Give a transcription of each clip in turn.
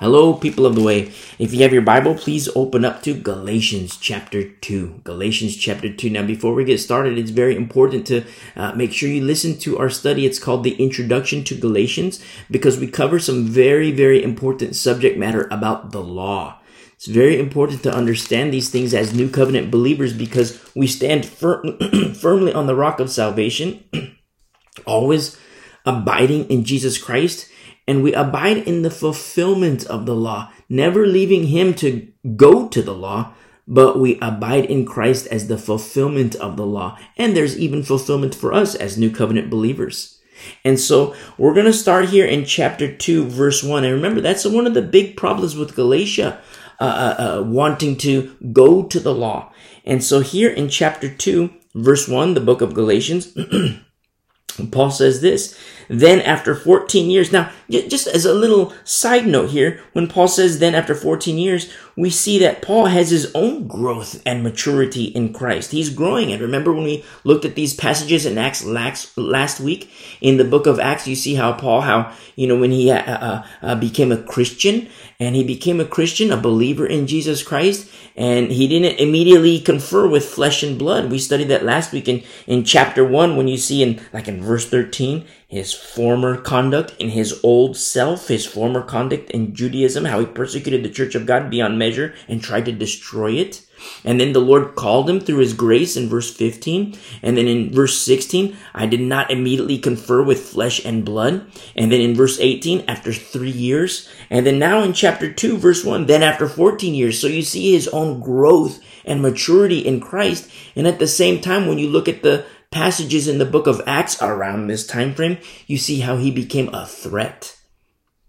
Hello, people of the way. If you have your Bible, please open up to Galatians chapter 2. Galatians chapter 2. Now, before we get started, it's very important to uh, make sure you listen to our study. It's called the Introduction to Galatians because we cover some very, very important subject matter about the law. It's very important to understand these things as new covenant believers because we stand fir- firmly on the rock of salvation, always abiding in Jesus Christ and we abide in the fulfillment of the law, never leaving him to go to the law, but we abide in Christ as the fulfillment of the law. And there's even fulfillment for us as new covenant believers. And so we're going to start here in chapter 2, verse 1. And remember, that's one of the big problems with Galatia, uh, uh, uh, wanting to go to the law. And so here in chapter 2, verse 1, the book of Galatians, Paul says this then after 14 years. Now, just as a little side note here, when Paul says then after 14 years, we see that Paul has his own growth and maturity in Christ. He's growing. And remember when we looked at these passages in Acts last week in the book of Acts, you see how Paul, how, you know, when he uh, uh, uh, became a Christian and he became a Christian, a believer in Jesus Christ, and he didn't immediately confer with flesh and blood. We studied that last week in, in chapter one when you see in, like in verse 13, his former conduct in his old self, his former conduct in Judaism, how he persecuted the church of God beyond measure and tried to destroy it. And then the Lord called him through his grace in verse 15. And then in verse 16, I did not immediately confer with flesh and blood. And then in verse 18, after three years. And then now in chapter 2, verse 1, then after 14 years. So you see his own growth and maturity in Christ. And at the same time, when you look at the passages in the book of Acts around this time frame, you see how he became a threat.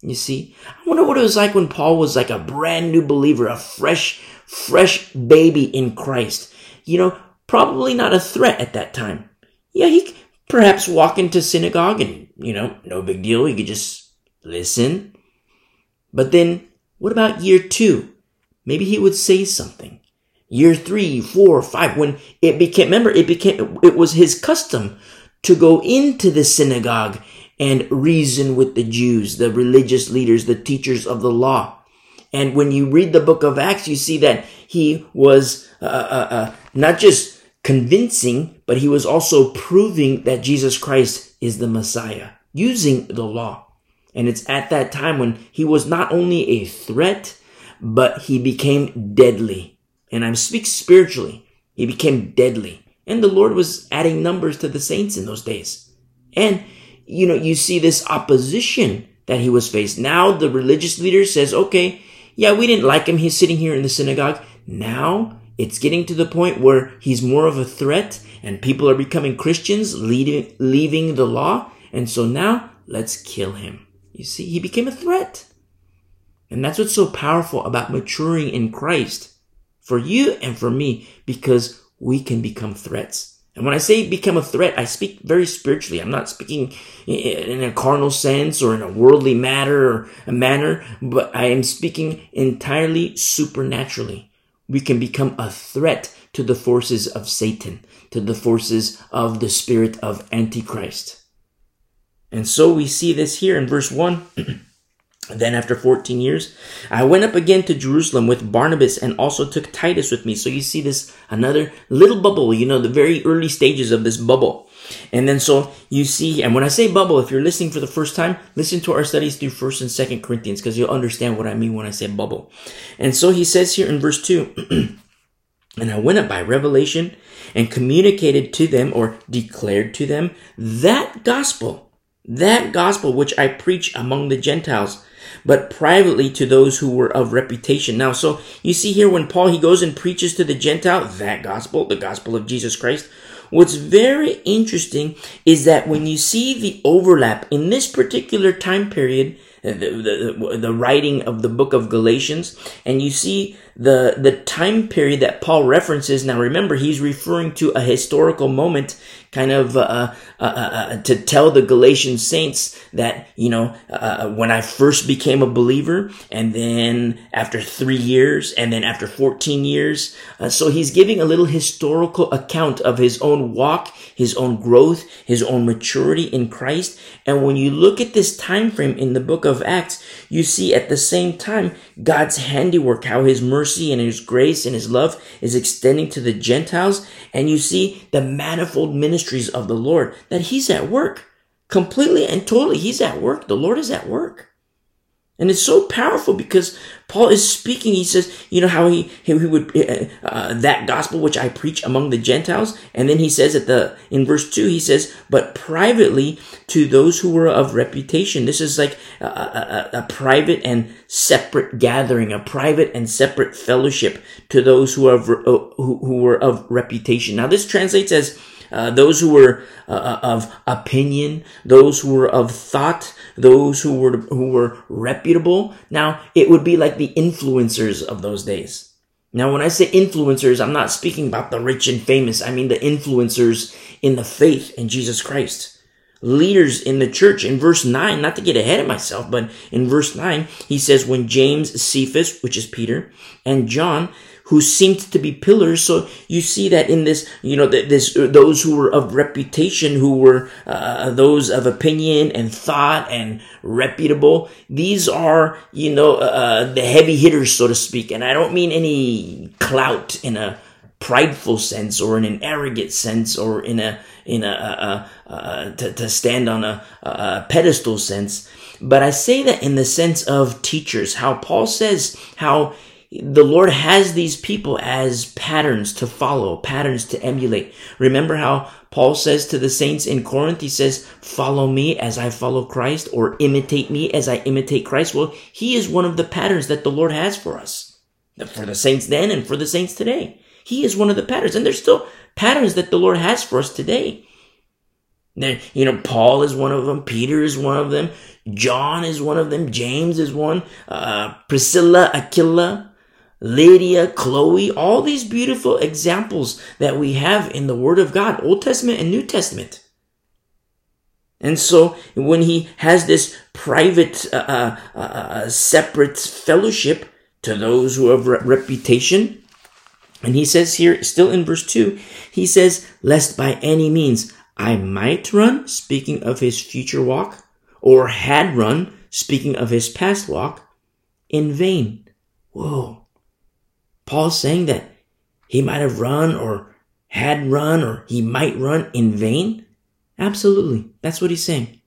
You see, I wonder what it was like when Paul was like a brand new believer, a fresh, fresh baby in Christ. You know, probably not a threat at that time. Yeah, he perhaps walk into synagogue and, you know, no big deal. He could just listen. But then what about year two? Maybe he would say something year three, four, five, when it became, remember, it became, it was his custom to go into the synagogue and reason with the Jews, the religious leaders, the teachers of the law. And when you read the book of Acts, you see that he was uh, uh, uh, not just convincing, but he was also proving that Jesus Christ is the Messiah using the law. And it's at that time when he was not only a threat, but he became deadly. And I speak spiritually. He became deadly. And the Lord was adding numbers to the saints in those days. And, you know, you see this opposition that he was faced. Now the religious leader says, okay, yeah, we didn't like him. He's sitting here in the synagogue. Now it's getting to the point where he's more of a threat and people are becoming Christians, leading, leaving the law. And so now let's kill him. You see, he became a threat. And that's what's so powerful about maturing in Christ for you and for me because we can become threats. And when I say become a threat, I speak very spiritually. I'm not speaking in a carnal sense or in a worldly matter or a manner, but I am speaking entirely supernaturally. We can become a threat to the forces of Satan, to the forces of the spirit of Antichrist. And so we see this here in verse 1. Then, after 14 years, I went up again to Jerusalem with Barnabas and also took Titus with me. So, you see this another little bubble, you know, the very early stages of this bubble. And then, so you see, and when I say bubble, if you're listening for the first time, listen to our studies through 1st and 2nd Corinthians because you'll understand what I mean when I say bubble. And so he says here in verse 2 And I went up by revelation and communicated to them or declared to them that gospel, that gospel which I preach among the Gentiles but privately to those who were of reputation. Now, so you see here when Paul, he goes and preaches to the Gentile, that gospel, the gospel of Jesus Christ. What's very interesting is that when you see the overlap in this particular time period, the, the, the, writing of the book of Galatians, and you see the, the time period that Paul references. Now remember, he's referring to a historical moment kind of uh uh, uh, uh, to tell the Galatian saints that, you know, uh, uh, when I first became a believer, and then after three years, and then after 14 years. so he's giving a little historical account of his own walk, his own growth, his own maturity in Christ. And when you look at this time frame in the book of Acts, you see at the same time God's handiwork, how his mercy and his grace and his love is extending to the Gentiles. And you see the manifold ministries of the Lord that he's at work completely and totally. He's at work. The Lord is at work. And it's so powerful because Paul is speaking. He says, you know, how he, he, would, uh, uh, that gospel which I preach among the Gentiles. And then he says at the, in verse two, he says, but privately to those who were of reputation. This is like a, a, a private and separate gathering, a private and separate fellowship to those who are, uh, who, who were of reputation. Now this translates as, uh, those who were uh, uh, of opinion, those who were of thought, those who were who were reputable. Now it would be like the influencers of those days. Now, when I say influencers, I'm not speaking about the rich and famous. I mean the influencers in the faith in Jesus Christ. Leaders in the church. In verse 9, not to get ahead of myself, but in verse 9, he says, when James, Cephas, which is Peter, and John, who seemed to be pillars. So you see that in this, you know, this those who were of reputation, who were uh, those of opinion and thought and reputable. These are, you know, uh, uh, the heavy hitters, so to speak. And I don't mean any clout in a prideful sense or in an arrogant sense or in a in a, to, to stand on a, a pedestal sense but i say that in the sense of teachers how paul says how the Lord has these people as patterns to follow, patterns to emulate. Remember how Paul says to the saints in Corinth, he says, follow me as I follow Christ or imitate me as I imitate Christ. Well, he is one of the patterns that the Lord has for us, for the saints then and for the saints today. He is one of the patterns and there's still patterns that the Lord has for us today. Then, you know, Paul is one of them. Peter is one of them. John is one of them. James is one. Uh, Priscilla, Aquila, Lydia, Chloe, all these beautiful examples that we have in the Word of God, Old Testament and New Testament. And so when he has this private, uh, uh, uh, separate fellowship to those who have re- reputation, and he says here, still in verse 2, he says, Lest by any means I might run, speaking of his future walk, or had run, speaking of his past walk, in vain. Whoa. Paul's saying that he might have run or had run or he might run in vain? Absolutely. That's what he's saying.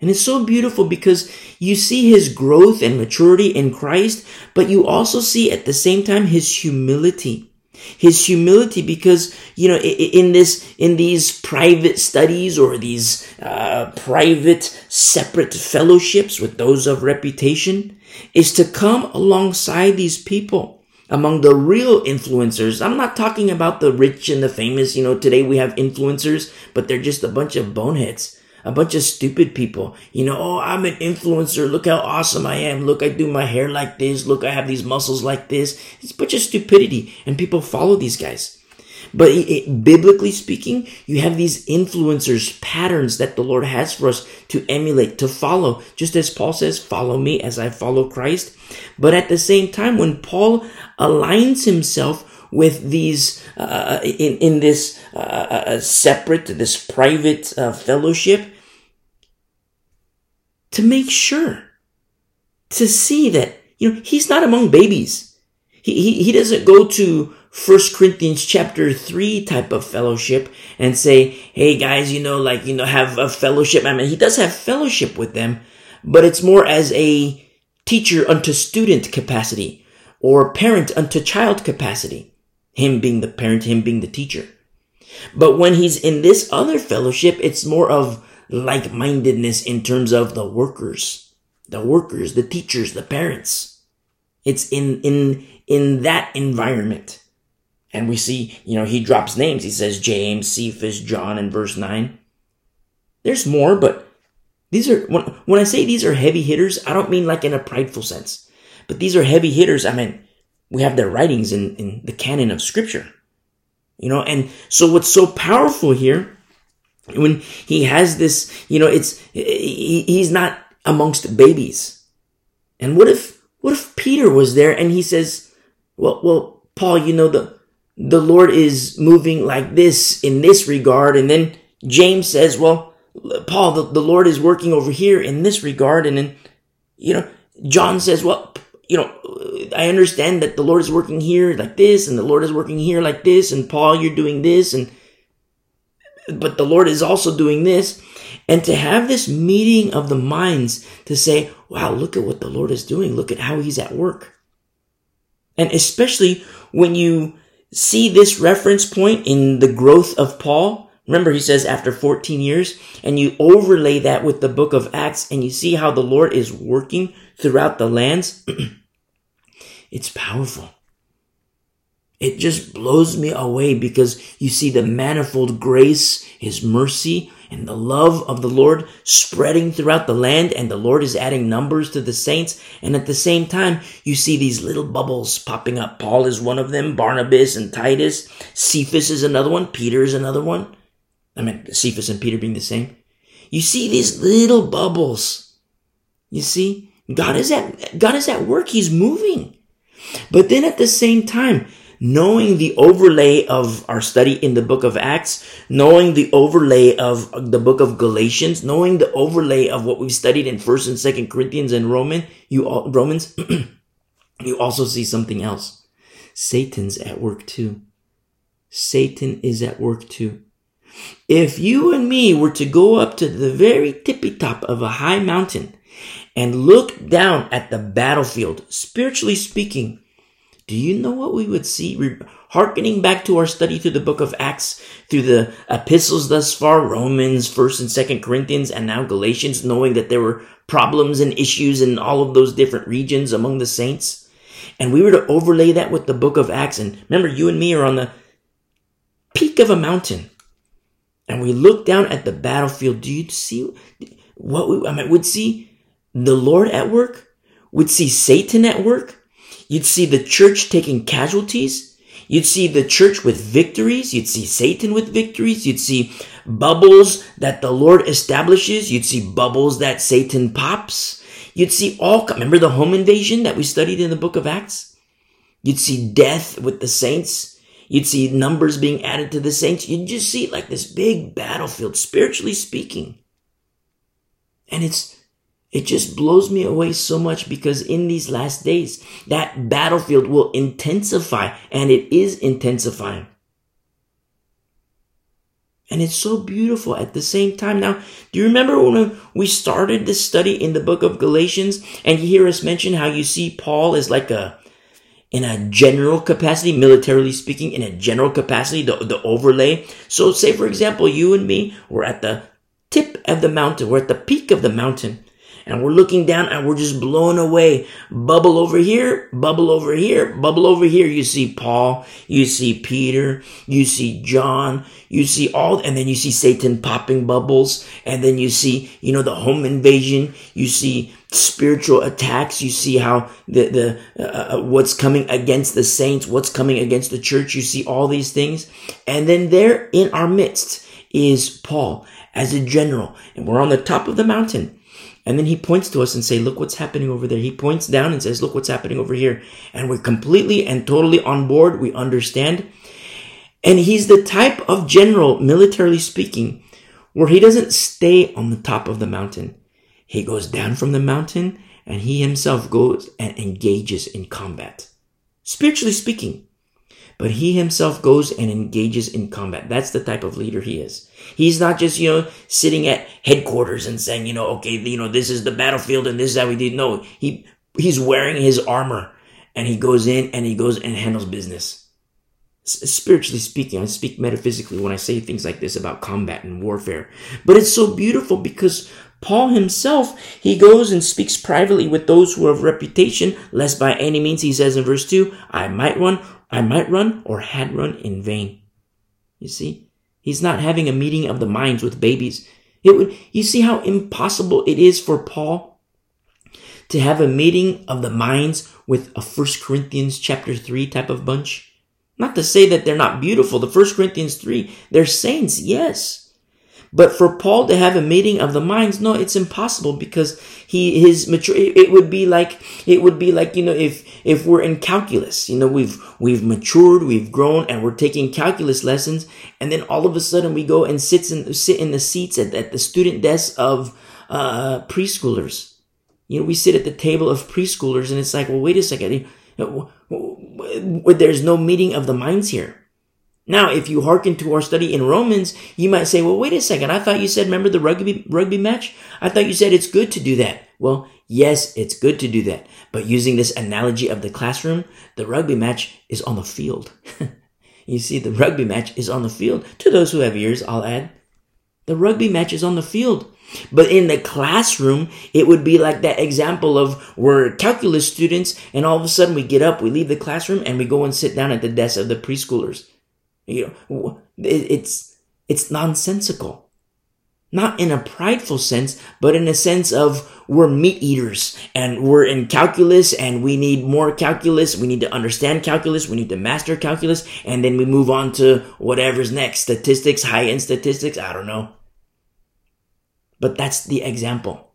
And it's so beautiful because you see his growth and maturity in Christ, but you also see at the same time his humility. His humility because, you know, in this, in these private studies or these uh, private separate fellowships with those of reputation is to come alongside these people among the real influencers. I'm not talking about the rich and the famous. You know, today we have influencers, but they're just a bunch of boneheads, a bunch of stupid people. You know, oh, I'm an influencer. Look how awesome I am. Look, I do my hair like this. Look, I have these muscles like this. It's a bunch of stupidity, and people follow these guys. But it, it, biblically speaking, you have these influencers, patterns that the Lord has for us to emulate, to follow. Just as Paul says, follow me as I follow Christ. But at the same time, when Paul aligns himself with these, uh, in, in this uh, uh separate, this private uh, fellowship, to make sure, to see that, you know, he's not among babies. He, he, doesn't go to First Corinthians chapter 3 type of fellowship and say, hey guys, you know, like, you know, have a fellowship. I mean, he does have fellowship with them, but it's more as a teacher unto student capacity or parent unto child capacity. Him being the parent, him being the teacher. But when he's in this other fellowship, it's more of like-mindedness in terms of the workers, the workers, the teachers, the parents. It's in, in, in that environment. And we see, you know, he drops names. He says James, Cephas, John in verse 9. There's more, but these are, when, when I say these are heavy hitters, I don't mean like in a prideful sense. But these are heavy hitters. I mean, we have their writings in, in the canon of scripture. You know, and so what's so powerful here, when he has this, you know, it's, he, he's not amongst babies. And what if, what if Peter was there and he says, well, well, Paul, you know, the, the Lord is moving like this in this regard. And then James says, well, Paul, the, the Lord is working over here in this regard. And then you know, John says, well, you know, I understand that the Lord is working here like this and the Lord is working here like this and Paul, you're doing this and, but the Lord is also doing this. And to have this meeting of the minds to say, wow, look at what the Lord is doing. Look at how he's at work. And especially when you see this reference point in the growth of Paul, remember he says after 14 years, and you overlay that with the book of Acts and you see how the Lord is working throughout the lands, it's powerful. It just blows me away because you see the manifold grace, His mercy, and the love of the Lord spreading throughout the land and the Lord is adding numbers to the saints. And at the same time, you see these little bubbles popping up. Paul is one of them, Barnabas and Titus. Cephas is another one. Peter is another one. I mean, Cephas and Peter being the same. You see these little bubbles. You see, God is at, God is at work. He's moving. But then at the same time, knowing the overlay of our study in the book of Acts, knowing the overlay of the book of Galatians, knowing the overlay of what we've studied in First and Second Corinthians and Roman, you all, Romans, you also see something else. Satan's at work too. Satan is at work too. If you and me were to go up to the very tippy top of a high mountain and look down at the battlefield, spiritually speaking, do you know what we would see? Harkening back to our study through the book of Acts, through the epistles thus far, Romans, 1st and 2nd Corinthians, and now Galatians, knowing that there were problems and issues in all of those different regions among the saints. And we were to overlay that with the book of Acts. And remember, you and me are on the peak of a mountain. And we look down at the battlefield. Do you see what we, I mean, would see the Lord at work? Would see Satan at work? You'd see the church taking casualties. You'd see the church with victories. You'd see Satan with victories. You'd see bubbles that the Lord establishes. You'd see bubbles that Satan pops. You'd see all, remember the home invasion that we studied in the book of Acts? You'd see death with the saints. You'd see numbers being added to the saints. You'd just see like this big battlefield, spiritually speaking. And it's it just blows me away so much because in these last days, that battlefield will intensify and it is intensifying. And it's so beautiful at the same time. Now, do you remember when we started this study in the book of Galatians and you hear us mention how you see Paul as like a, in a general capacity, militarily speaking, in a general capacity, the, the overlay. So say, for example, you and me, we're at the tip of the mountain. We're at the peak of the mountain and we're looking down and we're just blown away. Bubble over here, bubble over here, bubble over here. You see Paul, you see Peter, you see John, you see all, and then you see Satan popping bubbles, and then you see, you know, the home invasion, you see spiritual attacks, you see how the, the, uh, uh what's coming against the saints, what's coming against the church, you see all these things. And then there in our midst is Paul as a general, and we're on the top of the mountain and then he points to us and say, look what's happening over there. He points down and says, look what's happening over here. And we're completely and totally on board. We understand. And he's the type of general, militarily speaking, where he doesn't stay on the top of the mountain. He goes down from the mountain and he himself goes and engages in combat. Spiritually speaking, but he himself goes and engages in combat. That's the type of leader he is. He's not just, you know, sitting at headquarters and saying, you know, okay, you know, this is the battlefield and this is how we did. No, he, he's wearing his armor and he goes in and he goes and handles business. Spiritually speaking, I speak metaphysically when I say things like this about combat and warfare. But it's so beautiful because Paul himself, he goes and speaks privately with those who have reputation, lest by any means, he says in verse 2, I might run I might run or had run in vain. You see, he's not having a meeting of the minds with babies. It would, you see how impossible it is for Paul to have a meeting of the minds with a First Corinthians chapter 3 type of bunch? Not to say that they're not beautiful. The First Corinthians 3, they're saints, yes. But for Paul to have a meeting of the minds, no, it's impossible because he his mature. It would be like it would be like you know if if we're in calculus, you know we've we've matured, we've grown, and we're taking calculus lessons, and then all of a sudden we go and sit in sit in the seats at, at the student desk of uh, preschoolers. You know, we sit at the table of preschoolers and it's like, well, wait a second. There's no meeting of the minds here. Now, if you hearken to our study in Romans, you might say, well, wait a second. I thought you said, remember the rugby, rugby match? I thought you said it's good to do that. Well, yes, it's good to do that. But using this analogy of the classroom, the rugby match is on the field. you see, the rugby match is on the field. To those who have ears, I'll add. The rugby match is on the field. But in the classroom, it would be like that example of we're calculus students and all of a sudden we get up, we leave the classroom and we go and sit down at the desk of the preschoolers. You know, it's, it's nonsensical. Not in a prideful sense, but in a sense of we're meat eaters and we're in calculus and we need more calculus. We need to understand calculus. We need to master calculus. And then we move on to whatever's next. Statistics, high end statistics. I don't know. But that's the example.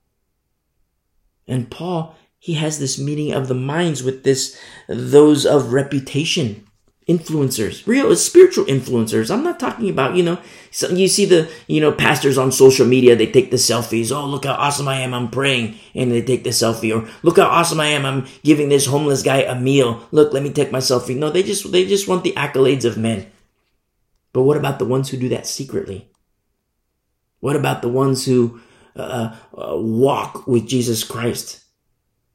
And Paul, he has this meeting of the minds with this, those of reputation influencers, real spiritual influencers. I'm not talking about, you know, so you see the, you know, pastors on social media, they take the selfies. Oh, look how awesome I am. I'm praying. And they take the selfie. Or look how awesome I am. I'm giving this homeless guy a meal. Look, let me take my selfie. No, they just, they just want the accolades of men. But what about the ones who do that secretly? What about the ones who uh, uh, walk with Jesus Christ?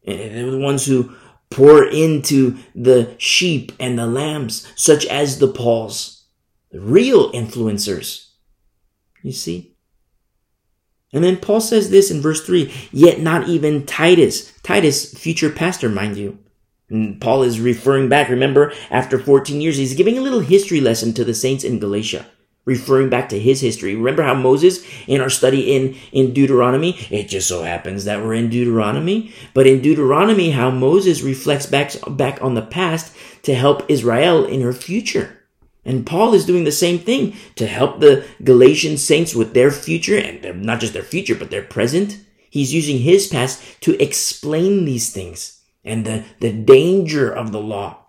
And the ones who pour into the sheep and the lambs, such as the Pauls, the real influencers. You see? And then Paul says this in verse 3 Yet not even Titus, Titus, future pastor, mind you. And Paul is referring back, remember, after 14 years, he's giving a little history lesson to the saints in Galatia referring back to his history. Remember how Moses in our study in, in Deuteronomy, it just so happens that we're in Deuteronomy, but in Deuteronomy, how Moses reflects back, back on the past to help Israel in her future. And Paul is doing the same thing to help the Galatian saints with their future and not just their future, but their present. He's using his past to explain these things and the, the danger of the law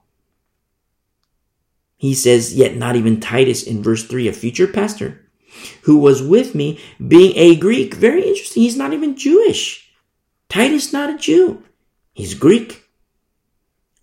he says, yet not even Titus in verse 3, a future pastor who was with me, being a Greek. Very interesting. He's not even Jewish. Titus, not a Jew. He's Greek.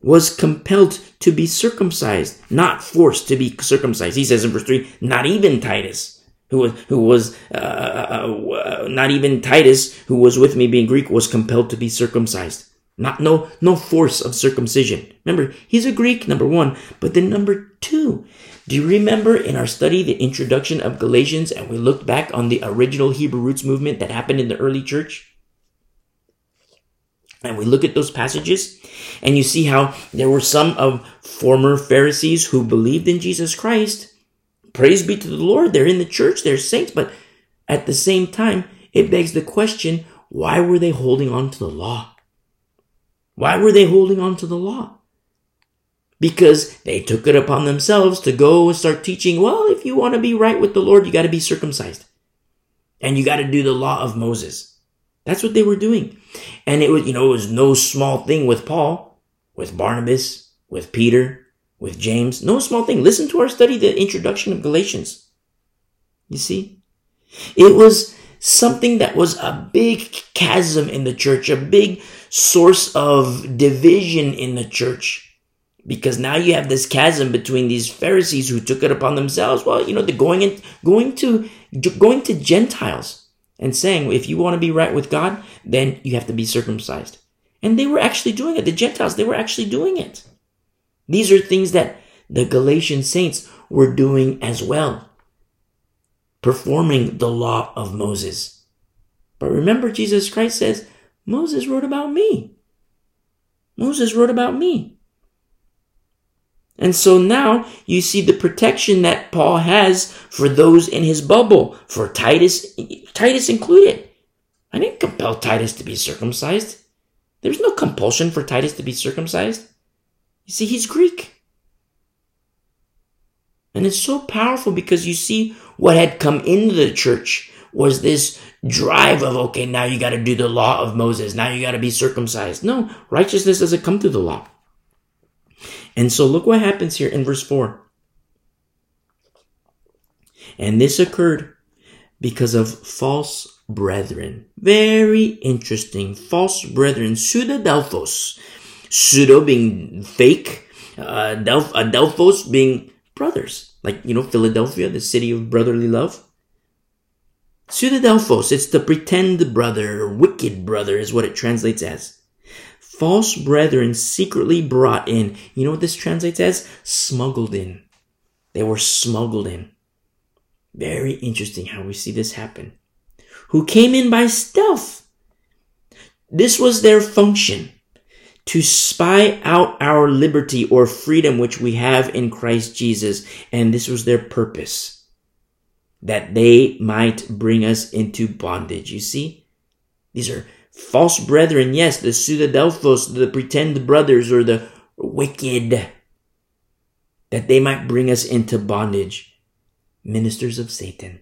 Was compelled to be circumcised, not forced to be circumcised. He says in verse 3, not even Titus, who was, who was uh, uh, uh, not even Titus, who was with me being Greek, was compelled to be circumcised. Not no no force of circumcision. Remember, he's a Greek, number one. But then number two, do you remember in our study the introduction of Galatians and we looked back on the original Hebrew roots movement that happened in the early church? And we look at those passages and you see how there were some of former Pharisees who believed in Jesus Christ. Praise be to the Lord. They're in the church, they're saints, but at the same time, it begs the question, why were they holding on to the law? Why were they holding on to the law? Because they took it upon themselves to go and start teaching, well, if you want to be right with the Lord, you got to be circumcised. And you got to do the law of Moses. That's what they were doing. And it was, you know, it was no small thing with Paul, with Barnabas, with Peter, with James. No small thing. Listen to our study, the introduction of Galatians. You see? It was something that was a big chasm in the church, a big source of division in the church. Because now you have this chasm between these Pharisees who took it upon themselves. Well, you know, they're going in, going to, going to Gentiles and saying, if you want to be right with God, then you have to be circumcised. And they were actually doing it. The Gentiles, they were actually doing it. These are things that the Galatian saints were doing as well, performing the law of Moses. But remember, Jesus Christ says, Moses wrote about me. Moses wrote about me. And so now you see the protection that Paul has for those in his bubble, for Titus, Titus included. I didn't compel Titus to be circumcised. There's no compulsion for Titus to be circumcised. You see, he's Greek. And it's so powerful because you see what had come into the church was this drive of, okay, now you got to do the law of Moses. Now you got to be circumcised. No, righteousness doesn't come through the law. And so look what happens here in verse 4. And this occurred because of false brethren. Very interesting. False brethren. Pseudodelphos. Pseudo being fake. Uh, Delph- Adelphos being brothers. Like, you know, Philadelphia, the city of brotherly love. Pseudodelphos, it's the pretend brother, wicked brother is what it translates as. False brethren secretly brought in. You know what this translates as? Smuggled in. They were smuggled in. Very interesting how we see this happen. Who came in by stealth. This was their function to spy out our liberty or freedom which we have in Christ Jesus. And this was their purpose. That they might bring us into bondage. You see? These are false brethren. Yes, the pseudodelphos, the pretend brothers or the wicked. That they might bring us into bondage. Ministers of Satan.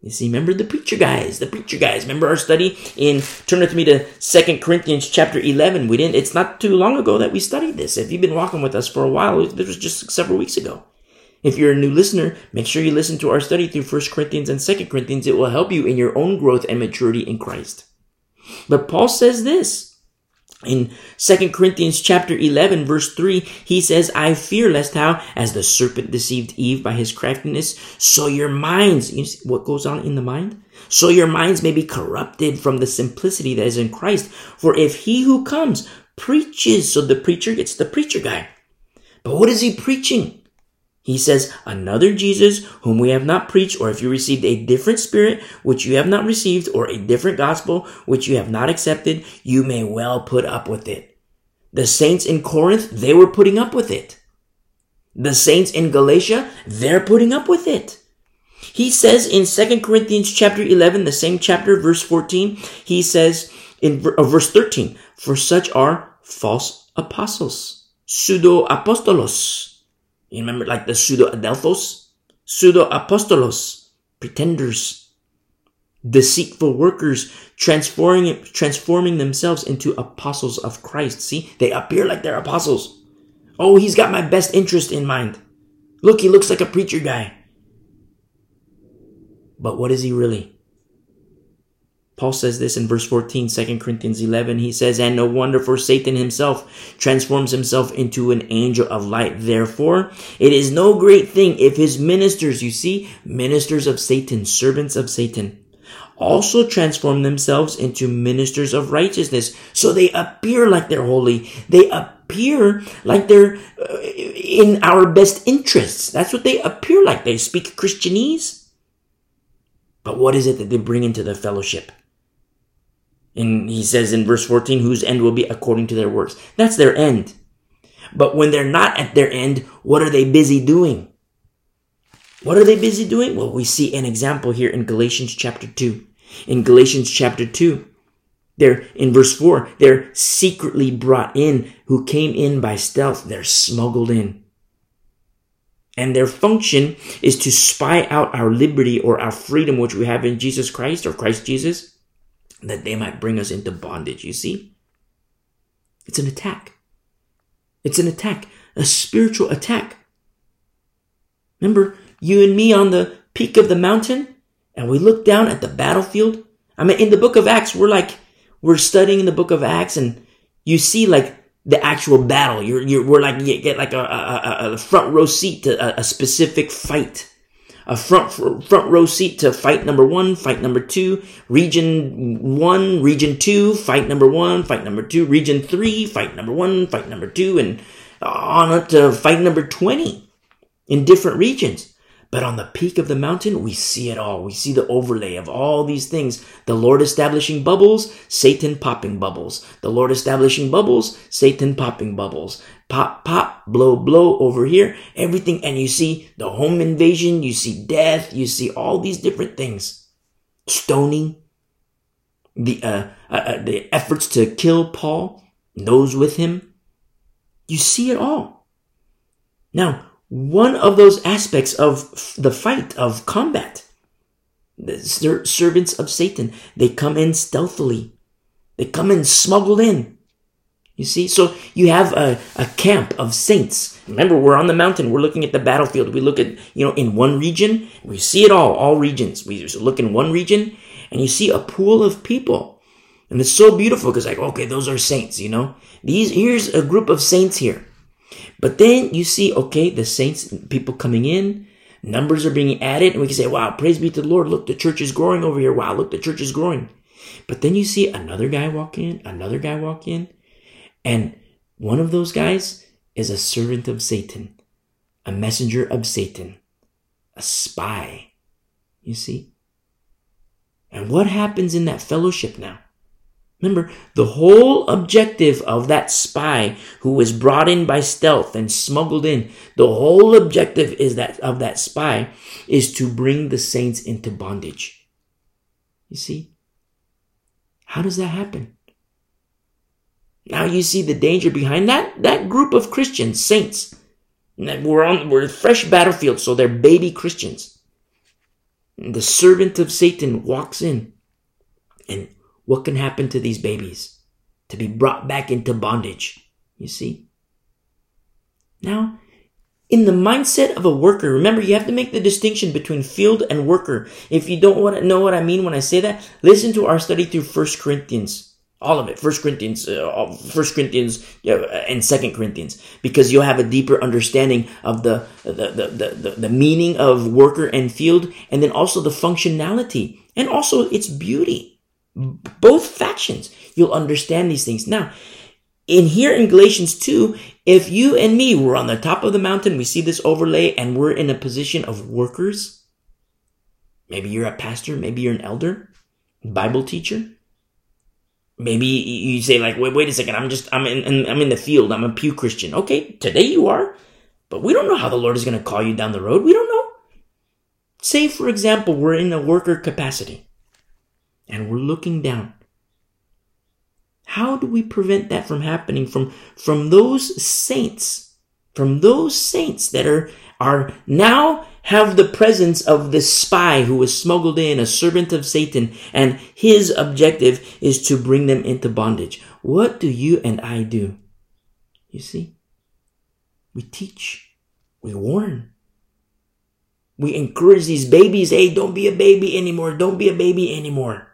You see, remember the preacher guys, the preacher guys. Remember our study in, turn with me to Second Corinthians chapter 11. We didn't, it's not too long ago that we studied this. If you've been walking with us for a while, this was just several weeks ago. If you're a new listener, make sure you listen to our study through First Corinthians and Second Corinthians. It will help you in your own growth and maturity in Christ. But Paul says this in 2 Corinthians chapter 11 verse 3, he says, I fear lest how, as the serpent deceived Eve by his craftiness, so your minds, you see what goes on in the mind? So your minds may be corrupted from the simplicity that is in Christ. For if he who comes preaches, so the preacher gets the preacher guy. But what is he preaching? He says, another Jesus whom we have not preached, or if you received a different spirit which you have not received, or a different gospel which you have not accepted, you may well put up with it. The saints in Corinth, they were putting up with it. The saints in Galatia, they're putting up with it. He says in 2 Corinthians chapter 11, the same chapter, verse 14, he says in uh, verse 13, for such are false apostles, pseudo apostolos you remember like the pseudo adelphos, pseudo apostolos, pretenders, deceitful workers, transforming transforming themselves into apostles of Christ. See, they appear like they're apostles. Oh, he's got my best interest in mind. Look, he looks like a preacher guy. But what is he really? Paul says this in verse 14, 2 Corinthians 11. He says, And no wonder for Satan himself transforms himself into an angel of light. Therefore, it is no great thing if his ministers, you see, ministers of Satan, servants of Satan, also transform themselves into ministers of righteousness. So they appear like they're holy. They appear like they're uh, in our best interests. That's what they appear like. They speak Christianese. But what is it that they bring into the fellowship? And he says in verse 14, whose end will be according to their works. That's their end. But when they're not at their end, what are they busy doing? What are they busy doing? Well, we see an example here in Galatians chapter 2. In Galatians chapter 2, they're in verse 4, they're secretly brought in, who came in by stealth. They're smuggled in. And their function is to spy out our liberty or our freedom, which we have in Jesus Christ or Christ Jesus that they might bring us into bondage. You see? It's an attack. It's an attack, a spiritual attack. Remember, you and me on the peak of the mountain, and we look down at the battlefield. I mean, in the book of Acts, we're like, we're studying the book of Acts, and you see like the actual battle. You're, you're, we're like, you get like a, a, a front row seat to a, a specific fight a front front row seat to fight number one, fight number two, region one, region two, fight number one, fight number two, region three, fight number one, fight number two, and on up to fight number 20 in different regions. But on the peak of the mountain, we see it all. We see the overlay of all these things. The Lord establishing bubbles, Satan popping bubbles. The Lord establishing bubbles, Satan popping bubbles. Pop, pop, blow, blow over here. Everything. And you see the home invasion. You see death. You see all these different things. Stoning. The, uh, uh, uh the efforts to kill Paul. Those with him. You see it all. Now, one of those aspects of the fight, of combat. The ser- servants of Satan, they come in stealthily. They come in smuggled in. You see, so you have a, a camp of saints. Remember, we're on the mountain. We're looking at the battlefield. We look at, you know, in one region, we see it all, all regions. We just look in one region and you see a pool of people. And it's so beautiful because like, okay, those are saints, you know, these, here's a group of saints here. But then you see, okay, the saints, people coming in, numbers are being added and we can say, wow, praise be to the Lord. Look, the church is growing over here. Wow, look, the church is growing. But then you see another guy walk in, another guy walk in and one of those guys is a servant of Satan, a messenger of Satan, a spy. You see? And what happens in that fellowship now? Remember, the whole objective of that spy who was brought in by stealth and smuggled in, the whole objective is that of that spy is to bring the saints into bondage. You see? How does that happen? Now you see the danger behind that that group of Christians, saints. We're on we're a fresh battlefield, so they're baby Christians. And the servant of Satan walks in. And what can happen to these babies? To be brought back into bondage. You see? Now, in the mindset of a worker, remember you have to make the distinction between field and worker. If you don't want to know what I mean when I say that, listen to our study through First Corinthians all of it. First corinthians uh, first corinthians and second corinthians. Because you'll have a deeper understanding of the the, the the the meaning of worker and field and then also the functionality and also its beauty. Both factions. You'll understand these things. Now in here in galatians 2 if you and me were on the top of the mountain we see this overlay and we're in a position of workers maybe you're a pastor maybe you're an elder bible teacher Maybe you say like, wait, wait a second. I'm just, I'm in, I'm in the field. I'm a pew Christian. Okay, today you are, but we don't know how the Lord is going to call you down the road. We don't know. Say, for example, we're in a worker capacity and we're looking down. How do we prevent that from happening from, from those saints, from those saints that are, are now have the presence of this spy who was smuggled in, a servant of Satan, and his objective is to bring them into bondage. What do you and I do? You see? We teach. We warn. We encourage these babies, hey, don't be a baby anymore. Don't be a baby anymore.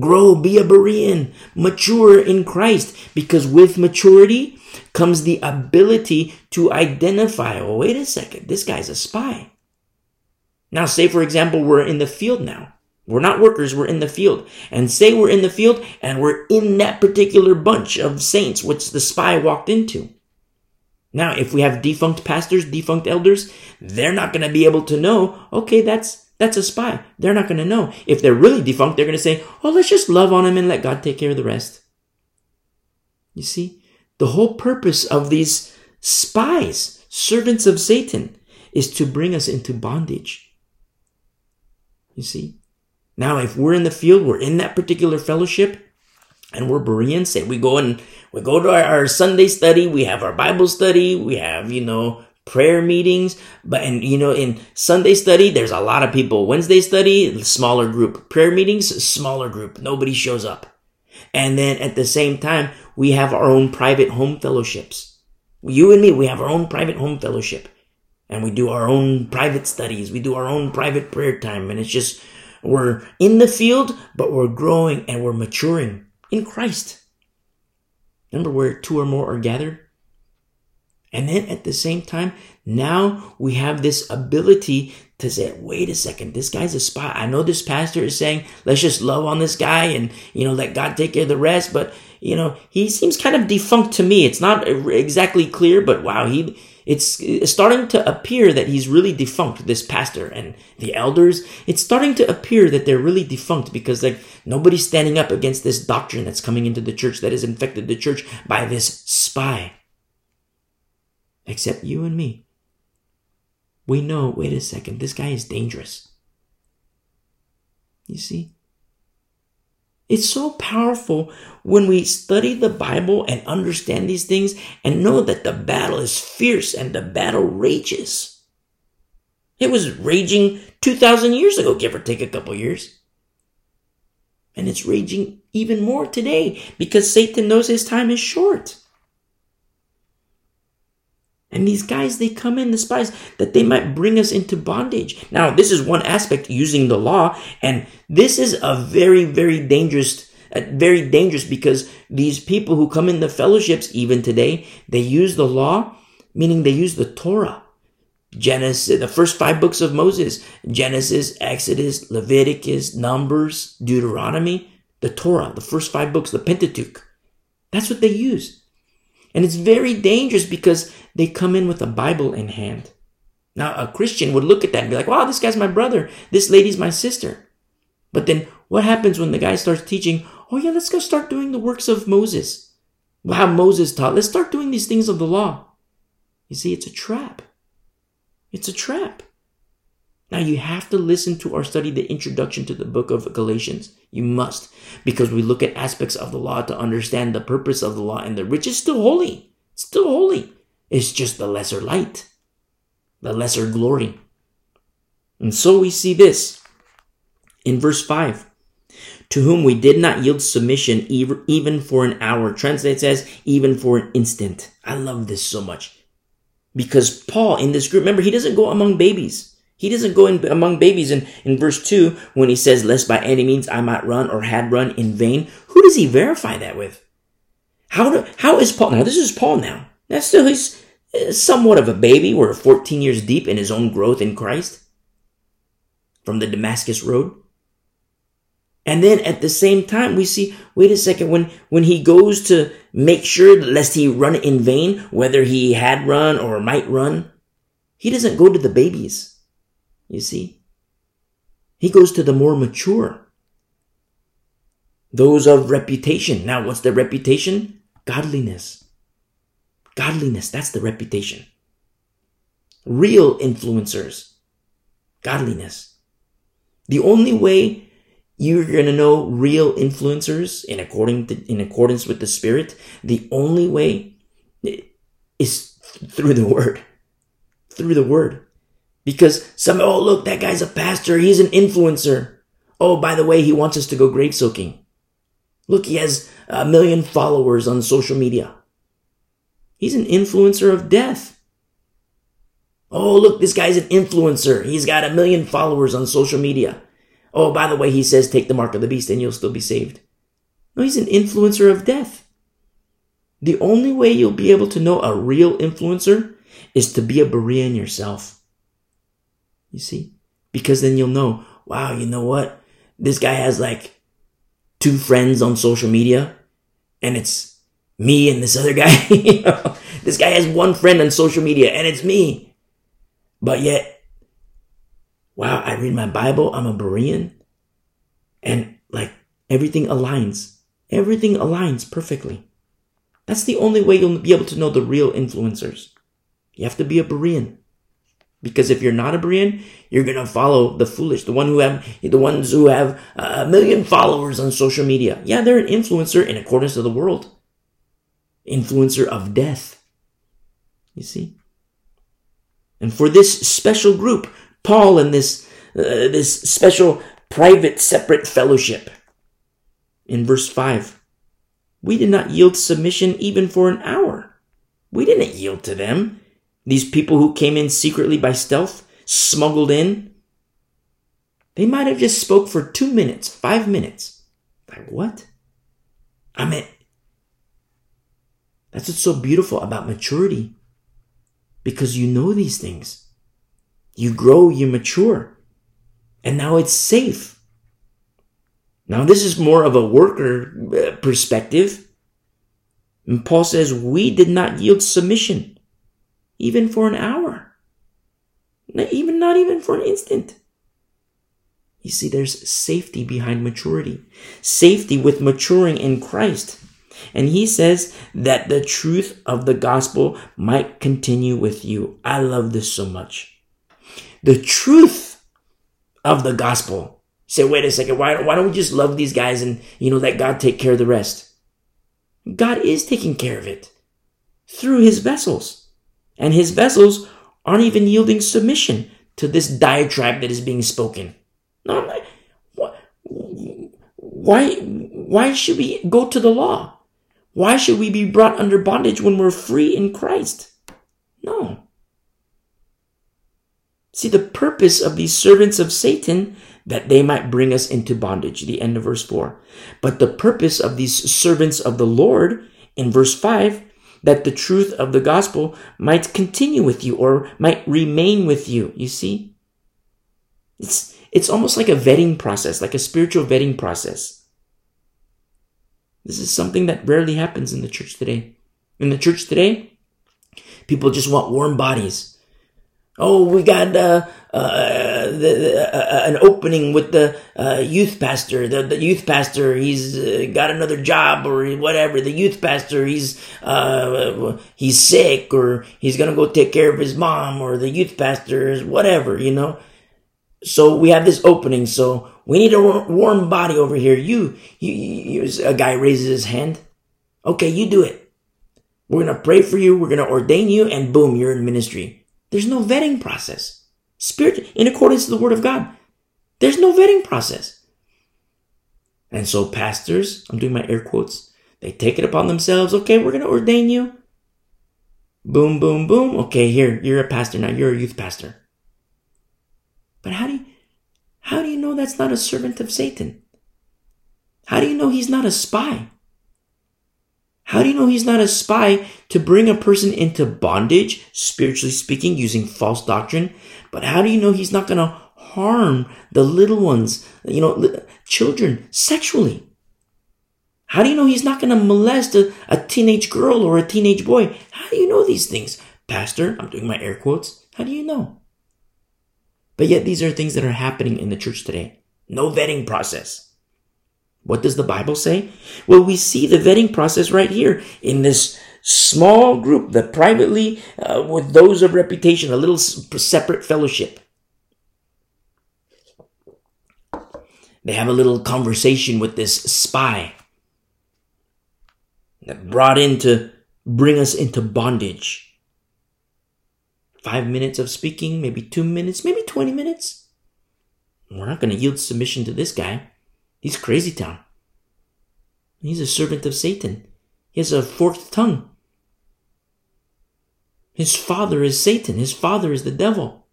Grow, be a Berean, mature in Christ, because with maturity comes the ability to identify, oh, wait a second, this guy's a spy. Now, say for example, we're in the field now. We're not workers, we're in the field. And say we're in the field and we're in that particular bunch of saints which the spy walked into. Now, if we have defunct pastors, defunct elders, they're not going to be able to know, okay, that's that's a spy. They're not going to know. If they're really defunct, they're going to say, "Oh, let's just love on him and let God take care of the rest." You see, the whole purpose of these spies, servants of Satan, is to bring us into bondage. You see? Now, if we're in the field, we're in that particular fellowship, and we're Bereans, say we go and we go to our, our, Sunday study, we have our Bible study, we have, you know, prayer meetings, but and you know, in Sunday study, there's a lot of people. Wednesday study, smaller group. Prayer meetings, smaller group. Nobody shows up. And then at the same time, we have our own private home fellowships. You and me, we have our own private home fellowship and we do our own private studies. We do our own private prayer time. And it's just, we're in the field, but we're growing and we're maturing in Christ. Remember where two or more are gathered? And then at the same time, now we have this ability to say, wait a second, this guy's a spy. I know this pastor is saying, let's just love on this guy and, you know, let God take care of the rest. But, you know, he seems kind of defunct to me. It's not exactly clear, but wow, he, it's, starting to appear that he's really defunct, this pastor and the elders. It's starting to appear that they're really defunct because like nobody's standing up against this doctrine that's coming into the church that has infected the church by this spy. Except you and me. We know, wait a second, this guy is dangerous. You see? It's so powerful when we study the Bible and understand these things and know that the battle is fierce and the battle rages. It was raging 2,000 years ago, give or take a couple years. And it's raging even more today because Satan knows his time is short. And these guys, they come in the spies that they might bring us into bondage. Now, this is one aspect using the law, and this is a very, very dangerous, very dangerous because these people who come in the fellowships, even today, they use the law, meaning they use the Torah. Genesis, the first five books of Moses, Genesis, Exodus, Leviticus, Numbers, Deuteronomy, the Torah, the first five books, the Pentateuch. That's what they use. And it's very dangerous because they come in with a Bible in hand. Now, a Christian would look at that and be like, wow, this guy's my brother. This lady's my sister. But then what happens when the guy starts teaching, oh, yeah, let's go start doing the works of Moses? How Moses taught. Let's start doing these things of the law. You see, it's a trap. It's a trap. Now you have to listen to our study, the introduction to the book of Galatians. You must, because we look at aspects of the law to understand the purpose of the law, and the rich is still holy. Still holy. It's just the lesser light, the lesser glory. And so we see this in verse 5 to whom we did not yield submission even for an hour. Translate says, even for an instant. I love this so much. Because Paul in this group, remember, he doesn't go among babies. He doesn't go in among babies in, in verse 2 when he says, Lest by any means I might run or had run in vain. Who does he verify that with? How, do, how is Paul? Now, this is Paul now. That's still, he's uh, somewhat of a baby. We're 14 years deep in his own growth in Christ from the Damascus Road. And then at the same time, we see, wait a second, when, when he goes to make sure lest he run in vain, whether he had run or might run, he doesn't go to the babies. You see? He goes to the more mature. Those of reputation. Now, what's the reputation? Godliness. Godliness, that's the reputation. Real influencers. Godliness. The only way you're going to know real influencers in according to, in accordance with the spirit, the only way is through the word. Through the word. Because some, oh, look, that guy's a pastor. He's an influencer. Oh, by the way, he wants us to go grave soaking. Look, he has a million followers on social media. He's an influencer of death. Oh, look, this guy's an influencer. He's got a million followers on social media. Oh, by the way, he says take the mark of the beast and you'll still be saved. No, he's an influencer of death. The only way you'll be able to know a real influencer is to be a Berean yourself. You see? Because then you'll know, wow, you know what? This guy has like two friends on social media and it's me and this other guy. you know? This guy has one friend on social media and it's me. But yet, wow, I read my Bible. I'm a Berean and like everything aligns. Everything aligns perfectly. That's the only way you'll be able to know the real influencers. You have to be a Berean. Because if you're not a Berean, you're gonna follow the foolish, the one who have the ones who have a million followers on social media. Yeah, they're an influencer in accordance to the world. Influencer of death. You see? And for this special group, Paul and this uh, this special private separate fellowship in verse 5 we did not yield submission even for an hour we didn't yield to them these people who came in secretly by stealth, smuggled in, they might have just spoke for two minutes, five minutes. Like what? I mean, that's what's so beautiful about maturity. Because you know these things. You grow, you mature. And now it's safe. Now, this is more of a worker uh, perspective. And Paul says, We did not yield submission even for an hour, even not even for an instant. You see, there's safety behind maturity, safety with maturing in Christ. And he says that the truth of the gospel might continue with you. I love this so much. The truth of the gospel. say, wait a second, why, why don't we just love these guys and, you know, let God take care of the rest? God is taking care of it through his vessels and his vessels aren't even yielding submission to this diatribe that is being spoken. No, why, why should we go to the law? Why should we be brought under bondage when we're free in Christ? No. See, the purpose of these servants of Satan that they might bring us into bondage. The end of verse 4. But the purpose of these servants of the Lord in verse 5 that the truth of the gospel might continue with you or might remain with you. You see? It's, it's almost like a vetting process, like a spiritual vetting process. This is something that rarely happens in the church today. In the church today, people just want warm bodies. Oh, we got uh, uh, the, the, uh, uh, an opening with the uh, youth pastor. The, the youth pastor, he's uh, got another job or whatever. The youth pastor, he's he's sick or he's gonna go take care of his mom or the youth pastor is whatever, you know. So we have this opening. So we need a warm body over here. You, you, you a guy raises his hand. Okay, you do it. We're gonna pray for you. We're gonna ordain you, and boom, you're in ministry. There's no vetting process. Spirit, in accordance to the word of God. There's no vetting process. And so pastors, I'm doing my air quotes, they take it upon themselves. Okay, we're going to ordain you. Boom, boom, boom. Okay, here, you're a pastor now. You're a youth pastor. But how do you, how do you know that's not a servant of Satan? How do you know he's not a spy? How do you know he's not a spy to bring a person into bondage, spiritually speaking, using false doctrine? But how do you know he's not going to harm the little ones, you know, children sexually? How do you know he's not going to molest a, a teenage girl or a teenage boy? How do you know these things? Pastor, I'm doing my air quotes. How do you know? But yet these are things that are happening in the church today. No vetting process. What does the Bible say? Well, we see the vetting process right here in this small group, the privately, uh, with those of reputation, a little separate fellowship. They have a little conversation with this spy that brought in to bring us into bondage. Five minutes of speaking, maybe two minutes, maybe 20 minutes. We're not going to yield submission to this guy. He's crazy town. He's a servant of Satan. He has a forked tongue. His father is Satan. His father is the devil.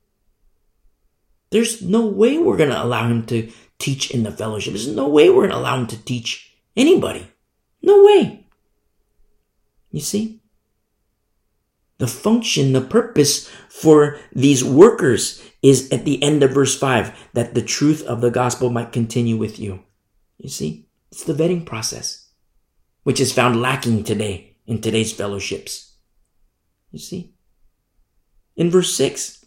There's no way we're going to allow him to teach in the fellowship. There's no way we're going to allow him to teach anybody. No way. You see? The function, the purpose for these workers is at the end of verse 5 that the truth of the gospel might continue with you. You see, it's the vetting process, which is found lacking today in today's fellowships. You see? In verse 6,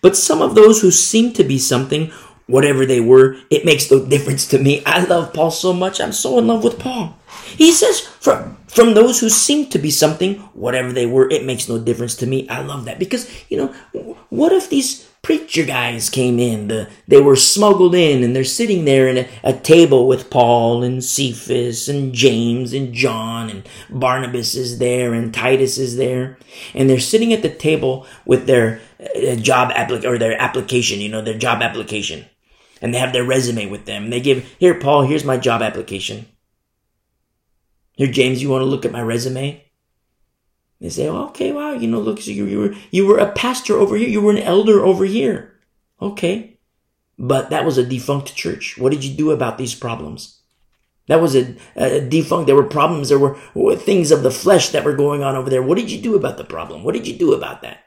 but some of those who seem to be something, whatever they were, it makes no difference to me. I love Paul so much. I'm so in love with Paul. He says, from, from those who seem to be something, whatever they were, it makes no difference to me. I love that because, you know, what if these preacher guys came in. The, they were smuggled in and they're sitting there in a, a, table with Paul and Cephas and James and John and Barnabas is there and Titus is there. And they're sitting at the table with their uh, job applic- or their application, you know, their job application. And they have their resume with them. They give, here, Paul, here's my job application. Here, James, you want to look at my resume? They say, well, okay, wow, you know, look, so you, you were you were a pastor over here, you were an elder over here. Okay. But that was a defunct church. What did you do about these problems? That was a, a defunct. There were problems. There were things of the flesh that were going on over there. What did you do about the problem? What did you do about that?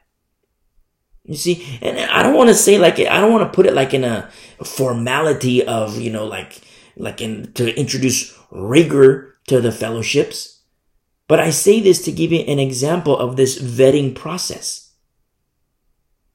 You see, and I don't want to say like I don't want to put it like in a formality of you know like like in to introduce rigor to the fellowships. But I say this to give you an example of this vetting process.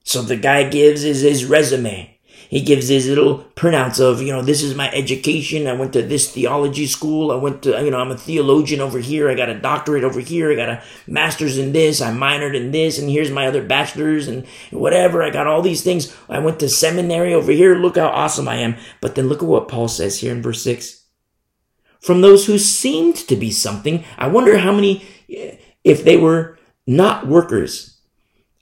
So the guy gives his, his resume. He gives his little printouts of, you know, this is my education. I went to this theology school. I went to, you know, I'm a theologian over here. I got a doctorate over here. I got a master's in this. I minored in this. And here's my other bachelor's and whatever. I got all these things. I went to seminary over here. Look how awesome I am. But then look at what Paul says here in verse 6 from those who seemed to be something. I wonder how many, if they were not workers,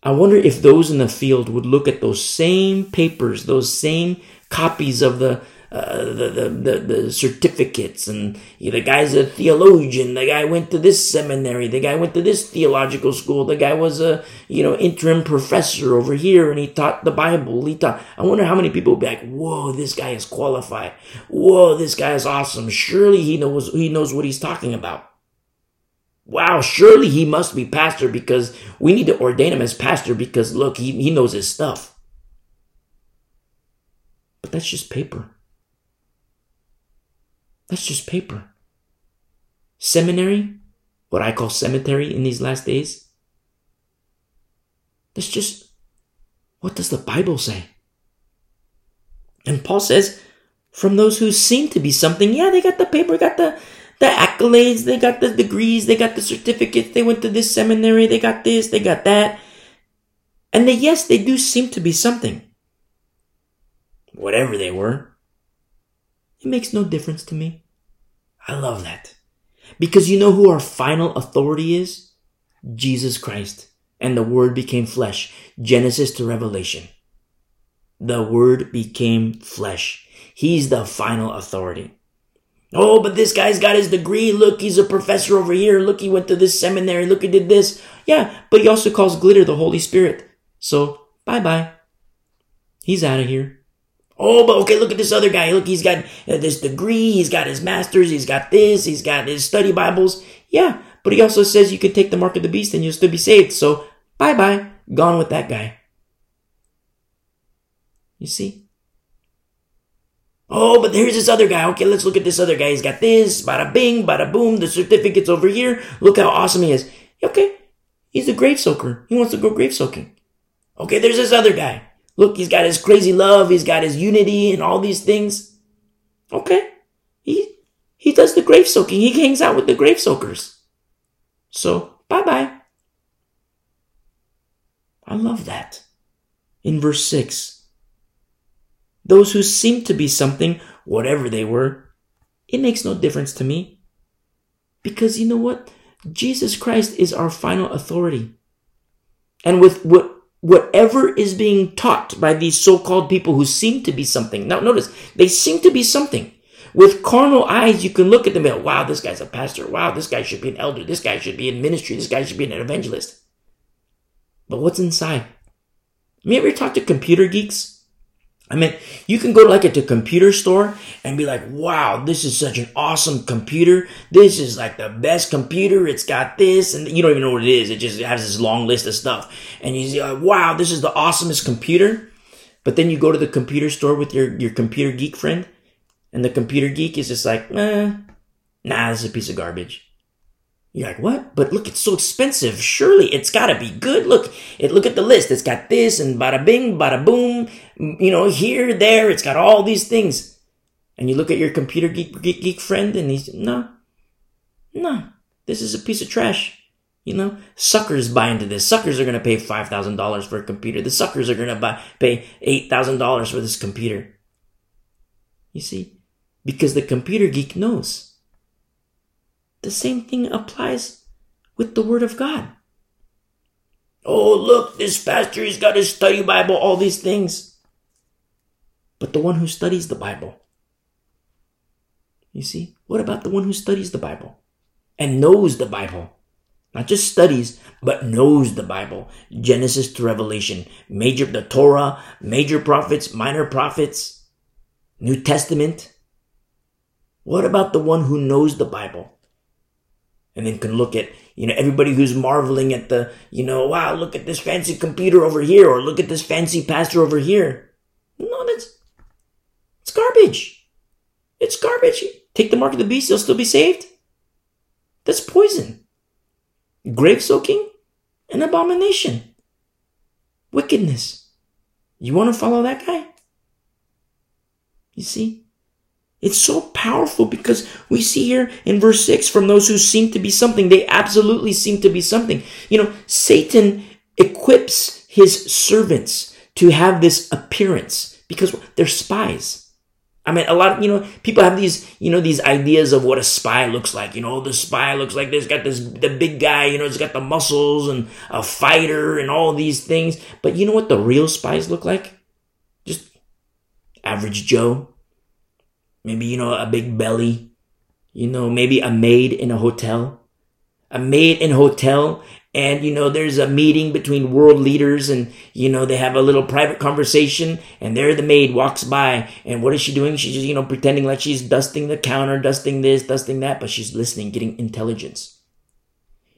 I wonder if those in the field would look at those same papers, those same copies of the uh, the, the, the, the, certificates and you know, the guy's a theologian. The guy went to this seminary. The guy went to this theological school. The guy was a, you know, interim professor over here and he taught the Bible. He taught, I wonder how many people would be like, whoa, this guy is qualified. Whoa, this guy is awesome. Surely he knows, he knows what he's talking about. Wow, surely he must be pastor because we need to ordain him as pastor because look, he, he knows his stuff. But that's just paper. That's just paper. Seminary, what I call cemetery in these last days, that's just what does the Bible say? And Paul says, from those who seem to be something, yeah, they got the paper, got the the accolades, they got the degrees, they got the certificates, they went to this seminary, they got this, they got that. And they, yes, they do seem to be something. Whatever they were. It makes no difference to me. I love that. Because you know who our final authority is? Jesus Christ. And the Word became flesh. Genesis to Revelation. The Word became flesh. He's the final authority. Oh, but this guy's got his degree. Look, he's a professor over here. Look, he went to this seminary. Look, he did this. Yeah, but he also calls glitter the Holy Spirit. So, bye bye. He's out of here. Oh, but okay, look at this other guy. Look, he's got uh, this degree, he's got his master's, he's got this, he's got his study Bibles. Yeah, but he also says you can take the mark of the beast and you'll still be saved. So, bye bye. Gone with that guy. You see? Oh, but here's this other guy. Okay, let's look at this other guy. He's got this, bada bing, bada boom. The certificate's over here. Look how awesome he is. Okay, he's a grave soaker. He wants to go grave soaking. Okay, there's this other guy. Look, he's got his crazy love, he's got his unity and all these things. Okay. He he does the grave soaking. He hangs out with the grave soakers. So, bye-bye. I love that. In verse 6, those who seem to be something, whatever they were, it makes no difference to me. Because you know what? Jesus Christ is our final authority. And with what whatever is being taught by these so-called people who seem to be something. Now notice, they seem to be something. With carnal eyes, you can look at them and go, wow, this guy's a pastor. Wow, this guy should be an elder. This guy should be in ministry. This guy should be an evangelist. But what's inside? Have you ever talked to computer geeks? I mean, you can go like at the computer store and be like, wow, this is such an awesome computer. This is like the best computer. It's got this and you don't even know what it is. It just has this long list of stuff. And you say, like, wow, this is the awesomest computer. But then you go to the computer store with your, your computer geek friend and the computer geek is just like, eh, nah, this is a piece of garbage. You're like, what? But look, it's so expensive. Surely it's gotta be good. Look, it look at the list. It's got this and bada bing, bada boom. You know, here, there. It's got all these things. And you look at your computer geek, geek, geek friend, and he's no, no. This is a piece of trash. You know, suckers buy into this. Suckers are gonna pay five thousand dollars for a computer. The suckers are gonna buy pay eight thousand dollars for this computer. You see, because the computer geek knows the same thing applies with the Word of God. Oh, look, this pastor, he's got his study Bible, all these things. But the one who studies the Bible, you see, what about the one who studies the Bible and knows the Bible? Not just studies, but knows the Bible. Genesis to Revelation, major, the Torah, major prophets, minor prophets, New Testament. What about the one who knows the Bible? And then can look at you know everybody who's marveling at the you know wow look at this fancy computer over here or look at this fancy pastor over here. No that's it's garbage. It's garbage. Take the mark of the beast you'll still be saved. That's poison. Grave soaking an abomination. Wickedness. You want to follow that guy? You see it's so powerful because we see here in verse 6 from those who seem to be something, they absolutely seem to be something. You know, Satan equips his servants to have this appearance because they're spies. I mean, a lot of, you know, people have these, you know, these ideas of what a spy looks like. You know, the spy looks like this, got this, the big guy, you know, it's got the muscles and a fighter and all these things. But you know what the real spies look like? Just average Joe Maybe, you know, a big belly. You know, maybe a maid in a hotel. A maid in a hotel and you know there's a meeting between world leaders and you know they have a little private conversation and there the maid walks by and what is she doing she's just you know pretending like she's dusting the counter dusting this dusting that but she's listening getting intelligence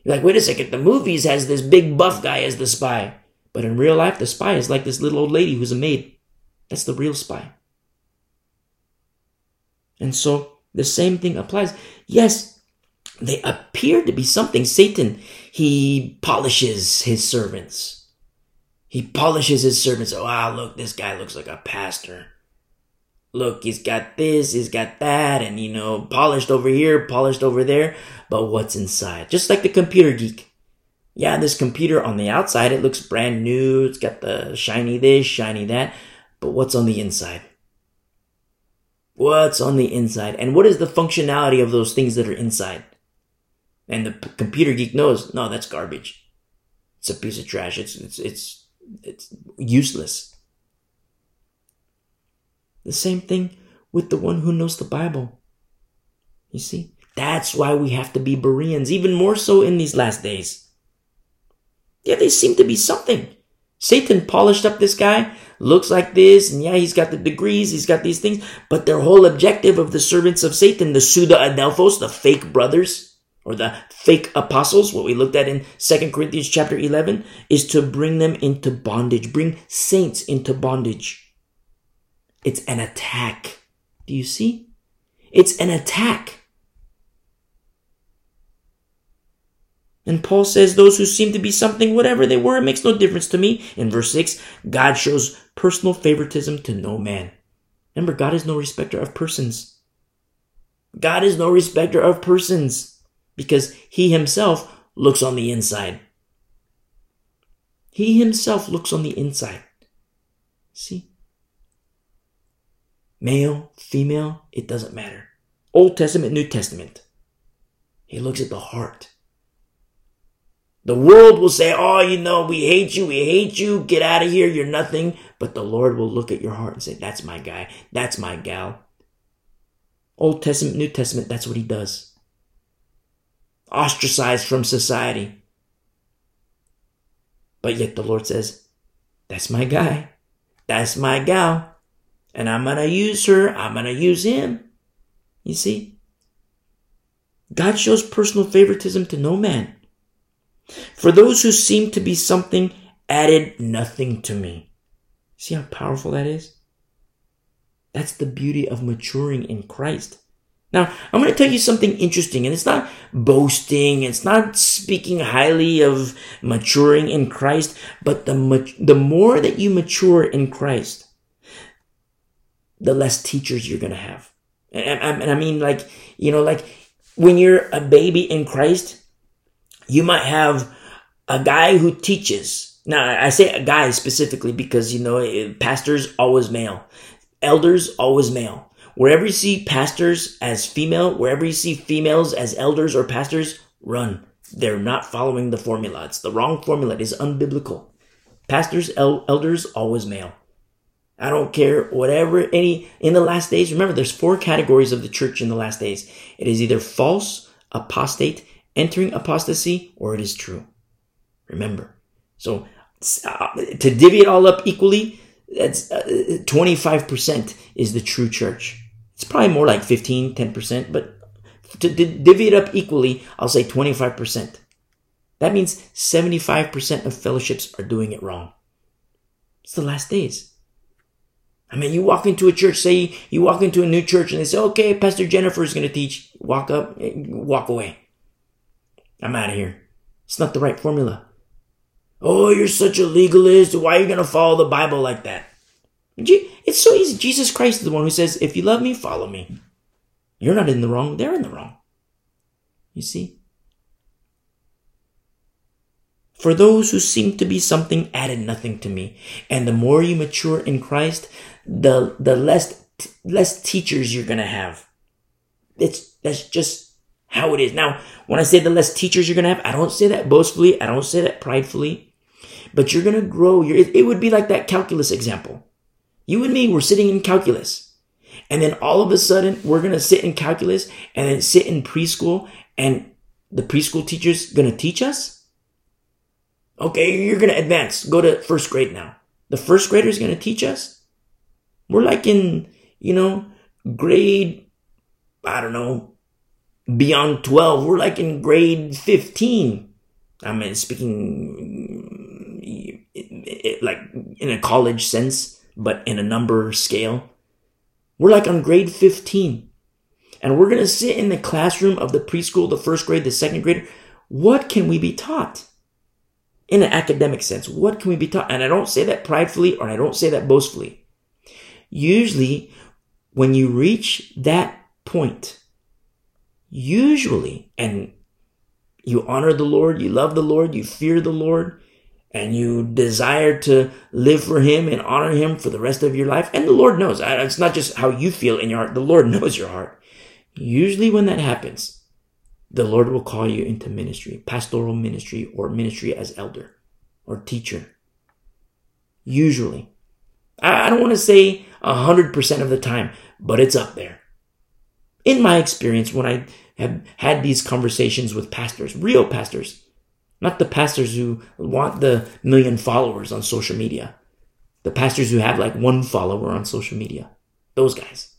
you're like wait a second the movies has this big buff guy as the spy but in real life the spy is like this little old lady who's a maid that's the real spy and so the same thing applies yes they appear to be something. Satan, he polishes his servants. He polishes his servants. Oh, wow, look, this guy looks like a pastor. Look, he's got this, he's got that, and you know, polished over here, polished over there. But what's inside? Just like the computer geek. Yeah, this computer on the outside, it looks brand new. It's got the shiny this, shiny that. But what's on the inside? What's on the inside? And what is the functionality of those things that are inside? And the computer geek knows, no, that's garbage. It's a piece of trash. It's, it's, it's, it's useless. The same thing with the one who knows the Bible. You see? That's why we have to be Bereans, even more so in these last days. Yeah, they seem to be something. Satan polished up this guy, looks like this, and yeah, he's got the degrees, he's got these things, but their whole objective of the servants of Satan, the pseudo adelphos, the fake brothers, or the fake apostles, what we looked at in Second Corinthians chapter 11, is to bring them into bondage, bring saints into bondage. It's an attack. Do you see? It's an attack. And Paul says, Those who seem to be something, whatever they were, it makes no difference to me. In verse 6, God shows personal favoritism to no man. Remember, God is no respecter of persons. God is no respecter of persons because he himself looks on the inside. He himself looks on the inside. See? Male, female, it doesn't matter. Old Testament, New Testament. He looks at the heart. The world will say, Oh, you know, we hate you, we hate you, get out of here, you're nothing. But the Lord will look at your heart and say, That's my guy, that's my gal. Old Testament, New Testament, that's what he does ostracized from society. But yet the Lord says, That's my guy. That's my gal. And I'm to use her. I'm to use him. You see? God shows personal favoritism to no man. For those who seem to be something added nothing to me. See how powerful that is? That's the beauty of maturing in Christ. Now, I'm going to tell you something interesting, and it's not boasting, it's not speaking highly of maturing in Christ, but the, the more that you mature in Christ, the less teachers you're going to have. And, and I mean, like, you know, like when you're a baby in Christ, you might have a guy who teaches. Now, I say a guy specifically because, you know, pastors always male, elders always male Wherever you see pastors as female, wherever you see females as elders or pastors, run. They're not following the formula. It's the wrong formula. It is unbiblical. Pastors, el- elders, always male. I don't care whatever any in the last days. Remember, there's four categories of the church in the last days. It is either false, apostate, entering apostasy, or it is true. Remember. So uh, to divvy it all up equally, that's uh, 25% is the true church. It's probably more like 15, 10%, but to divvy it up equally, I'll say 25%. That means 75% of fellowships are doing it wrong. It's the last days. I mean, you walk into a church, say you walk into a new church and they say, okay, Pastor Jennifer is going to teach. Walk up, walk away. I'm out of here. It's not the right formula. Oh, you're such a legalist. Why are you going to follow the Bible like that? It's so easy. Jesus Christ is the one who says, if you love me, follow me. You're not in the wrong, they're in the wrong. You see? For those who seem to be something added nothing to me. And the more you mature in Christ, the, the less, less teachers you're going to have. It's, that's just how it is. Now, when I say the less teachers you're going to have, I don't say that boastfully. I don't say that pridefully, but you're going to grow. It would be like that calculus example. You and me were sitting in calculus. And then all of a sudden, we're going to sit in calculus and then sit in preschool and the preschool teacher's going to teach us? Okay, you're going to advance. Go to first grade now. The first grader is going to teach us? We're like in, you know, grade, I don't know, beyond 12. We're like in grade 15. I mean, speaking like in a college sense, but in a number scale. We're like on grade 15. And we're going to sit in the classroom of the preschool, the first grade, the second grade. What can we be taught? In an academic sense, what can we be taught? And I don't say that pridefully or I don't say that boastfully. Usually, when you reach that point, usually, and you honor the Lord, you love the Lord, you fear the Lord, and you desire to live for Him and honor Him for the rest of your life. And the Lord knows. It's not just how you feel in your heart. The Lord knows your heart. Usually when that happens, the Lord will call you into ministry, pastoral ministry or ministry as elder or teacher. Usually. I don't want to say 100% of the time, but it's up there. In my experience, when I have had these conversations with pastors, real pastors, not the pastors who want the million followers on social media. The pastors who have like one follower on social media. Those guys.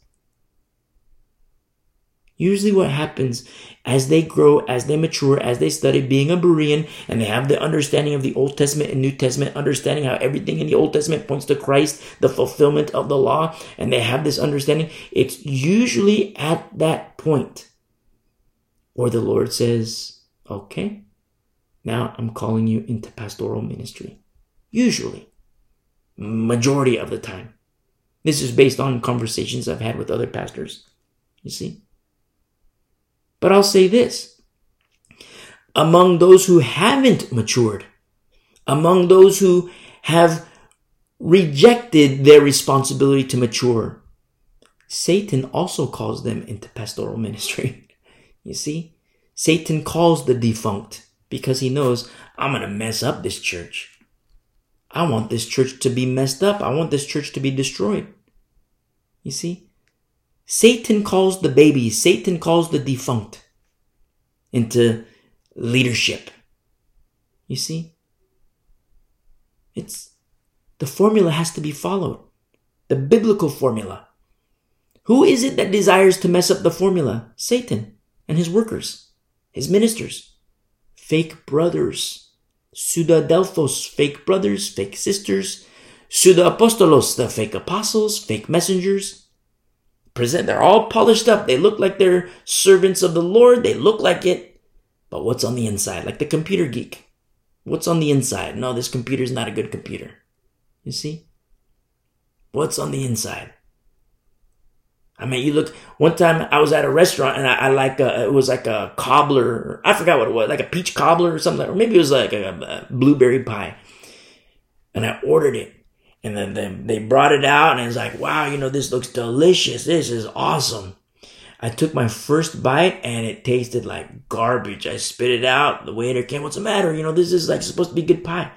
Usually what happens as they grow, as they mature, as they study being a Berean, and they have the understanding of the Old Testament and New Testament, understanding how everything in the Old Testament points to Christ, the fulfillment of the law, and they have this understanding, it's usually at that point where the Lord says, okay, now I'm calling you into pastoral ministry. Usually. Majority of the time. This is based on conversations I've had with other pastors. You see? But I'll say this. Among those who haven't matured, among those who have rejected their responsibility to mature, Satan also calls them into pastoral ministry. you see? Satan calls the defunct because he knows I'm going to mess up this church. I want this church to be messed up. I want this church to be destroyed. You see? Satan calls the baby, Satan calls the defunct into leadership. You see? It's the formula has to be followed. The biblical formula. Who is it that desires to mess up the formula? Satan and his workers, his ministers fake brothers. Pseudadelphos, fake brothers, fake sisters. Pseudoapostolos, the fake apostles, fake messengers. Present, they're all polished up. They look like they're servants of the Lord. They look like it. But what's on the inside? Like the computer geek. What's on the inside? No, this computer is not a good computer. You see? What's on the inside? I mean, you look. One time I was at a restaurant and I, I like a, it was like a cobbler. I forgot what it was, like a peach cobbler or something, or maybe it was like a, a blueberry pie. And I ordered it, and then they, they brought it out, and it's like, wow, you know, this looks delicious. This is awesome. I took my first bite, and it tasted like garbage. I spit it out. The waiter came, "What's the matter? You know, this is like supposed to be good pie."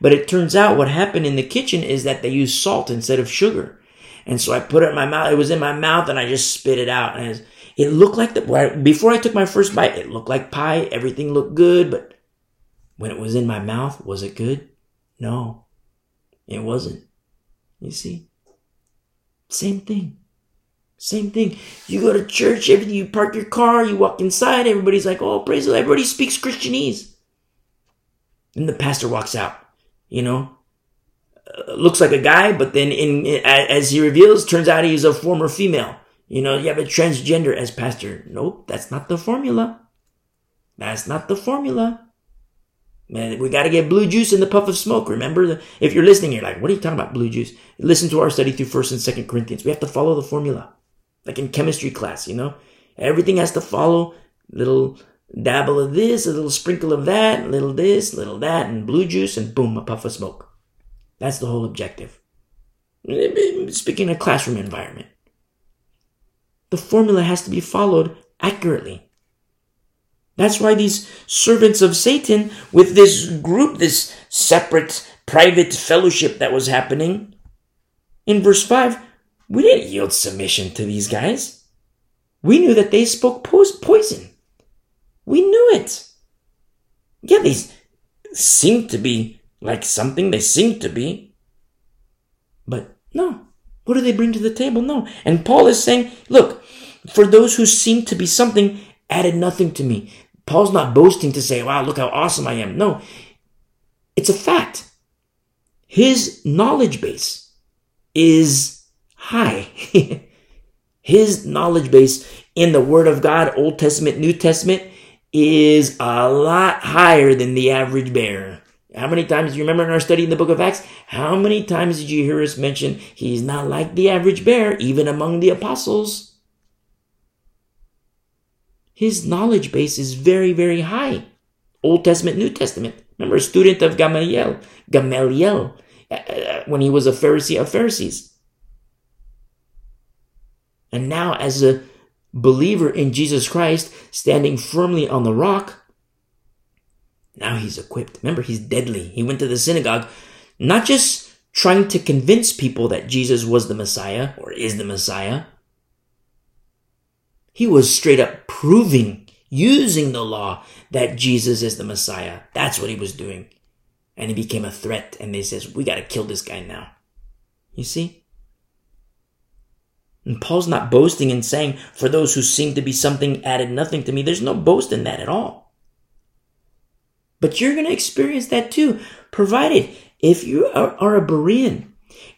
But it turns out what happened in the kitchen is that they used salt instead of sugar. And so I put it in my mouth. It was in my mouth and I just spit it out. And it looked like the, before I took my first bite, it looked like pie. Everything looked good. But when it was in my mouth, was it good? No, it wasn't. You see? Same thing. Same thing. You go to church, everything, you park your car, you walk inside, everybody's like, oh, praise the Lord. Everybody speaks Christianese. And the pastor walks out, you know? Uh, looks like a guy, but then in, in, as he reveals, turns out he's a former female. You know, you have a transgender as pastor. Nope, that's not the formula. That's not the formula. Man, we got to get blue juice in the puff of smoke. Remember, if you're listening, you're like, "What are you talking about, blue juice?" Listen to our study through First and Second Corinthians. We have to follow the formula, like in chemistry class. You know, everything has to follow little dabble of this, a little sprinkle of that, a little this, a little that, and blue juice, and boom, a puff of smoke. That's the whole objective. Speaking of classroom environment, the formula has to be followed accurately. That's why these servants of Satan, with this group, this separate private fellowship that was happening, in verse 5, We didn't yield submission to these guys. We knew that they spoke poison. We knew it. Yeah, these seem to be like something they seem to be. But no. What do they bring to the table? No. And Paul is saying, look, for those who seem to be something, added nothing to me. Paul's not boasting to say, wow, look how awesome I am. No, it's a fact. His knowledge base is high. His knowledge base in the Word of God, Old Testament, New Testament, is a lot higher than the average bear. How many times do you remember in our study in the book of Acts? How many times did you hear us mention he's not like the average bear, even among the apostles? His knowledge base is very, very high. Old Testament, New Testament. Remember, a student of Gamaliel, Gamaliel, uh, uh, when he was a Pharisee of Pharisees. And now, as a believer in Jesus Christ, standing firmly on the rock, now he's equipped. Remember, he's deadly. He went to the synagogue, not just trying to convince people that Jesus was the Messiah or is the Messiah. He was straight up proving, using the law, that Jesus is the Messiah. That's what he was doing. And he became a threat, and they says, we gotta kill this guy now. You see? And Paul's not boasting and saying, for those who seem to be something added nothing to me. There's no boast in that at all. But you're to experience that too, provided if you are, are, a Berean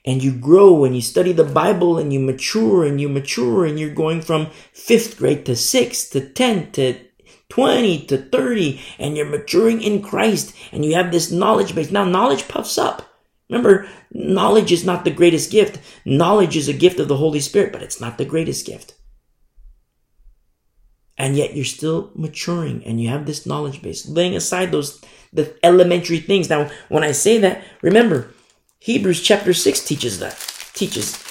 and you grow and you study the Bible and you mature and you mature and you're going from fifth grade to sixth to 10 to 20 to 30 and you're maturing in Christ and you have this knowledge base. Now knowledge puffs up. Remember, knowledge is not the greatest gift. Knowledge is a gift of the Holy Spirit, but it's not the greatest gift and yet you're still maturing and you have this knowledge base laying aside those the elementary things now when i say that remember hebrews chapter 6 teaches that teaches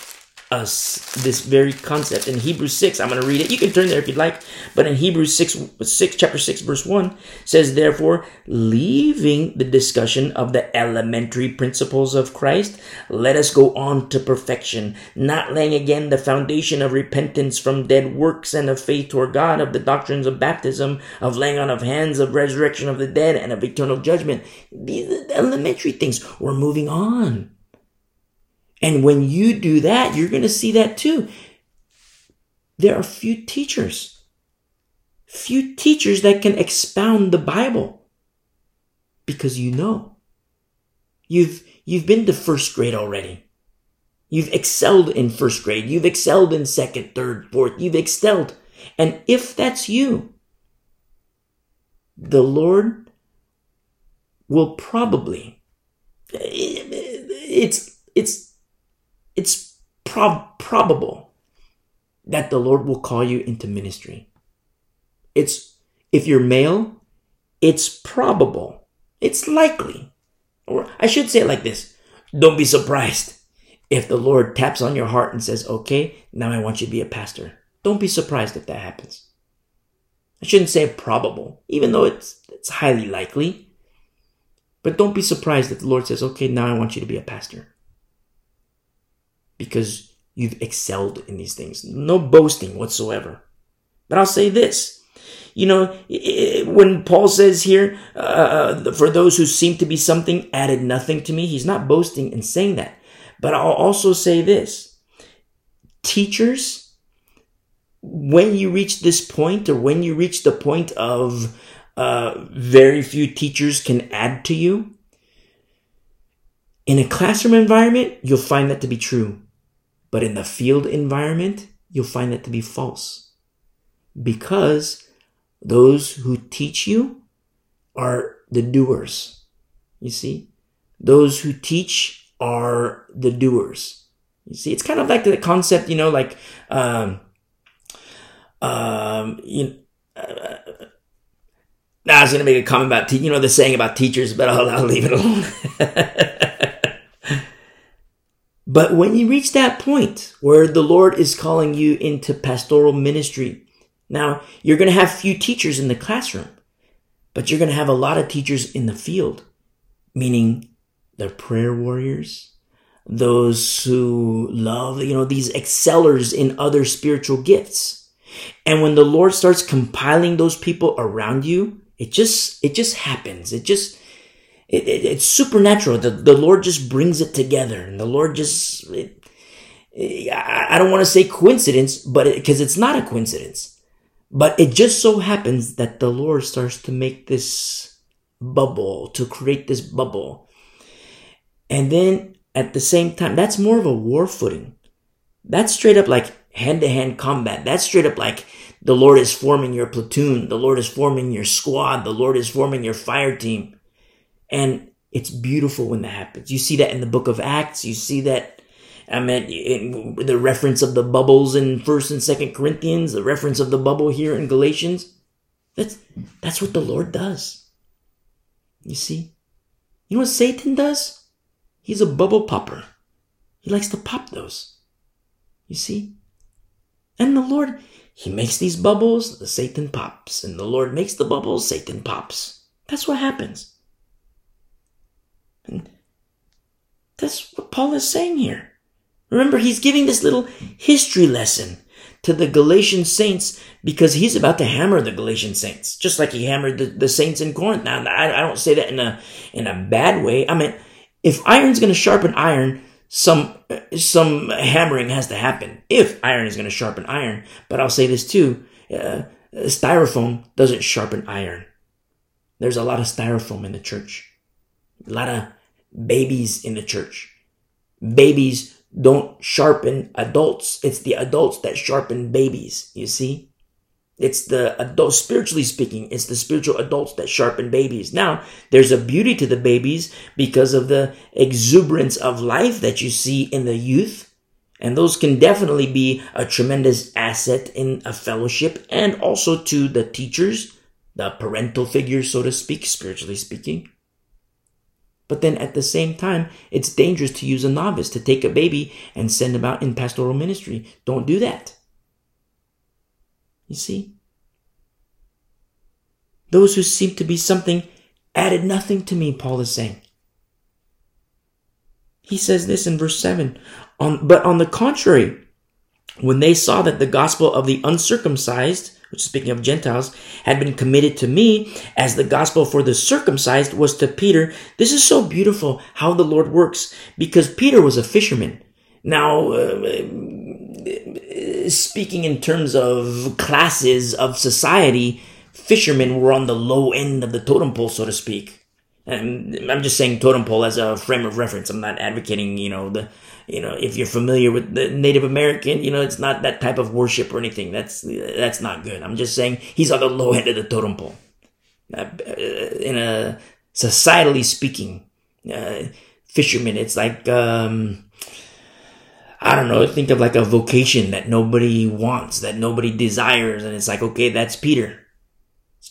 us this very concept in Hebrews 6. I'm going to read it. You can turn there if you'd like. But in Hebrews 6, 6, chapter 6, verse 1 says, Therefore, leaving the discussion of the elementary principles of Christ, let us go on to perfection, not laying again the foundation of repentance from dead works and of faith toward God, of the doctrines of baptism, of laying on of hands, of resurrection of the dead, and of eternal judgment. These elementary things. We're moving on. And when you do that, you're going to see that too. There are few teachers, few teachers that can expound the Bible because you know. You've, you've been to first grade already. You've excelled in first grade. You've excelled in second, third, fourth. You've excelled. And if that's you, the Lord will probably, it's, it's it's prob- probable that the Lord will call you into ministry. It's, if you're male, it's probable, it's likely, or I should say it like this don't be surprised if the Lord taps on your heart and says, okay, now I want you to be a pastor. Don't be surprised if that happens. I shouldn't say probable, even though it's, it's highly likely. But don't be surprised if the Lord says, okay, now I want you to be a pastor because you've excelled in these things. No boasting whatsoever. But I'll say this. You know, when Paul says here, uh, uh, for those who seem to be something added nothing to me, he's not boasting in saying that. But I'll also say this. Teachers, when you reach this point or when you reach the point of uh, very few teachers can add to you, in a classroom environment, you'll find that to be true. But in the field environment, you'll find that to be false. Because those who teach you are the doers. You see? Those who teach are the doers. You see, it's kind of like the concept, you know, like, um, um, you uh, now I was going to make a comment about, te- you know, the saying about teachers, but I'll, I'll leave it alone. But when you reach that point where the Lord is calling you into pastoral ministry, now you're going to have few teachers in the classroom, but you're going to have a lot of teachers in the field, meaning they're prayer warriors, those who love, you know, these excellers in other spiritual gifts. And when the Lord starts compiling those people around you, it just, it just happens. It just, it, it, it's supernatural. The, the Lord just brings it together and the Lord just, it, I don't want to say coincidence, but because it, it's not a coincidence, but it just so happens that the Lord starts to make this bubble, to create this bubble. And then at the same time, that's more of a war footing. That's straight up like hand to hand combat. That's straight up like the Lord is forming your platoon. The Lord is forming your squad. The Lord is forming your fire team. And it's beautiful when that happens. You see that in the book of Acts. You see that I mean, the reference of the bubbles in First and Second Corinthians, the reference of the bubble here in Galatians. That's that's what the Lord does. You see, you know what Satan does? He's a bubble popper. He likes to pop those. You see, and the Lord, He makes these bubbles. The Satan pops, and the Lord makes the bubbles. Satan pops. That's what happens. And that's what Paul is saying here. Remember, he's giving this little history lesson to the Galatian saints because he's about to hammer the Galatian saints, just like he hammered the, the saints in Corinth. Now, I, I don't say that in a in a bad way. I mean, if iron's going to sharpen iron, some some hammering has to happen. If iron is going to sharpen iron, but I'll say this too: uh, styrofoam doesn't sharpen iron. There's a lot of styrofoam in the church, a lot of babies in the church. Babies don't sharpen adults. It's the adults that sharpen babies, you see? It's the adults, spiritually speaking, it's the spiritual adults that sharpen babies. Now, there's a beauty to the babies because of the exuberance of life that you see in the youth. And those can definitely be a tremendous asset in a fellowship and also to the teachers, the parental figures, so to speak, spiritually speaking. But then at the same time, it's dangerous to use a novice to take a baby and send him out in pastoral ministry. Don't do that. You see? Those who seem to be something added nothing to me, Paul is saying. He says this in verse 7 on, But on the contrary, when they saw that the gospel of the uncircumcised which speaking of Gentiles, had been committed to me as the gospel for the circumcised was to Peter. This is so beautiful how the Lord works because Peter was a fisherman. Now, uh, speaking in terms of classes of society, fishermen were on the low end of the totem pole, so to speak. And I'm just saying totem pole as a frame of reference. I'm not advocating, you know, the you know, if you're familiar with the Native American, you know, it's not that type of worship or anything. That's that's not good. I'm just saying he's on the low end of the totem pole. Uh, in a societally speaking, uh, fisherman, it's like um, I don't know. Think of like a vocation that nobody wants, that nobody desires, and it's like, okay, that's Peter.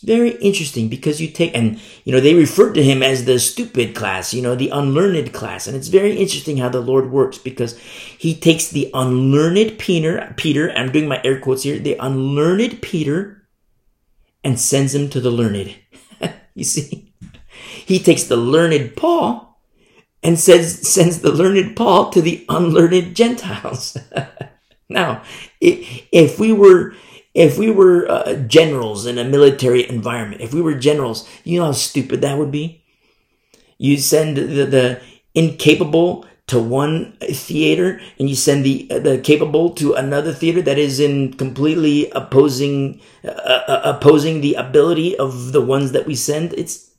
Very interesting because you take, and you know, they refer to him as the stupid class, you know, the unlearned class. And it's very interesting how the Lord works because he takes the unlearned Peter, Peter, I'm doing my air quotes here, the unlearned Peter and sends him to the learned. you see, he takes the learned Paul and says, sends the learned Paul to the unlearned Gentiles. now, if we were, if we were uh, generals in a military environment, if we were generals, you know how stupid that would be? You send the, the incapable to one theater and you send the the capable to another theater that is in completely opposing uh, uh, opposing the ability of the ones that we send it's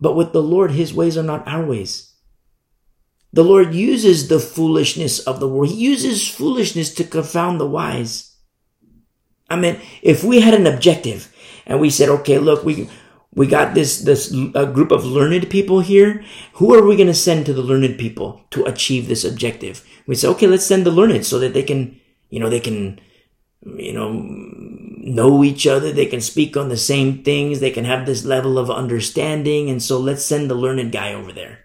but with the lord his ways are not our ways. The lord uses the foolishness of the world. He uses foolishness to confound the wise I mean, if we had an objective and we said, okay, look, we, we got this, this uh, group of learned people here. Who are we going to send to the learned people to achieve this objective? We say, okay, let's send the learned so that they can, you know, they can, you know, know each other. They can speak on the same things. They can have this level of understanding. And so let's send the learned guy over there.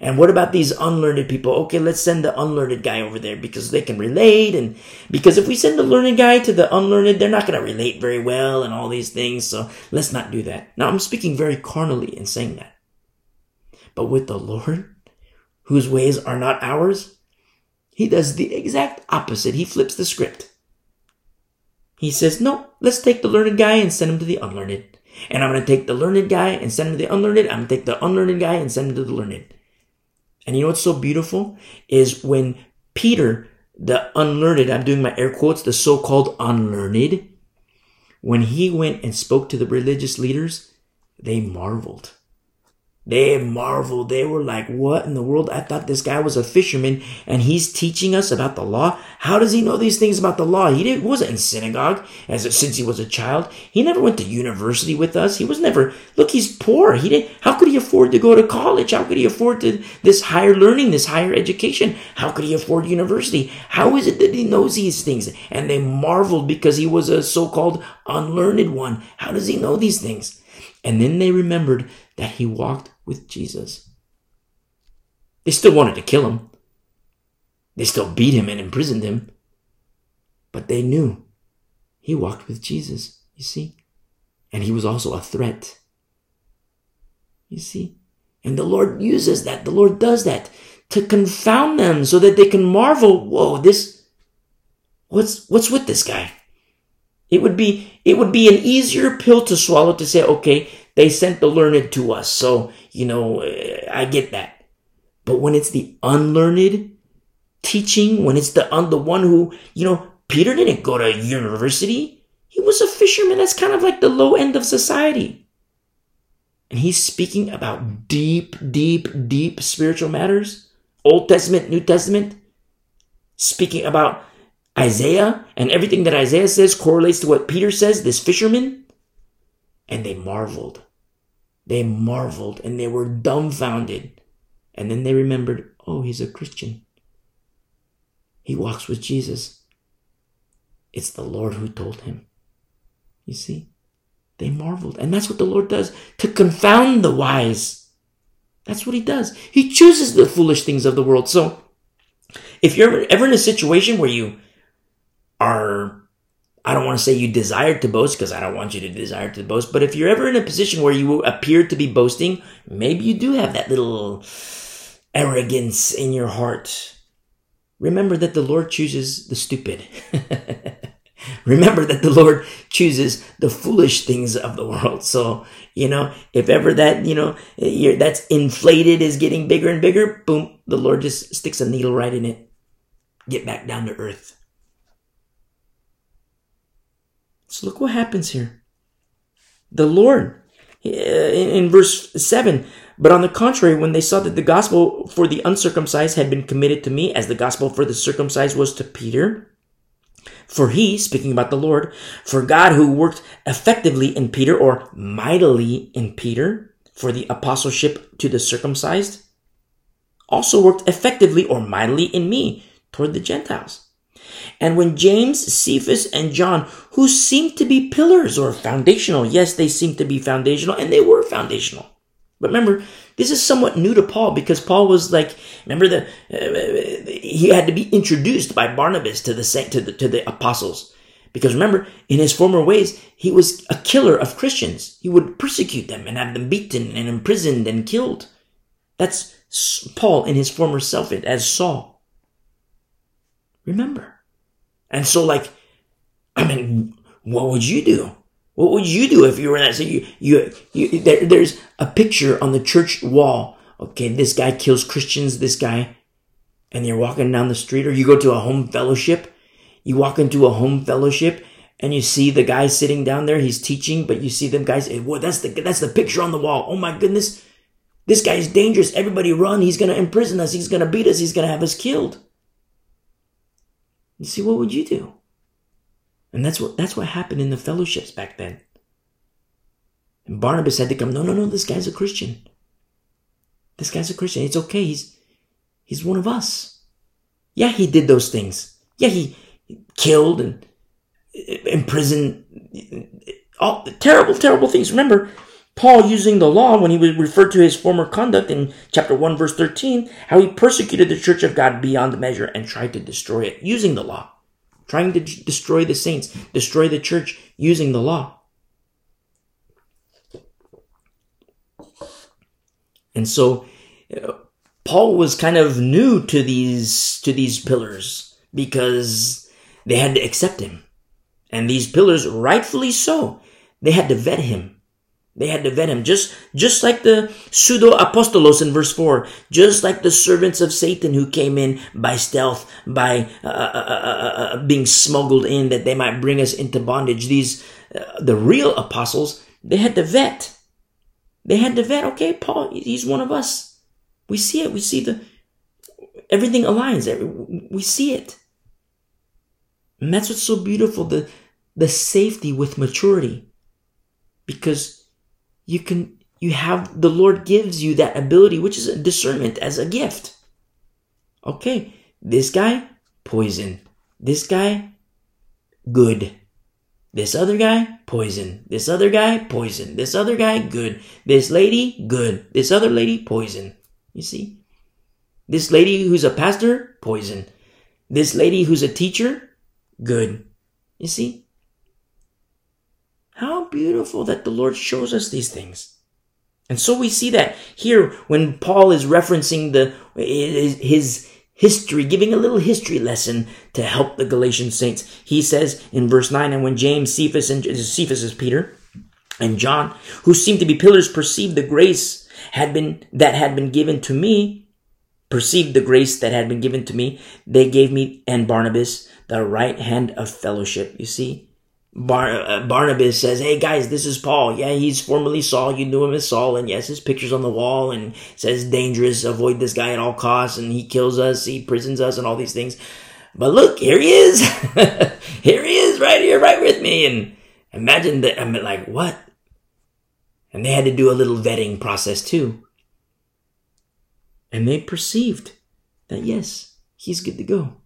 And what about these unlearned people? Okay, let's send the unlearned guy over there because they can relate. And because if we send the learned guy to the unlearned, they're not going to relate very well and all these things. So let's not do that. Now I'm speaking very carnally in saying that. But with the Lord, whose ways are not ours, he does the exact opposite. He flips the script. He says, no, let's take the learned guy and send him to the unlearned. And I'm going to take the learned guy and send him to the unlearned. I'm going to take the unlearned guy and send him to the learned. And you know what's so beautiful is when Peter, the unlearned, I'm doing my air quotes, the so-called unlearned, when he went and spoke to the religious leaders, they marveled. They marveled. They were like, what in the world? I thought this guy was a fisherman and he's teaching us about the law. How does he know these things about the law? He didn't, wasn't in synagogue as a, since he was a child. He never went to university with us. He was never, look, he's poor. He didn't, how could he afford to go to college? How could he afford to, this higher learning, this higher education? How could he afford university? How is it that he knows these things? And they marveled because he was a so-called unlearned one. How does he know these things? And then they remembered that he walked with Jesus. They still wanted to kill him. They still beat him and imprisoned him. But they knew he walked with Jesus, you see? And he was also a threat. You see? And the Lord uses that. The Lord does that to confound them so that they can marvel, whoa, this, what's, what's with this guy? It would be, it would be an easier pill to swallow to say, okay, they sent the learned to us. So, you know, eh, I get that. But when it's the unlearned teaching, when it's the, un, the one who, you know, Peter didn't go to university. He was a fisherman. That's kind of like the low end of society. And he's speaking about deep, deep, deep spiritual matters. Old Testament, New Testament. Speaking about Isaiah and everything that Isaiah says correlates to what Peter says, this fisherman. And they marveled. They marveled and they were dumbfounded. And then they remembered, oh, he's a Christian. He walks with Jesus. It's the Lord who told him. You see? They marveled. And that's what the Lord does to confound the wise. That's what he does. He chooses the foolish things of the world. So, if you're ever in a situation where you are I don't want to say you desire to boast because I don't want you to desire to boast, but if you're ever in a position where you appear to be boasting, maybe you do have that little arrogance in your heart. Remember that the Lord chooses the stupid. Remember that the Lord chooses the foolish things of the world. So, you know, if ever that, you know, that's inflated is getting bigger and bigger, boom, the Lord just sticks a needle right in it. Get back down to earth. So look what happens here. The Lord, uh, in verse 7, but on the contrary, when they saw that the gospel for the uncircumcised had been committed to me, as the gospel for the circumcised was to Peter, for he, speaking about the Lord, for God who worked effectively in Peter or mightily in Peter for the apostleship to the circumcised, also worked effectively or mightily in me toward the Gentiles. And when James, Cephas, and John, who seemed to be pillars or foundational, yes, they seemed to be foundational, and they were foundational. But remember, this is somewhat new to Paul because Paul was like, remember the uh, he had to be introduced by Barnabas to the to the to the apostles. Because remember, in his former ways, he was a killer of Christians. He would persecute them and have them beaten and imprisoned and killed. That's Paul in his former self as Saul. Remember. And so, like, I mean, what would you do? What would you do if you were in that? So you, you, you there, there's a picture on the church wall. Okay, this guy kills Christians. This guy, and you're walking down the street, or you go to a home fellowship. You walk into a home fellowship, and you see the guy sitting down there. He's teaching, but you see them guys. Hey, that's the that's the picture on the wall. Oh my goodness, this guy is dangerous. Everybody run. He's gonna imprison us. He's gonna beat us. He's gonna have us killed. You see, what would you do? And that's what that's what happened in the fellowships back then. And Barnabas had to come, no, no, no, this guy's a Christian. This guy's a Christian. It's okay. He's he's one of us. Yeah, he did those things. Yeah, he killed and eh, imprisoned eh, eh, all terrible, terrible things. Remember, Paul using the law when he would refer to his former conduct in chapter 1 verse 13, how he persecuted the church of God beyond measure and tried to destroy it using the law. Trying to destroy the saints, destroy the church using the law. And so, uh, Paul was kind of new to these to these pillars because they had to accept him. And these pillars, rightfully so, they had to vet him. They had to vet him, just just like the pseudo apostolos in verse four, just like the servants of Satan who came in by stealth, by uh, uh, uh, being smuggled in, that they might bring us into bondage. These the real apostles, they had to vet. They had to vet. Okay, Paul, he's one of us. We see it. We see the everything aligns. We see it, and that's what's so beautiful. The the safety with maturity, because you can you have the Lord gives you that ability, which is a discernment as a gift. Okay, this guy, poison. This guy, good. This other guy, poison. This other guy, poison. This other guy, good. This lady, good. This other lady, poison. You see? This lady who's a pastor, poison. This lady who's a teacher, good. You see? How beautiful that the Lord shows us these things. And so we see that here when Paul is referencing the his history, giving a little history lesson to help the Galatian saints. He says in verse 9, and when James, Cephas, and uh, Cephas is Peter, and John, who seemed to be pillars, perceived the grace had been that had been given to me, perceived the grace that had been given to me, they gave me and Barnabas the right hand of fellowship. You see, Bar- Barnabas says, Hey guys, this is Paul. Yeah, he's formerly Saul. You knew him as Saul. And yes, his picture's on the wall and says dangerous. Avoid this guy at all costs. And he kills us. He prisons us and all these things. But look, here he is. here he is right here, right with me. And imagine that. I'm like, what? And they had to do a little vetting process too. And they perceived that yes, he's good to go.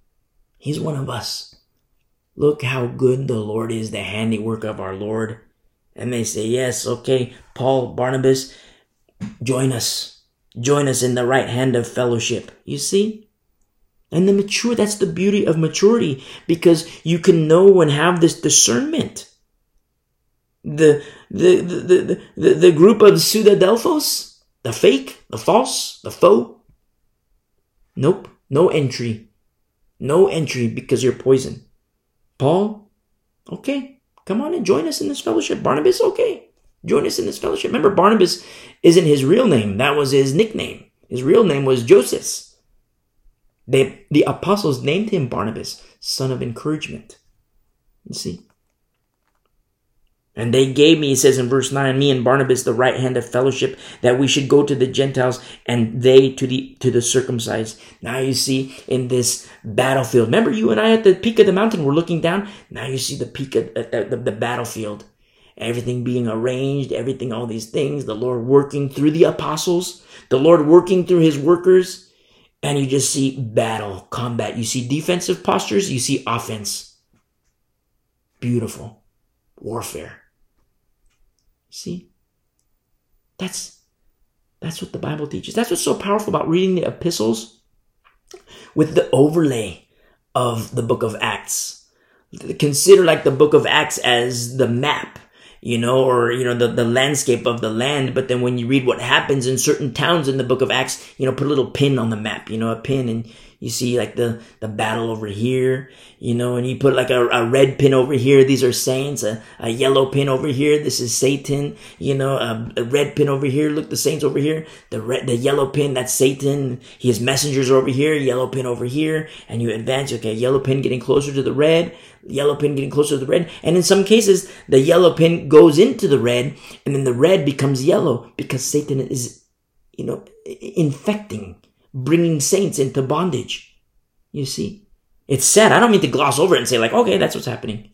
He's one of us. Look how good the Lord is, the handiwork of our Lord. And they say, Yes, okay, Paul, Barnabas, join us. Join us in the right hand of fellowship. You see? And the mature, that's the beauty of maturity because you can know and have this discernment. The, the, the, the, the, group of Pseudadelphos, the fake, the false, the faux. Nope, no entry. No entry because you're poison. Paul, okay, come on and join us in this fellowship. Barnabas, okay, join us in this fellowship. Remember, Barnabas isn't his real name, that was his nickname. His real name was Joseph. They, the apostles named him Barnabas, son of encouragement. You see? And they gave me, he says in verse 9, me and Barnabas the right hand of fellowship, that we should go to the Gentiles and they to the to the circumcised. Now you see in this battlefield. Remember you and I at the peak of the mountain were looking down? Now you see the peak of the, the, the battlefield. Everything being arranged, everything, all these things, the Lord working through the apostles, the Lord working through his workers, and you just see battle, combat. You see defensive postures, you see offense. Beautiful warfare. See? That's that's what the Bible teaches. That's what's so powerful about reading the epistles with the overlay of the book of Acts. Consider like the book of Acts as the map, you know, or, you know, the, the landscape of the land. But then when you read what happens in certain towns in the book of Acts, you know, put a little pin on the map, you know, a pin and you see like the, the battle over here, you know, and you put like a, a red pin over here. These are saints. A, a yellow pin over here. This is Satan. You know, a, a, red pin over here. Look, the saints over here. The red, the yellow pin, that's Satan. His messengers over here. Yellow pin over here. And you advance. Okay, yellow pin getting closer to the red. Yellow pin getting closer to the red. And in some cases, the yellow pin goes into the red and then the red becomes yellow because Satan is, you know, infecting bringing saints into bondage. You see? It's sad. I don't mean to gloss over it and say, like, okay, that's what's happening.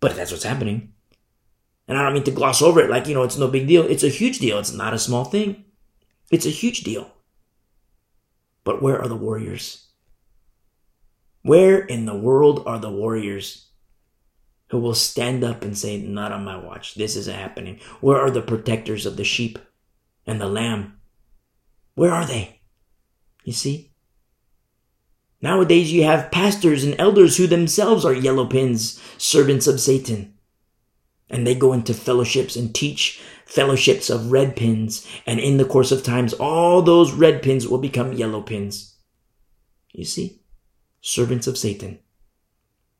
But that's what's happening. And I don't mean to gloss over it like, you know, it's no big deal. It's a huge deal. It's not a small thing. It's a huge deal. But where are the warriors? Where in the world are the warriors who will stand up and say, Not on my watch. This isn't happening. Where are the protectors of the sheep and the lamb? Where are they? You see? Nowadays, you have pastors and elders who themselves are yellow pins, servants of Satan. And they go into fellowships and teach fellowships of red pins. And in the course of times, all those red pins will become yellow pins. You see? Servants of Satan.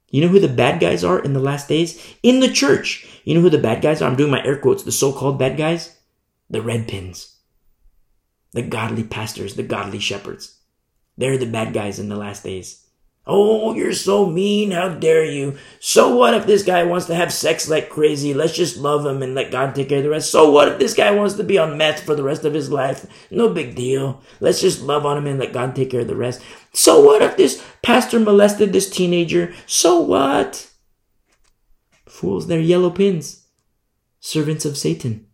You know who the bad guys are in the last days? In the church. You know who the bad guys are? I'm doing my air quotes. The so-called bad guys? The red pins. The godly pastors, the godly shepherds. They're the bad guys in the last days. Oh, you're so mean. How dare you? So what if this guy wants to have sex like crazy? Let's just love him and let God take care of the rest. So what if this guy wants to be on meth for the rest of his life? No big deal. Let's just love on him and let God take care of the rest. So what if this pastor molested this teenager? So what? Fools, they're yellow pins. Servants of Satan.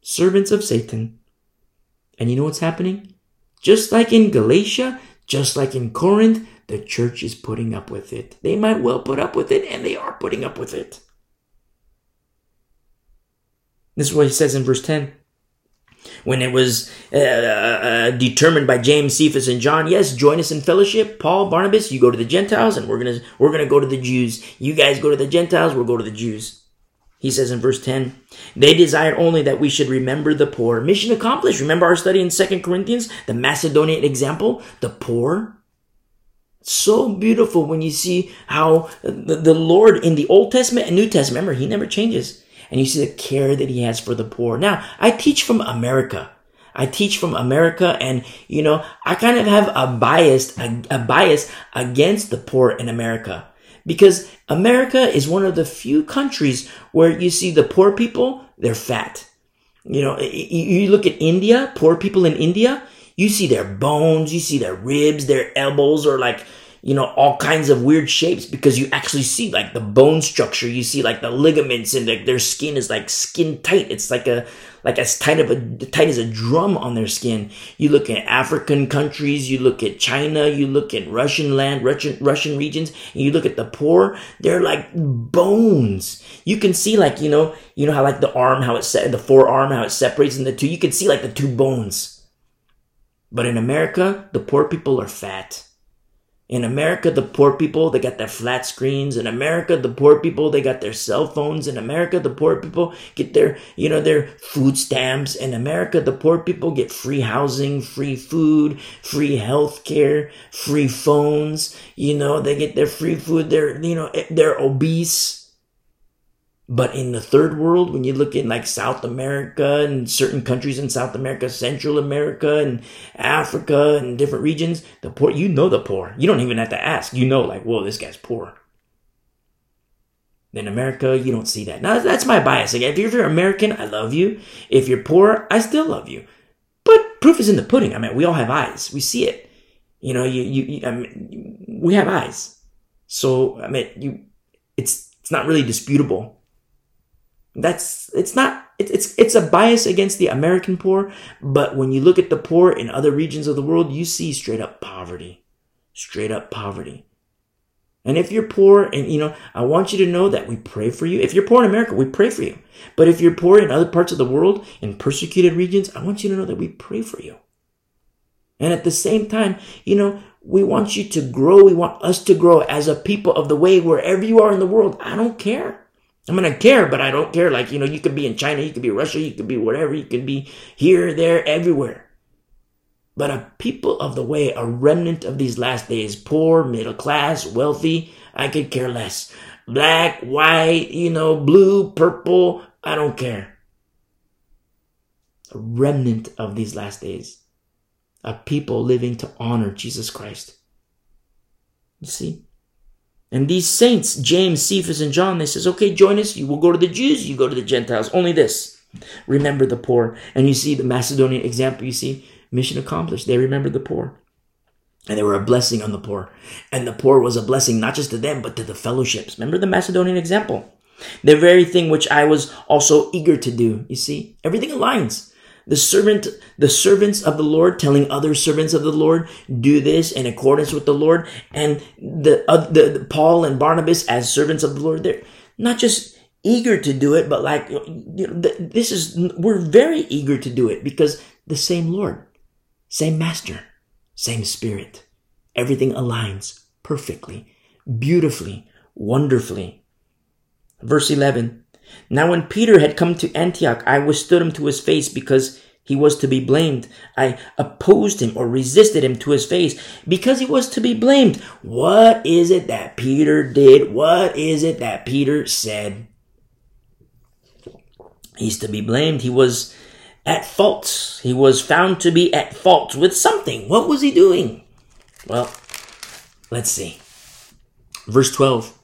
Servants of Satan. And you know what's happening? Just like in Galatia, just like in Corinth, the church is putting up with it. They might well put up with it, and they are putting up with it. This is what he says in verse 10. When it was uh, uh, determined by James, Cephas, and John, yes, join us in fellowship. Paul, Barnabas, you go to the Gentiles, and we're gonna we're gonna go to the Jews. You guys go to the Gentiles, we'll go to the Jews. He says in verse 10, they desire only that we should remember the poor. Mission accomplished. Remember our study in Second Corinthians, the Macedonian example, the poor. So beautiful when you see how the, the Lord in the Old Testament and New Testament, remember, he never changes. And you see the care that he has for the poor. Now, I teach from America. I teach from America and, you know, I kind of have a bias, a, a bias against the poor in America because America is one of the few countries where you see the poor people, they're fat. You know, you look at India, poor people in India, you see their bones, you see their ribs, their elbows are like, you know, all kinds of weird shapes because you actually see like the bone structure. You see like the ligaments and like their skin is like skin tight. It's like a, like as tight of a tight as a drum on their skin. You look at African countries, you look at China, you look at Russian land, Russian Russian regions, and you look at the poor, they're like bones. You can see like, you know, you know how like the arm, how it set the forearm, how it separates in the two. You can see like the two bones. But in America, the poor people are fat. In America, the poor people, they got their flat screens. In America, the poor people, they got their cell phones. In America, the poor people get their, you know, their food stamps. In America, the poor people get free housing, free food, free health care, free phones. You know, they get their free food. They're, you know, eh, they're obese. But in the third world, when you look in like South America and certain countries in South America, Central America and Africa and different regions, the poor, you know the poor. You don't even have to ask. You know, like, whoa, this guy's poor. In America, you don't see that. Now, that's my bias. Like, if you're American, I love you. If you're poor, I still love you. But proof is in the pudding. I mean, we all have eyes. We see it. You know, you, you, you I mean, we have eyes. So, I mean, you, it's, it's not really disputable that's it's not it's it's a bias against the American poor, but when you look at the poor in other regions of the world, you see straight up poverty. Straight up poverty. And if you're poor, and you know, I want you to know that we pray for you. If you're poor in America, we pray for you. But if you're poor in other parts of the world, in persecuted regions, I want you to know that we pray for you. And at the same time, you know, we want you to grow. We want us to grow as a people of the way wherever you are in the world. I don't care. I'm gonna care, but I don't care. Like, you know, you could be in China, you could be Russia, you could be whatever, you could be here, there, everywhere. But a people of the way, a remnant of these last days, poor, middle class, wealthy, I could care less. Black, white, you know, blue, purple, I don't care. A remnant of these last days. A people living to honor Jesus Christ. You see? And these saints, James, Cephas, and John, they says, okay, join us. You will go to the Jews, you go to the Gentiles. Only this. Remember the poor. And you see the Macedonian example, you see, mission accomplished. They remembered the poor. And they were a blessing on the poor. And the poor was a blessing not just to them, but to the fellowships. Remember the Macedonian example? The very thing which I was also eager to do. You see, everything aligns the servant the servants of the lord telling other servants of the lord do this in accordance with the lord and the, uh, the, the paul and barnabas as servants of the lord they're not just eager to do it but like you know, this is we're very eager to do it because the same lord same master same spirit everything aligns perfectly beautifully wonderfully Verse 11. Now when Peter had come to Antioch, I withstood him to his face because he was to be blamed. I opposed him or resisted him to his face because he was to be blamed. What is it that Peter did? What is it that Peter said? He's to be blamed. He was at fault. He was found to be at fault with something. What was he doing? Well, let's see. Verse 12.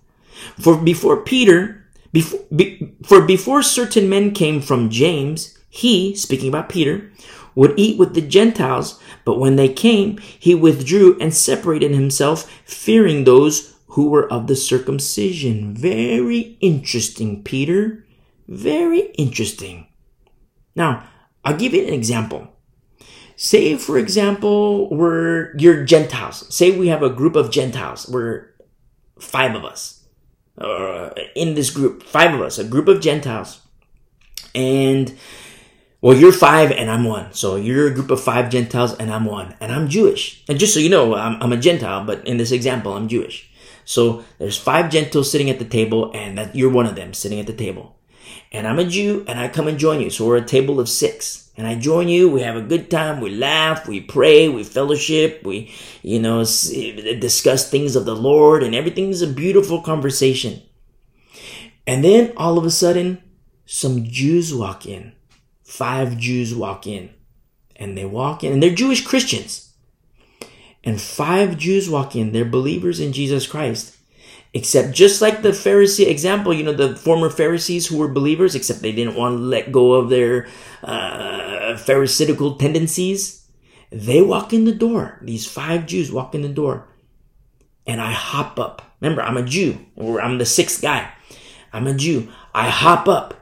For before Peter, before, be, for before certain men came from James, he, speaking about Peter, would eat with the Gentiles, but when they came, he withdrew and separated himself, fearing those who were of the circumcision. Very interesting, Peter. Very interesting. Now, I'll give you an example. Say, for example, we're you're Gentiles. Say we have a group of Gentiles. We're five of us uh, in this group. Five of us, a group of Gentiles, and well, you're five and I'm one. So you're a group of five Gentiles and I'm one. And I'm Jewish. And just so you know, I'm, I'm a Gentile, but in this example, I'm Jewish. So there's five Gentiles sitting at the table and that you're one of them sitting at the table and I'm a Jew and I come and join you. So we're a table of six and I join you. We have a good time. We laugh, we pray, we fellowship, we, you know, discuss things of the Lord and everything's a beautiful conversation. And then all of a sudden, some Jews walk in. Five Jews walk in and they walk in and they're Jewish Christians. And five Jews walk in. They're believers in Jesus Christ. Except just like the Pharisee example, you know, the former Pharisees who were believers, except they didn't want to let go of their uh, Pharisaical tendencies. They walk in the door. These five Jews walk in the door. And I hop up. Remember, I'm a Jew. Or I'm the sixth guy. I'm a Jew. I hop up.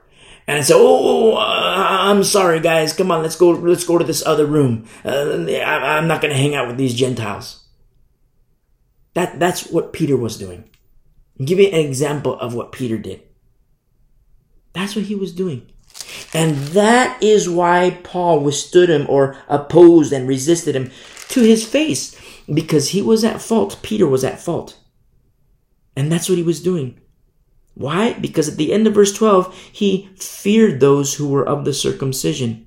And I say, "Oh, uh, I'm sorry, guys. Come on, let's go. Let's go to this other room. Uh, I, I'm not going to hang out with these Gentiles." That that's what Peter was doing. Give me an example of what Peter did. That's what he was doing. And that is why Paul withstood him or opposed and resisted him to his face because he was at fault. Peter was at fault. And that's what he was doing. Why? Because at the end of verse 12, he feared those who were of the circumcision.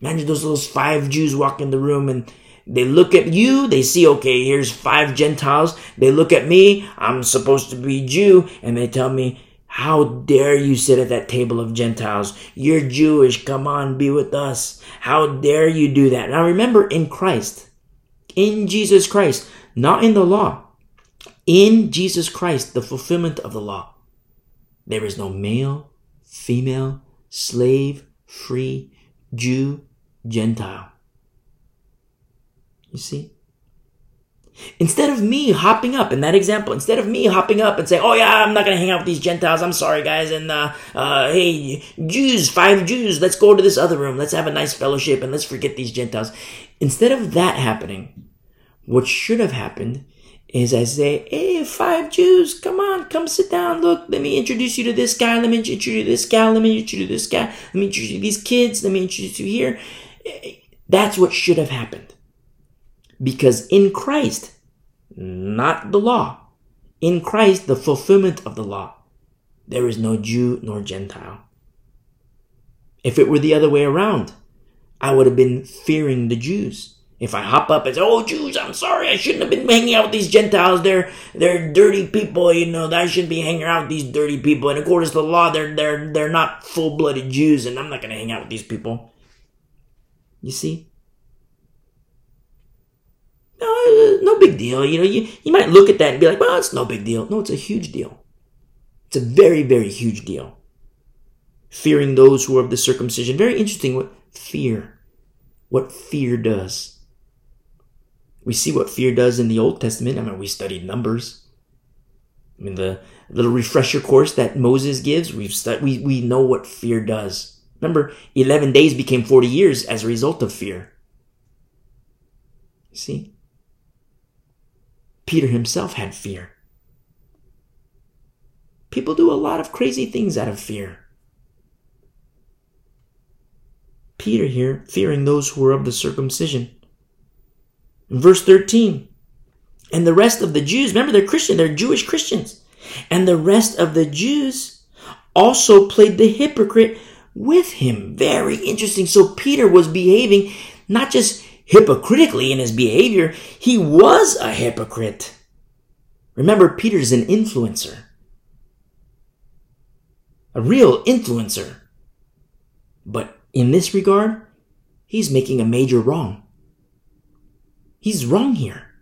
Imagine those, those five Jews walk in the room and they look at you, they see, okay, here's five Gentiles. They look at me, I'm supposed to be Jew, and they tell me, how dare you sit at that table of Gentiles? You're Jewish. Come on, be with us. How dare you do that? Now remember, in Christ, in Jesus Christ, not in the law, in Jesus Christ, the fulfillment of the law, there is no male, female, slave, free, Jew, Gentile. You see? Instead of me hopping up in that example, instead of me hopping up and saying, "Oh yeah, I'm not gonna hang out with these Gentiles. I'm sorry, guys." And uh, uh, hey, Jews, five Jews, let's go to this other room. Let's have a nice fellowship and let's forget these Gentiles. Instead of that happening, what should have happened is I say, "Hey, five Jews, come on, come sit down. Look, let me introduce you to this guy. Let me introduce you to this guy. Let me introduce you to this guy. Let me introduce you to these kids. Let me introduce you here." That's what should have happened. Because in Christ, not the law, in Christ, the fulfillment of the law, there is no Jew nor Gentile. If it were the other way around, I would have been fearing the Jews. If I hop up and say, "Oh, Jews, I'm sorry, I shouldn't have been hanging out with these Gentiles. They're they're dirty people, you know. I shouldn't be hanging out with these dirty people. And according to the law, they're they're they're not full blooded Jews, and I'm not going to hang out with these people." You see, no, no big deal. You know, you, you might look at that and be like, well, it's no big deal. No, it's a huge deal. It's a very, very huge deal. Fearing those who are of the circumcision. Very interesting what fear, what fear does. We see what fear does in the Old Testament. I mean, we studied Numbers. I mean, the little refresher course that Moses gives, we've stu- we, we know what fear does. Remember, 11 days became 40 years as a result of fear. See? Peter himself had fear. People do a lot of crazy things out of fear. Peter here, fearing those who were of the circumcision. In verse 13, and the rest of the Jews, remember they're Christian, they're Jewish Christians. And the rest of the Jews also played the hypocrite with him. Very interesting. So Peter was behaving not just hypocritically in his behavior, he was a hypocrite. Remember, Peter's an influencer. A real influencer. But in this regard, he's making a major wrong. He's wrong here.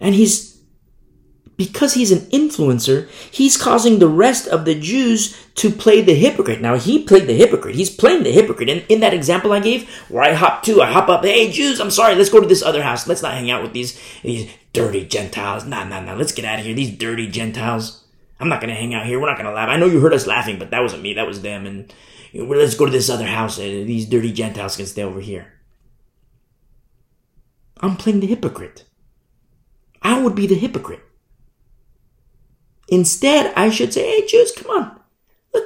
And he's, because he's an influencer, he's causing the rest of the Jews to play the hypocrite. Now, he played the hypocrite. He's playing the hypocrite. And in that example I gave, where I hop to, I hop up, hey, Jews, I'm sorry, let's go to this other house. Let's not hang out with these, these dirty Gentiles. Nah, nah, nah, let's get out of here. These dirty Gentiles. I'm not going to hang out here. We're not going to laugh. I know you heard us laughing, but that wasn't me. That was them. And you know, let's go to this other house. These dirty Gentiles can stay over here. I'm playing the hypocrite. I would be the hypocrite. Instead, I should say, hey, Jews, come on. Look,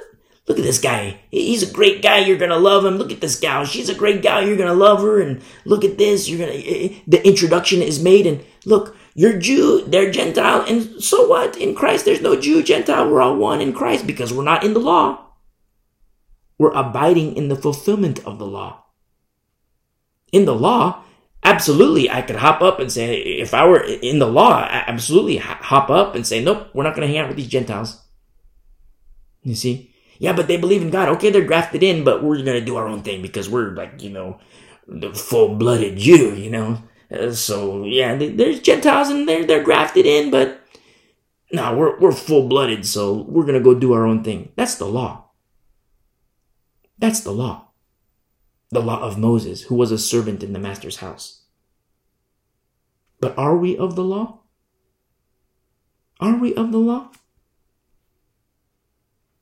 look at this guy. He's a great guy. You're going to love him. Look at this gal. She's a great gal. You're going to love her. And look at this. You're going to, eh, eh, the introduction is made. And look, you're Jew, they're Gentile. And so what? In Christ, there's no Jew, Gentile. We're all one in Christ because we're not in the law. We're abiding in the fulfillment of the law. In the law, absolutely I could hop up and say, if I were in the law, absolutely hop up and say, nope, we're not going to hang out with these Gentiles. You see? Yeah, but they believe in God. Okay, they're grafted in, but we're going to do our own thing because we're like, you know, the full blooded Jew, you know? Uh, so yeah, there's Gentiles and they're, they're grafted in, but no, we're, we're full blooded. So we're going to go do our own thing. That's the law. That's the law the law of Moses, who was a servant in the master's house. But are we of the law? Are we of the law?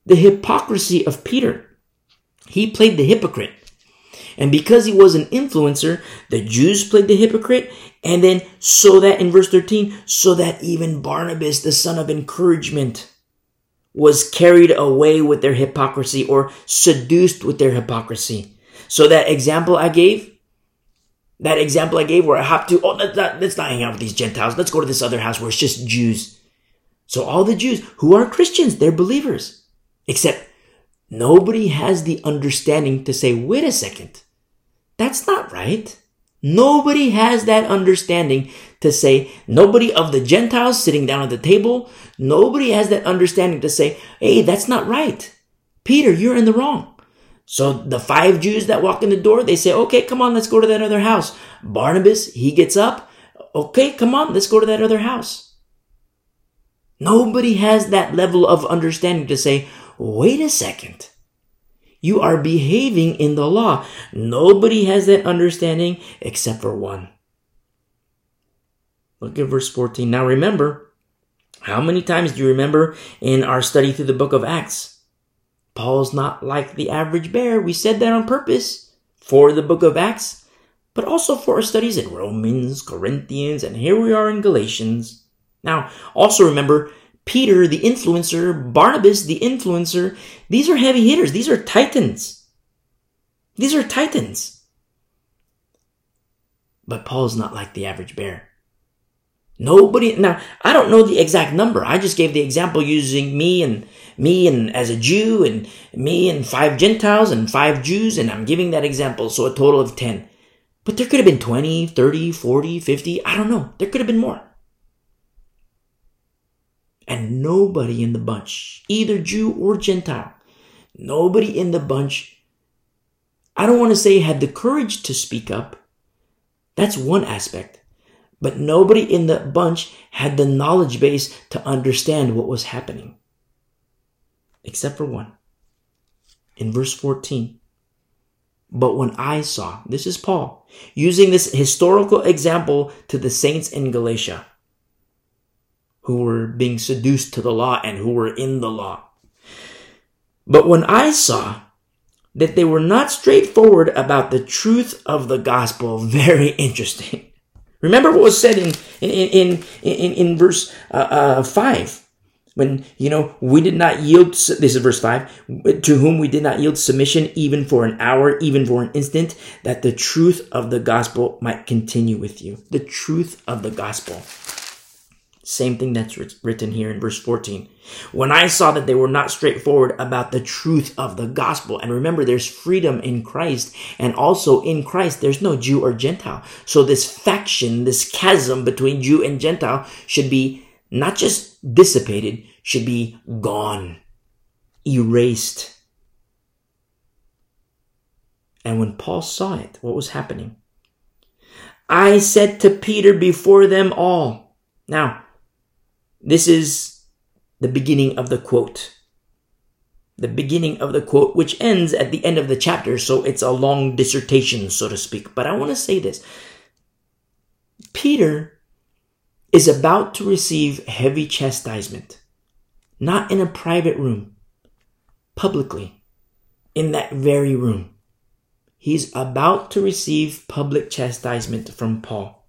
The hypocrisy of Peter. He played the hypocrite. And because he was an influencer, the Jews played the hypocrite. And then, so that in verse 13, so that even Barnabas, the son of encouragement, was carried away with their hypocrisy or seduced with their hypocrisy. So that example I gave, that example I gave where I hopped to, oh, let's not, let's not hang out with these Gentiles. Let's go to this other house where it's just Jews. So all the Jews who are Christians, they're believers. Except nobody has the understanding to say, wait a second. That's not right. Nobody has that understanding to say, nobody of the Gentiles sitting down at the table, nobody has that understanding to say, hey, that's not right. Peter, you're in the wrong. So the five Jews that walk in the door, they say, okay, come on, let's go to that other house. Barnabas, he gets up. Okay, come on, let's go to that other house. Nobody has that level of understanding to say, wait a second. You are behaving in the law. Nobody has that understanding except for one. Look at verse 14. Now remember, how many times do you remember in our study through the book of Acts? Paul's not like the average bear. We said that on purpose for the book of Acts, but also for our studies in Romans, Corinthians, and here we are in Galatians. Now, also remember, Peter, the influencer, Barnabas, the influencer, these are heavy hitters. These are titans. These are titans. But Paul's not like the average bear. Nobody, now, I don't know the exact number. I just gave the example using me and me and as a Jew and me and five Gentiles and five Jews. And I'm giving that example. So a total of 10. But there could have been 20, 30, 40, 50. I don't know. There could have been more. And nobody in the bunch, either Jew or Gentile, nobody in the bunch, I don't want to say had the courage to speak up. That's one aspect. But nobody in the bunch had the knowledge base to understand what was happening. Except for one. In verse 14. But when I saw, this is Paul, using this historical example to the saints in Galatia, who were being seduced to the law and who were in the law. But when I saw that they were not straightforward about the truth of the gospel, very interesting. Remember what was said in in in in, in verse uh, uh, five when you know we did not yield. This is verse five. To whom we did not yield submission, even for an hour, even for an instant, that the truth of the gospel might continue with you. The truth of the gospel. Same thing that's written here in verse 14. When I saw that they were not straightforward about the truth of the gospel, and remember, there's freedom in Christ, and also in Christ, there's no Jew or Gentile. So this faction, this chasm between Jew and Gentile should be not just dissipated, should be gone, erased. And when Paul saw it, what was happening? I said to Peter before them all. Now, this is the beginning of the quote. The beginning of the quote, which ends at the end of the chapter, so it's a long dissertation, so to speak. But I want to say this Peter is about to receive heavy chastisement, not in a private room, publicly, in that very room. He's about to receive public chastisement from Paul.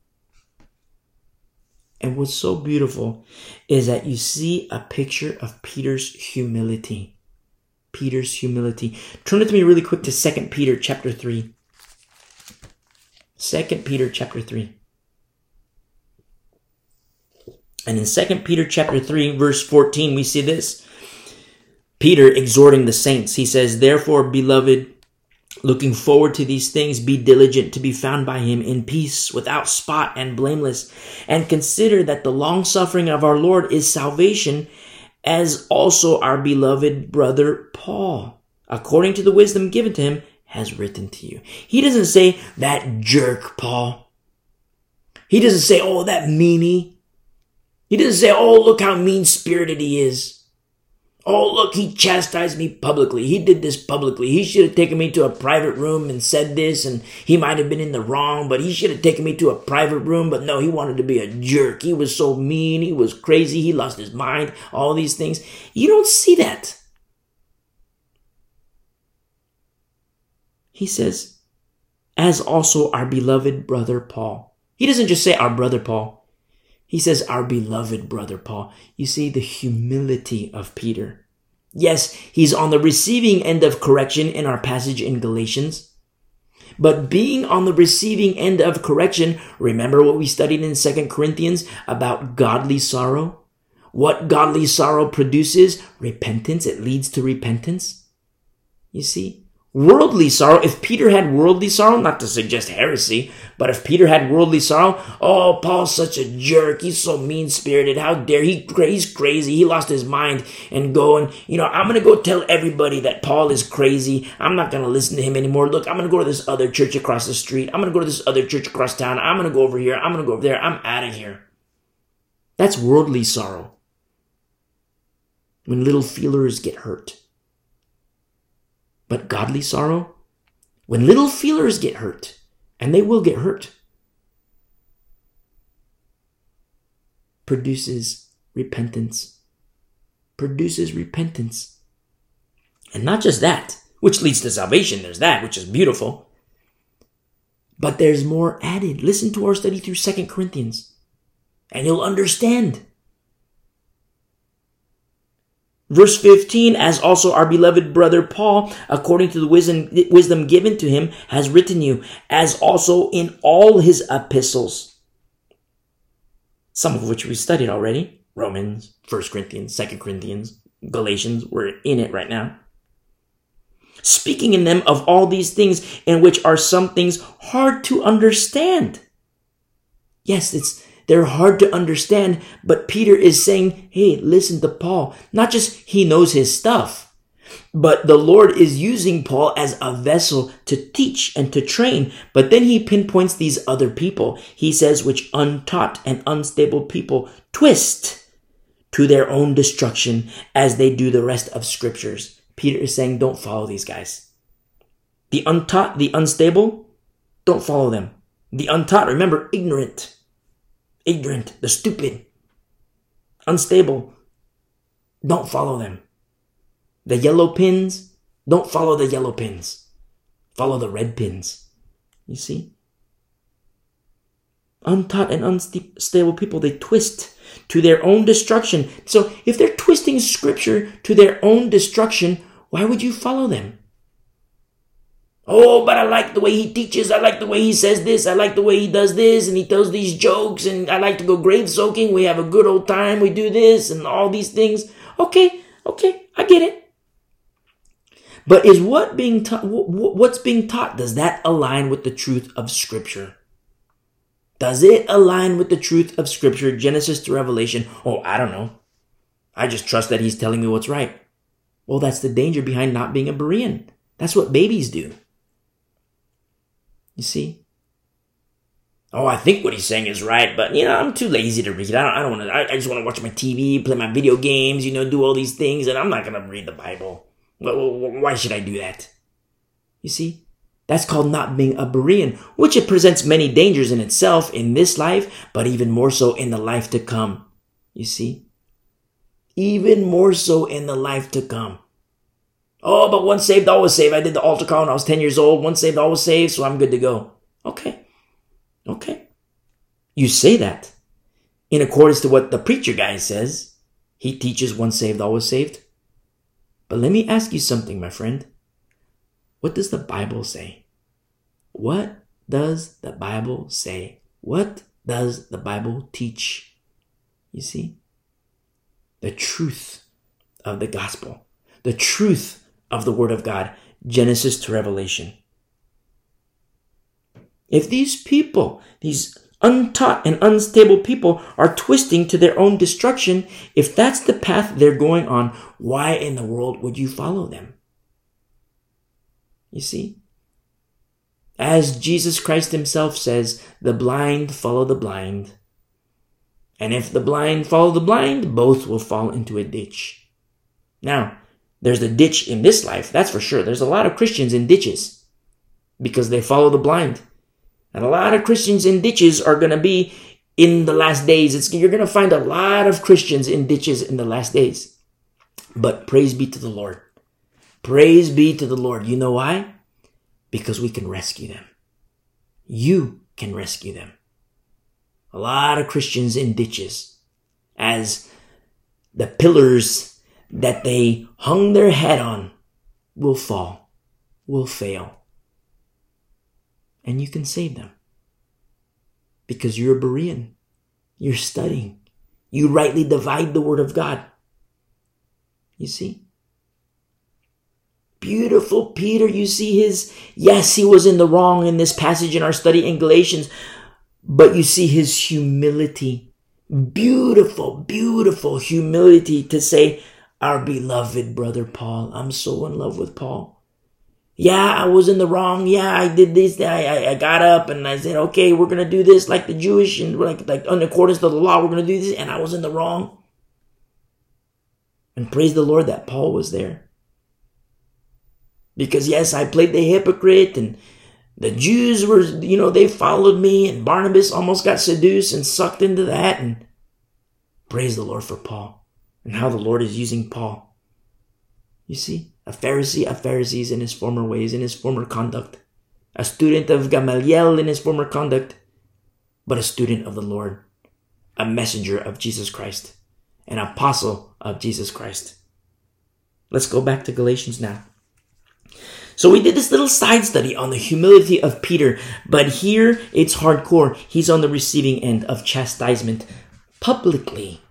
And what's so beautiful is that you see a picture of Peter's humility. Peter's humility. Turn with me really quick to 2 Peter chapter 3. 2 Peter chapter 3. And in 2 Peter chapter 3 verse 14 we see this. Peter exhorting the saints. He says, "Therefore, beloved, Looking forward to these things, be diligent to be found by him in peace, without spot and blameless. And consider that the long suffering of our Lord is salvation, as also our beloved brother Paul, according to the wisdom given to him, has written to you. He doesn't say that jerk Paul. He doesn't say, oh, that meanie. He doesn't say, oh, look how mean spirited he is. Oh, look, he chastised me publicly. He did this publicly. He should have taken me to a private room and said this, and he might have been in the wrong, but he should have taken me to a private room. But no, he wanted to be a jerk. He was so mean. He was crazy. He lost his mind. All these things. You don't see that. He says, as also our beloved brother Paul. He doesn't just say our brother Paul. He says, Our beloved brother Paul. You see the humility of Peter. Yes, he's on the receiving end of correction in our passage in Galatians. But being on the receiving end of correction, remember what we studied in 2 Corinthians about godly sorrow? What godly sorrow produces? Repentance. It leads to repentance. You see? Worldly sorrow, if Peter had worldly sorrow, not to suggest heresy, but if Peter had worldly sorrow, oh, Paul's such a jerk. He's so mean spirited. How dare he? He's crazy. He lost his mind and go and, you know, I'm going to go tell everybody that Paul is crazy. I'm not going to listen to him anymore. Look, I'm going to go to this other church across the street. I'm going to go to this other church across town. I'm going to go over here. I'm going to go over there. I'm out of here. That's worldly sorrow. When little feelers get hurt. But godly sorrow? When little feelers get hurt, and they will get hurt, produces repentance. Produces repentance. And not just that, which leads to salvation. There's that, which is beautiful. But there's more added. Listen to our study through Second Corinthians, and you'll understand. Verse 15, as also our beloved brother Paul, according to the wisdom, wisdom given to him, has written you, as also in all his epistles. Some of which we studied already. Romans, 1 Corinthians, 2 Corinthians, Galatians, we're in it right now. Speaking in them of all these things in which are some things hard to understand. Yes, it's they're hard to understand, but Peter is saying, hey, listen to Paul. Not just he knows his stuff, but the Lord is using Paul as a vessel to teach and to train. But then he pinpoints these other people. He says, which untaught and unstable people twist to their own destruction as they do the rest of scriptures. Peter is saying, don't follow these guys. The untaught, the unstable, don't follow them. The untaught, remember, ignorant ignorant, the stupid, unstable. Don't follow them. The yellow pins, don't follow the yellow pins. Follow the red pins. You see? Untaught and unstable people, they twist to their own destruction. So if they're twisting scripture to their own destruction, why would you follow them? Oh, but I like the way he teaches. I like the way he says this. I like the way he does this. And he tells these jokes. And I like to go grave soaking. We have a good old time. We do this and all these things. Okay, okay, I get it. But is what being taught, what's being taught, does that align with the truth of Scripture? Does it align with the truth of Scripture, Genesis to Revelation? Oh, I don't know. I just trust that he's telling me what's right. Well, that's the danger behind not being a Berean. That's what babies do. You see? Oh, I think what he's saying is right, but you know, I'm too lazy to read. I don't, I don't want to. I, I, just want to watch my TV, play my video games, you know, do all these things, and I'm not gonna read the Bible. Why should I do that? You see, that's called not being a Berean, which it presents many dangers in itself in this life, but even more so in the life to come. You see, even more so in the life to come. Oh, but once saved, always saved. I did the altar call when I was 10 years old. Once saved, always saved, so I'm good to go. Okay. Okay. You say that in accordance to what the preacher guy says. He teaches once saved, always saved. But let me ask you something, my friend. What does the Bible say? What does the Bible say? What does the Bible teach? You see? The truth of the gospel, the truth of the Word of God, Genesis to Revelation. If these people, these untaught and unstable people, are twisting to their own destruction, if that's the path they're going on, why in the world would you follow them? You see? As Jesus Christ himself says, the blind follow the blind. And if the blind follow the blind, both will fall into a ditch. Now, there's a ditch in this life, that's for sure. There's a lot of Christians in ditches because they follow the blind. And a lot of Christians in ditches are going to be in the last days. It's, you're going to find a lot of Christians in ditches in the last days. But praise be to the Lord. Praise be to the Lord. You know why? Because we can rescue them. You can rescue them. A lot of Christians in ditches as the pillars that they hung their head on will fall, will fail. And you can save them. Because you're a Berean. You're studying. You rightly divide the word of God. You see? Beautiful Peter, you see his, yes, he was in the wrong in this passage in our study in Galatians, but you see his humility. Beautiful, beautiful humility to say, our beloved brother Paul. I'm so in love with Paul. Yeah, I was in the wrong. Yeah, I did this. I, I, I got up and I said, okay, we're going to do this like the Jewish and like, like in accordance to the law, we're going to do this. And I was in the wrong. And praise the Lord that Paul was there. Because yes, I played the hypocrite and the Jews were, you know, they followed me and Barnabas almost got seduced and sucked into that. And praise the Lord for Paul and how the Lord is using Paul. You see, a Pharisee of Pharisees in his former ways, in his former conduct, a student of Gamaliel in his former conduct, but a student of the Lord, a messenger of Jesus Christ, an apostle of Jesus Christ. Let's go back to Galatians now. So we did this little side study on the humility of Peter, but here it's hardcore. He's on the receiving end of chastisement publicly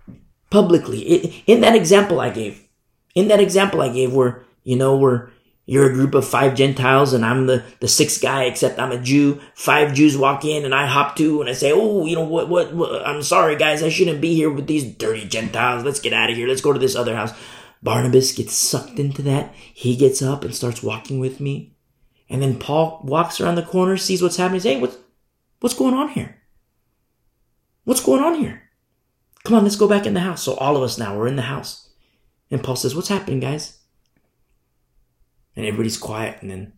publicly. in that example I gave, in that example I gave where, you know, where you're a group of five Gentiles and I'm the, the sixth guy, except I'm a Jew. Five Jews walk in and I hop to and I say, Oh, you know what, what, what, I'm sorry guys. I shouldn't be here with these dirty Gentiles. Let's get out of here. Let's go to this other house. Barnabas gets sucked into that. He gets up and starts walking with me. And then Paul walks around the corner, sees what's happening, says, Hey, what's, what's going on here? What's going on here? Come on, let's go back in the house. So all of us now, we're in the house. And Paul says, What's happening, guys? And everybody's quiet. And then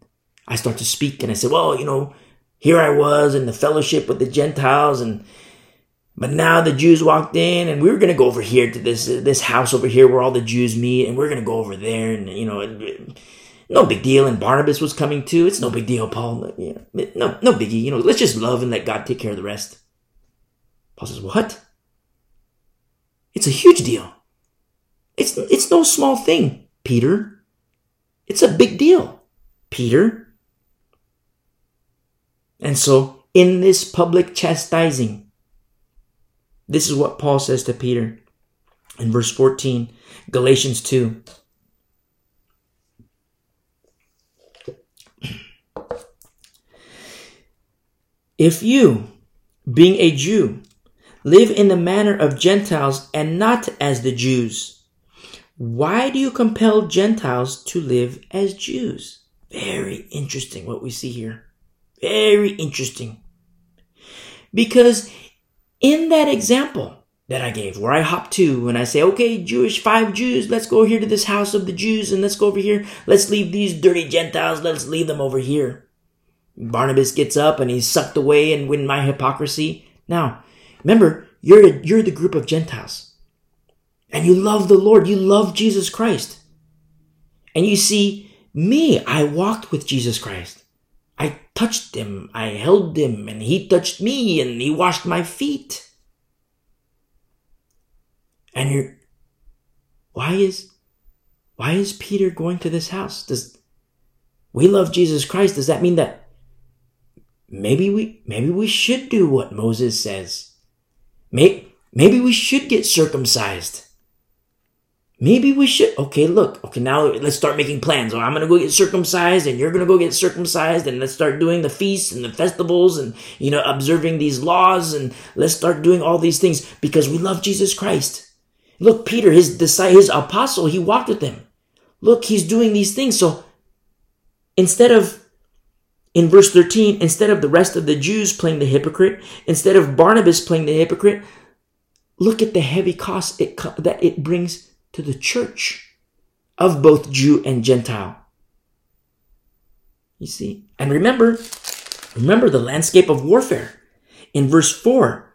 I start to speak and I said, Well, you know, here I was in the fellowship with the Gentiles and but now the Jews walked in and we were going to go over here to this, this house over here where all the Jews meet and we're going to go over there and, you know, no big deal. And Barnabas was coming too. It's no big deal, Paul. no, no biggie. You know, let's just love and let God take care of the rest. Paul says, what? It's a huge deal. It's, it's no small thing, Peter. It's a big deal, Peter. And so, in this public chastising, this is what Paul says to Peter in verse 14, Galatians 2. If you, being a Jew, live in the manner of Gentiles and not as the Jews, why do you compel Gentiles to live as Jews? Very interesting what we see here. Very interesting. Because in that example that I gave, where I hop to and I say, okay, Jewish, five Jews, let's go here to this house of the Jews and let's go over here. Let's leave these dirty Gentiles, let's leave them over here. Barnabas gets up and he's sucked away and win my hypocrisy. Now, remember, you're, you're the group of Gentiles. And you love the Lord. You love Jesus Christ. And you see, me, I walked with Jesus Christ. I touched him. I held him and he touched me and he washed my feet. And you're, why is, why is Peter going to this house? Does, we love Jesus Christ. Does that mean that maybe we maybe we should do what Moses says. Maybe, maybe we should get circumcised. Maybe we should. Okay, look. Okay, now let's start making plans. I'm gonna go get circumcised, and you're gonna go get circumcised, and let's start doing the feasts and the festivals, and you know, observing these laws, and let's start doing all these things because we love Jesus Christ. Look, Peter, his disciple, his apostle, he walked with him. Look, he's doing these things. So instead of in verse 13, instead of the rest of the Jews playing the hypocrite, instead of Barnabas playing the hypocrite, look at the heavy cost it, that it brings to the church of both Jew and Gentile. You see? And remember, remember the landscape of warfare in verse 4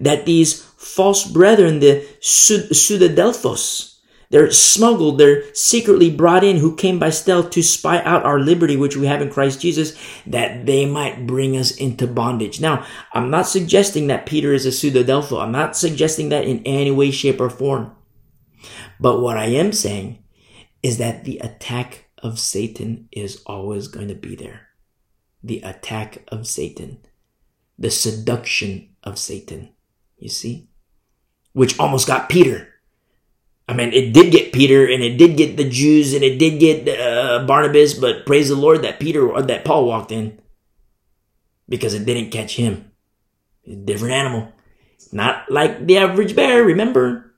that these false brethren, the pseudadelphos, they're smuggled, they're secretly brought in who came by stealth to spy out our liberty, which we have in Christ Jesus, that they might bring us into bondage. Now, I'm not suggesting that Peter is a pseudo I'm not suggesting that in any way, shape, or form. But what I am saying is that the attack of Satan is always going to be there. The attack of Satan. The seduction of Satan. You see? Which almost got Peter. I mean, it did get Peter and it did get the Jews and it did get uh, Barnabas, but praise the Lord that Peter or that Paul walked in because it didn't catch him. different animal. Not like the average bear, remember?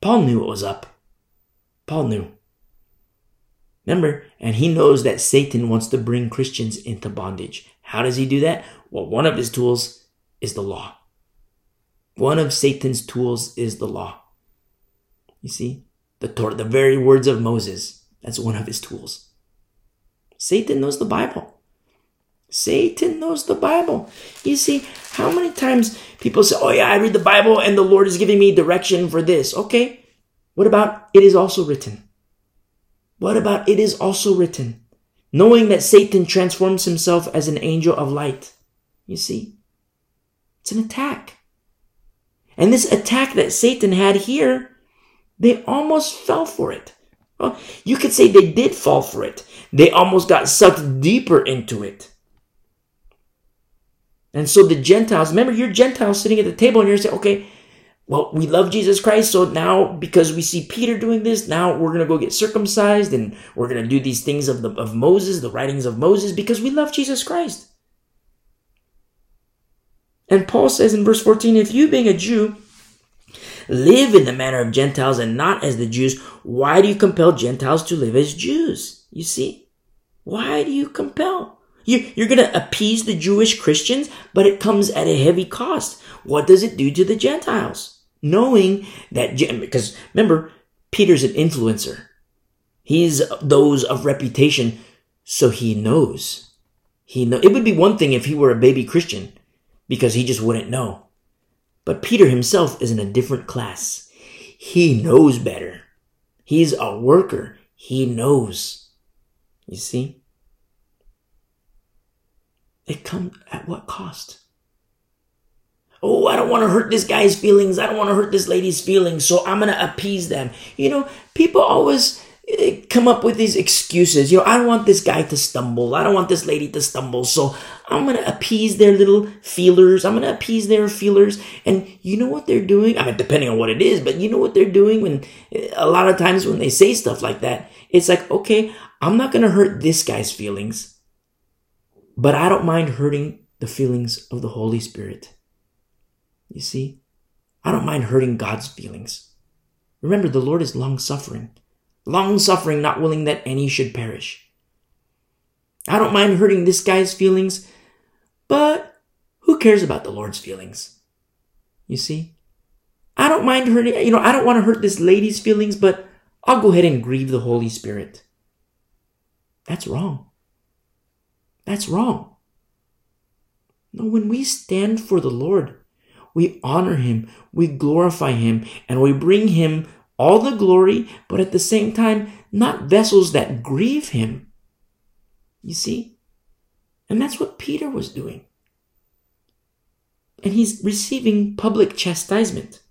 Paul knew what was up. Paul knew. Remember? And he knows that Satan wants to bring Christians into bondage. How does he do that? Well, one of his tools is the law. One of Satan's tools is the law. You see? The Torah, the very words of Moses. That's one of his tools. Satan knows the Bible. Satan knows the Bible. You see, how many times people say, Oh, yeah, I read the Bible and the Lord is giving me direction for this. Okay. What about it is also written? What about it is also written? Knowing that Satan transforms himself as an angel of light. You see, it's an attack. And this attack that Satan had here they almost fell for it. Well, you could say they did fall for it. They almost got sucked deeper into it. And so the Gentiles, remember, you're Gentiles sitting at the table and you're saying, okay, well, we love Jesus Christ. So now, because we see Peter doing this, now we're to go get circumcised and we're to do these things of, the, of Moses, the writings of Moses, because we love Jesus Christ. And Paul says in verse 14, if you being a Jew live in the manner of Gentiles and not as the Jews, why do you compel Gentiles to live as Jews? You see? Why do you compel? You, you're going to appease the Jewish Christians, but it comes at a heavy cost. What does it do to the Gentiles? Knowing that, because remember, Peter's an influencer. He's those of reputation, so he knows. He know. It would be one thing if he were a baby Christian, because he just wouldn't know. But Peter himself is in a different class. He knows better. He's a worker. He knows. You see? It comes at what cost? Oh, I don't want to hurt this guy's feelings. I don't want to hurt this lady's feelings. So I'm going to appease them. You know, people always come up with these excuses. You know, I don't want this guy to stumble. I don't want this lady to stumble. So I'm going to appease their little feelers. I'm going to appease their feelers. And you know what they're doing? I mean, depending on what it is, but you know what they're doing when a lot of times when they say stuff like that, it's like, okay, I'm not going to hurt this guy's feelings, but I don't mind hurting the feelings of the Holy Spirit. You see, I don't mind hurting God's feelings. Remember, the Lord is long suffering, long suffering, not willing that any should perish. I don't mind hurting this guy's feelings, but who cares about the Lord's feelings? You see, I don't mind hurting, you know, I don't want to hurt this lady's feelings, but I'll go ahead and grieve the Holy Spirit. That's wrong. That's wrong. No, when we stand for the Lord, we honor him, we glorify him, and we bring him all the glory, but at the same time, not vessels that grieve him. You see? And that's what Peter was doing. And he's receiving public chastisement.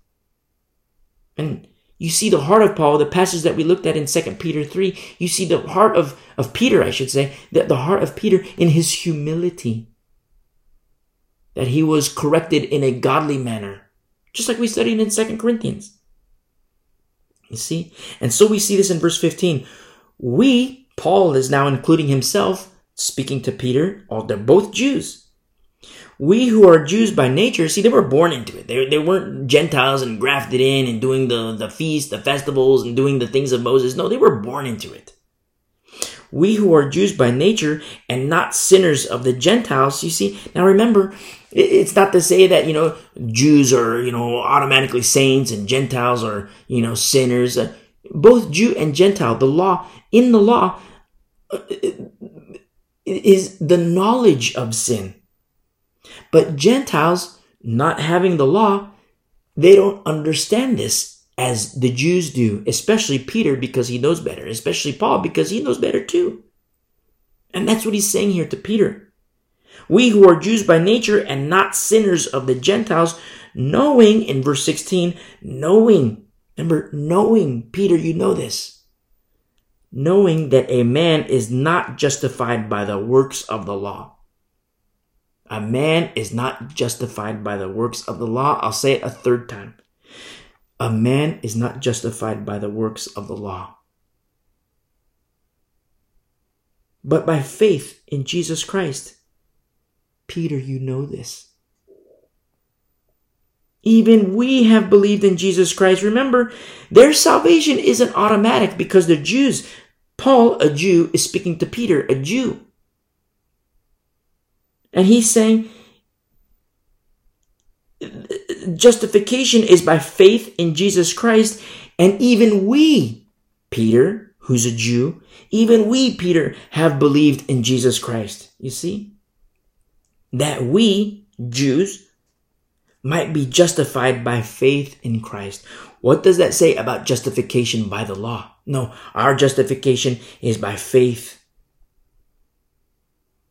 And you see the heart of Paul, the passage that we looked at in 2 Peter 3. You see the heart of, of Peter, I should say, that the heart of Peter in his humility that he was corrected in a godly manner, just like we studied in Second Corinthians. You see? And so we see this in verse 15. We, Paul is now including himself, speaking to Peter, all they're both Jews. We who are Jews by nature, see, they were born into it. They, they weren't Gentiles and grafted in and doing the, the feasts, the festivals, and doing the things of Moses. No, they were born into it we who are Jews by nature and not sinners of the Gentiles. You see, now remember, it's not to say that, you know, Jews are, you know, automatically saints and Gentiles are, you know, sinners. Uh, both Jew and Gentile, the law, in the law, uh, is the knowledge of sin. But Gentiles, not having the law, they don't understand this as the Jews do, especially Peter because he knows better, especially Paul because he knows better too. And that's what he's saying here to Peter. We who are Jews by nature and not sinners of the Gentiles, knowing, in verse 16, knowing, remember, knowing, Peter, you know this, knowing that a man is not justified by the works of the law. A man is not justified by the works of the law. I'll say it a third time. A man is not justified by the works of the law, but by faith in Jesus Christ. Peter, you know this. Even we have believed in Jesus Christ. Remember, their salvation isn't automatic because they're Jews. Paul, a Jew, is speaking to Peter, a Jew. And he's saying, justification is by faith in Jesus Christ. And even we, Peter, who's a Jew, even we, Peter, have believed in Jesus Christ. You see? That we, Jews, might be justified by faith in Christ. What does that say about justification by the law? No, our justification is by faith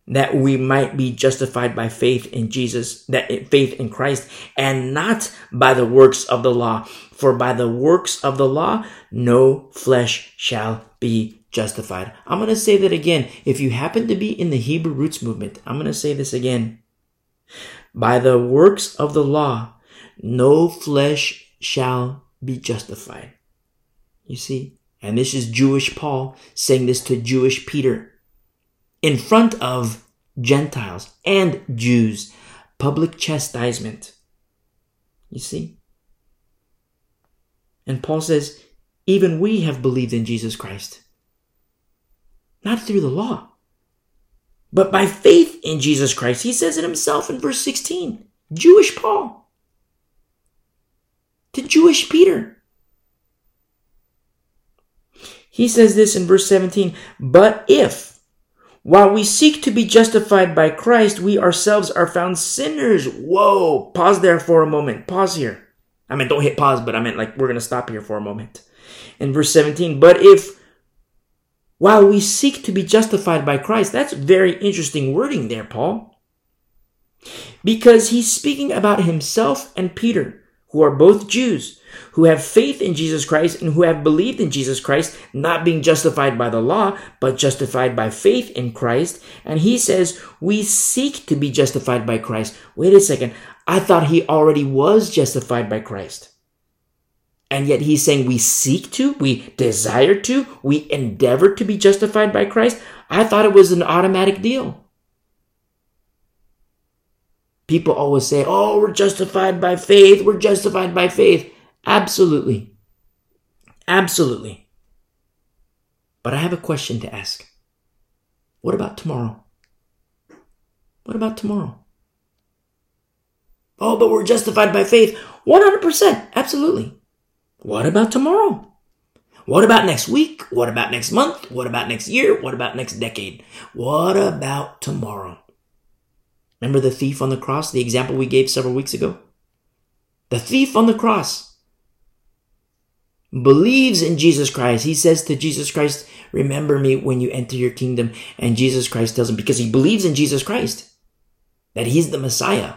that we might be justified by faith in Jesus, that faith in Christ, and not by the works of the law. For by the works of the law, no flesh shall be justified. I'm going to say that again. If you happen to be in the Hebrew roots movement, I'm going to say this again. By the works of the law, no flesh shall be justified. You see? And this is Jewish Paul saying this to Jewish Peter in front of Gentiles and Jews. Public chastisement. You see? And Paul says, even we have believed in Jesus Christ. Not through the law, but by faith in Jesus Christ. He says it himself in verse 16. Jewish Paul to Jewish Peter. He says this in verse 17, but if while we seek to be justified by Christ, we ourselves are found sinners. Whoa. Pause there for a moment. Pause here. I mean, don't hit pause, but I meant like we're going to stop here for a moment. In verse 17, but if while we seek to be justified by Christ, that's very interesting wording there, Paul. Because he's speaking about himself and Peter who are both Jews, who have faith in Jesus Christ and who have believed in Jesus Christ, not being justified by the law, but justified by faith in Christ. And he says, we seek to be justified by Christ. Wait a second. I thought he already was justified by Christ. And yet he's saying we seek to, we desire to, we endeavor to be justified by Christ. I thought it was an automatic deal. People always say, oh, we're justified by faith. We're justified by faith. Absolutely. Absolutely. But I have a question to ask. What about tomorrow? What about tomorrow? Oh, but we're justified by faith. 100%. Absolutely. What about tomorrow? What about next week? What about next month? What about next year? What about next decade? What about tomorrow? Remember the thief on the cross, the example we gave several weeks ago? The thief on the cross believes in Jesus Christ. He says to Jesus Christ, Remember me when you enter your kingdom. And Jesus Christ tells him, because he believes in Jesus Christ, that he's the Messiah.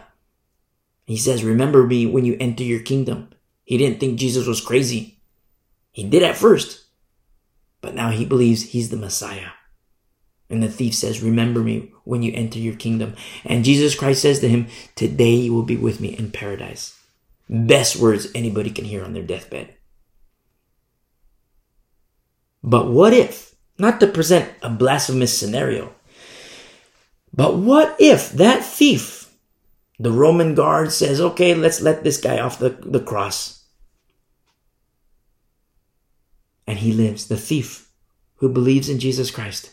He says, Remember me when you enter your kingdom. He didn't think Jesus was crazy. He did at first, but now he believes he's the Messiah. And the thief says, Remember me when you enter your kingdom. And Jesus Christ says to him, Today you will be with me in paradise. Best words anybody can hear on their deathbed. But what if, not to present a blasphemous scenario, but what if that thief, the Roman guard says, okay, let's let this guy off the, the cross. And he lives, the thief who believes in Jesus Christ.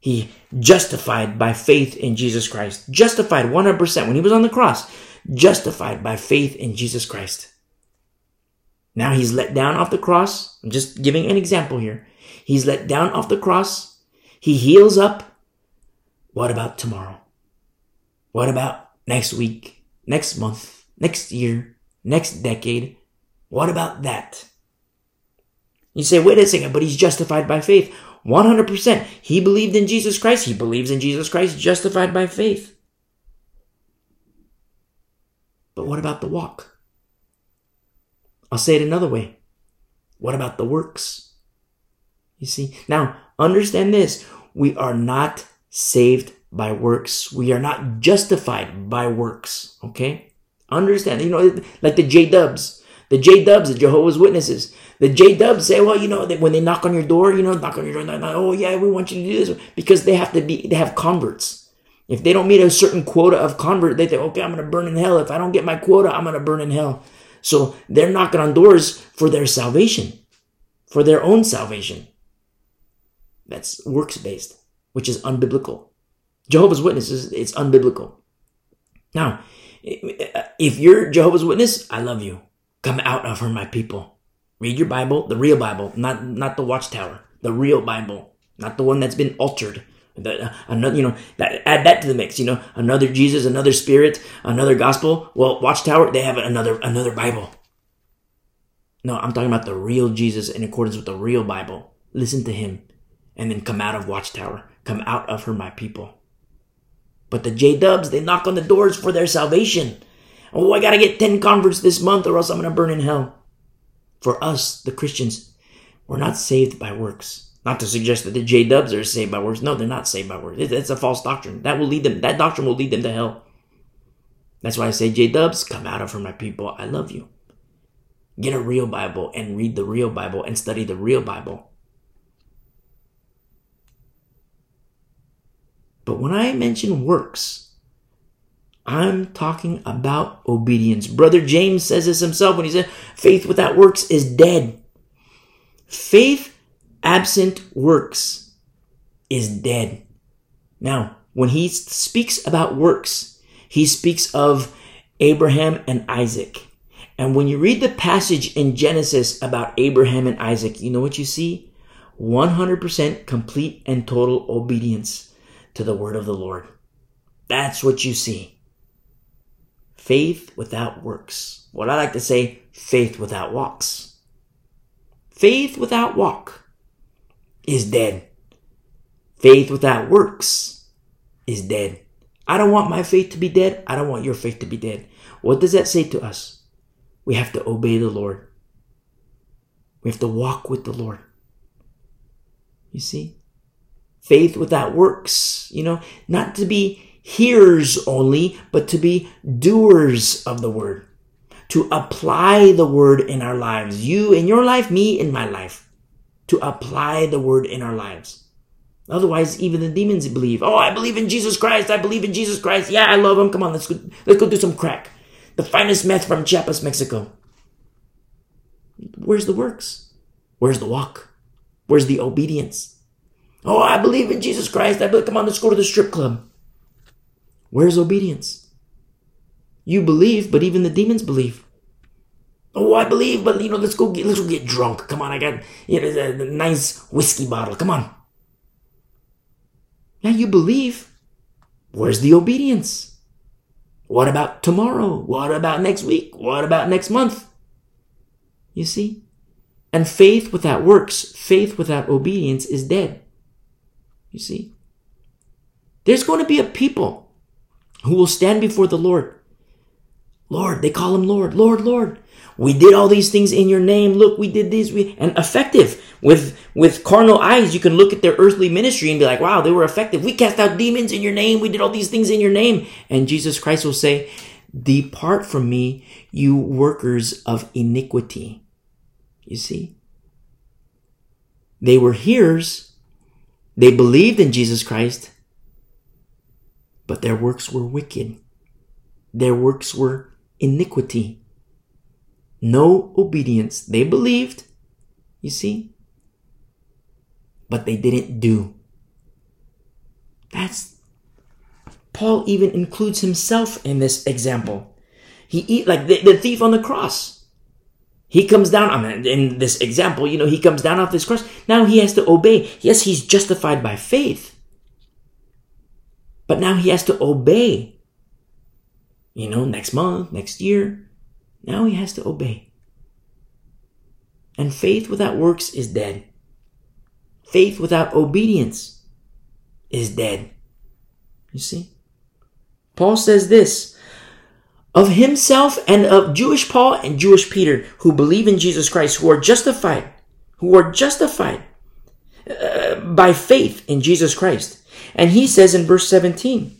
He justified by faith in Jesus Christ. Justified 100% when he was on the cross. Justified by faith in Jesus Christ. Now he's let down off the cross. I'm just giving an example here. He's let down off the cross. He heals up. What about tomorrow? What about next week, next month, next year, next decade? What about that? You say, wait a second, but he's justified by faith. 100%. He believed in Jesus Christ. He believes in Jesus Christ, justified by faith. But what about the walk? I'll say it another way. What about the works? You see? Now, understand this. We are not saved by works. We are not justified by works. Okay? Understand. You know, like the J Dubs. The J Dubs, the Jehovah's Witnesses. The J Dubs say, well, you know, they, when they knock on your door, you know, knock on your door, like, oh yeah, we want you to do this because they have to be, they have converts. If they don't meet a certain quota of convert, they think, okay, I'm going to burn in hell. If I don't get my quota, I'm going to burn in hell. So they're knocking on doors for their salvation, for their own salvation. That's works based, which is unbiblical. Jehovah's Witnesses, it's unbiblical. Now, if you're Jehovah's Witness, I love you. Come out of her, my people. Read your Bible, the real Bible, not not the Watchtower, the real Bible, not the one that's been altered. The, uh, another, you know, that, add that to the mix. You know, another Jesus, another Spirit, another Gospel. Well, Watchtower, they have another another Bible. No, I'm talking about the real Jesus in accordance with the real Bible. Listen to him, and then come out of Watchtower. Come out of her, my people. But the J Dubs, they knock on the doors for their salvation. Oh, I gotta get 10 converts this month or else I'm gonna burn in hell for us, the Christians, we're not saved by works. Not to suggest that the J Dubs are saved by works. No, they're not saved by works. It's a false doctrine. That will lead them. That doctrine will lead them to hell. That's why I say, J Dubs, come out of her, my people. I love you. Get a real Bible and read the real Bible and study the real Bible. But when I mention works, I'm talking about obedience. Brother James says this himself when he said, faith without works is dead. Faith absent works is dead. Now, when he speaks about works, he speaks of Abraham and Isaac. And when you read the passage in Genesis about Abraham and Isaac, you know what you see? 100% complete and total obedience to the word of the Lord. That's what you see. Faith without works. What I like to say, faith without walks. Faith without walk is dead. Faith without works is dead. I don't want my faith to be dead. I don't want your faith to be dead. What does that say to us? we have to obey the Lord. We have to walk with the Lord. You see? Faith without works, you know, not to be hearers only, but to be doers of the word. To apply the word in our lives. You in your life, me in my life. To apply the word in our lives. Otherwise, even the demons believe. Oh, I believe in Jesus Christ. I believe in Jesus Christ. Yeah, I love him. Come on, let's go, let's go do some crack. The finest meth from Chiapas, Mexico. Where's the works? Where's the walk? Where's the obedience? Oh, I believe in Jesus Christ. I believe, come on, let's go to the strip club. Where's obedience? You believe, but even the demons believe. Oh, I believe, but you know, let's go get let's go get drunk. Come on, I got you know a, nice whiskey bottle. Come on. Yeah, you believe. Where's the obedience? What about tomorrow? What about next week? What about next month? You see? And faith without works, faith without obedience is dead. You see? There's going to be a people who will stand before the Lord. Lord, they call him Lord, Lord, Lord. We did all these things in your name. Look, we did these. We and effective with with carnal eyes. You can look at their earthly ministry and be like, "Wow, they were effective. We cast out demons in your name. We did all these things in your name." And Jesus Christ will say, "Depart from me, you workers of iniquity." You see, they were hearers. They believed in Jesus Christ, but their works were wicked. Their works were iniquity. No obedience. They believed, you see, but they didn't do. That's Paul even includes himself in this example. He eat like the, the thief on the cross. He comes down, mean, in this example, you know, he comes down off this cross. Now he has to obey. Yes, he's justified by faith. But now he has to obey. You know, next month, next year. Now he has to obey. And faith without works is dead. Faith without obedience is dead. You see? Paul says this of himself and of Jewish Paul and Jewish Peter who believe in Jesus Christ, who are justified, who are justified uh, by faith in Jesus Christ. And he says in verse 17,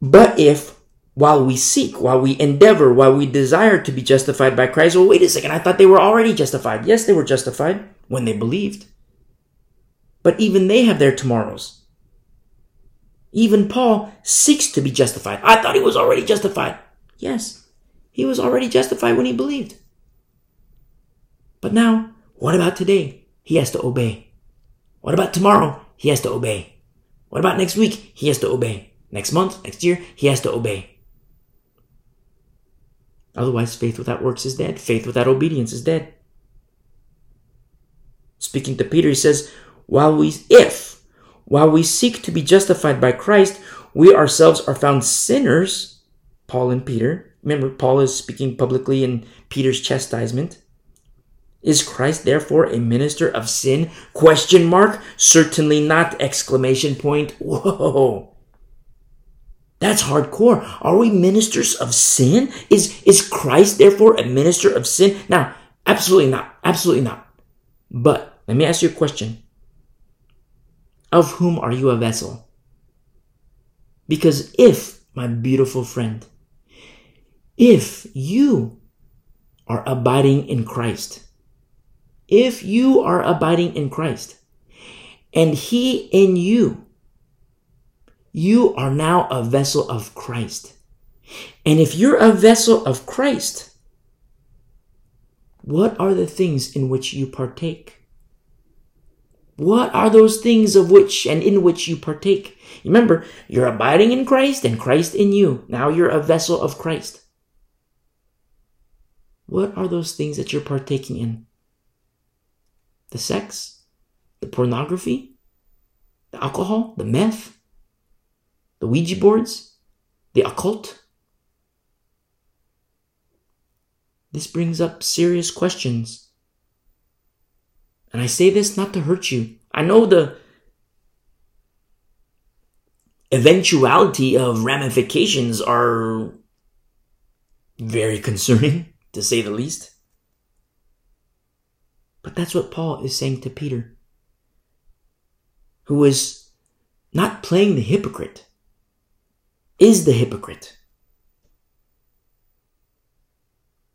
But if while we seek, while we endeavor, while we desire to be justified by Christ, well, wait a second, I thought they were already justified. Yes, they were justified when they believed. But even they have their tomorrows. Even Paul seeks to be justified. I thought he was already justified. Yes, he was already justified when he believed. But now, what about today? He has to obey. What about tomorrow? He has to obey. What about next week? He has to obey. Next month, next year, he has to obey. Otherwise, faith without works is dead. Faith without obedience is dead. Speaking to Peter, he says, while we, if, while we seek to be justified by Christ, we ourselves are found sinners, Paul and Peter. Remember, Paul is speaking publicly in Peter's chastisement. Is Christ therefore a minister of sin? Question mark. Certainly not. Exclamation point. Whoa. That's hardcore. Are we ministers of sin? Is, is Christ therefore a minister of sin? Now, absolutely not. Absolutely not. But let me ask you a question. Of whom are you a vessel? Because if, my beautiful friend, if you are abiding in Christ, if you are abiding in Christ and He in you, you are now a vessel of Christ. And if you're a vessel of Christ, what are the things in which you partake? What are those things of which and in which you partake? Remember, you're abiding in Christ and Christ in you. Now you're a vessel of Christ. What are those things that you're partaking in? The sex, the pornography, the alcohol, the meth, the Ouija boards, the occult. This brings up serious questions. And I say this not to hurt you. I know the eventuality of ramifications are very concerning. to say the least. But that's what Paul is saying to Peter, who is not playing the hypocrite, is the hypocrite.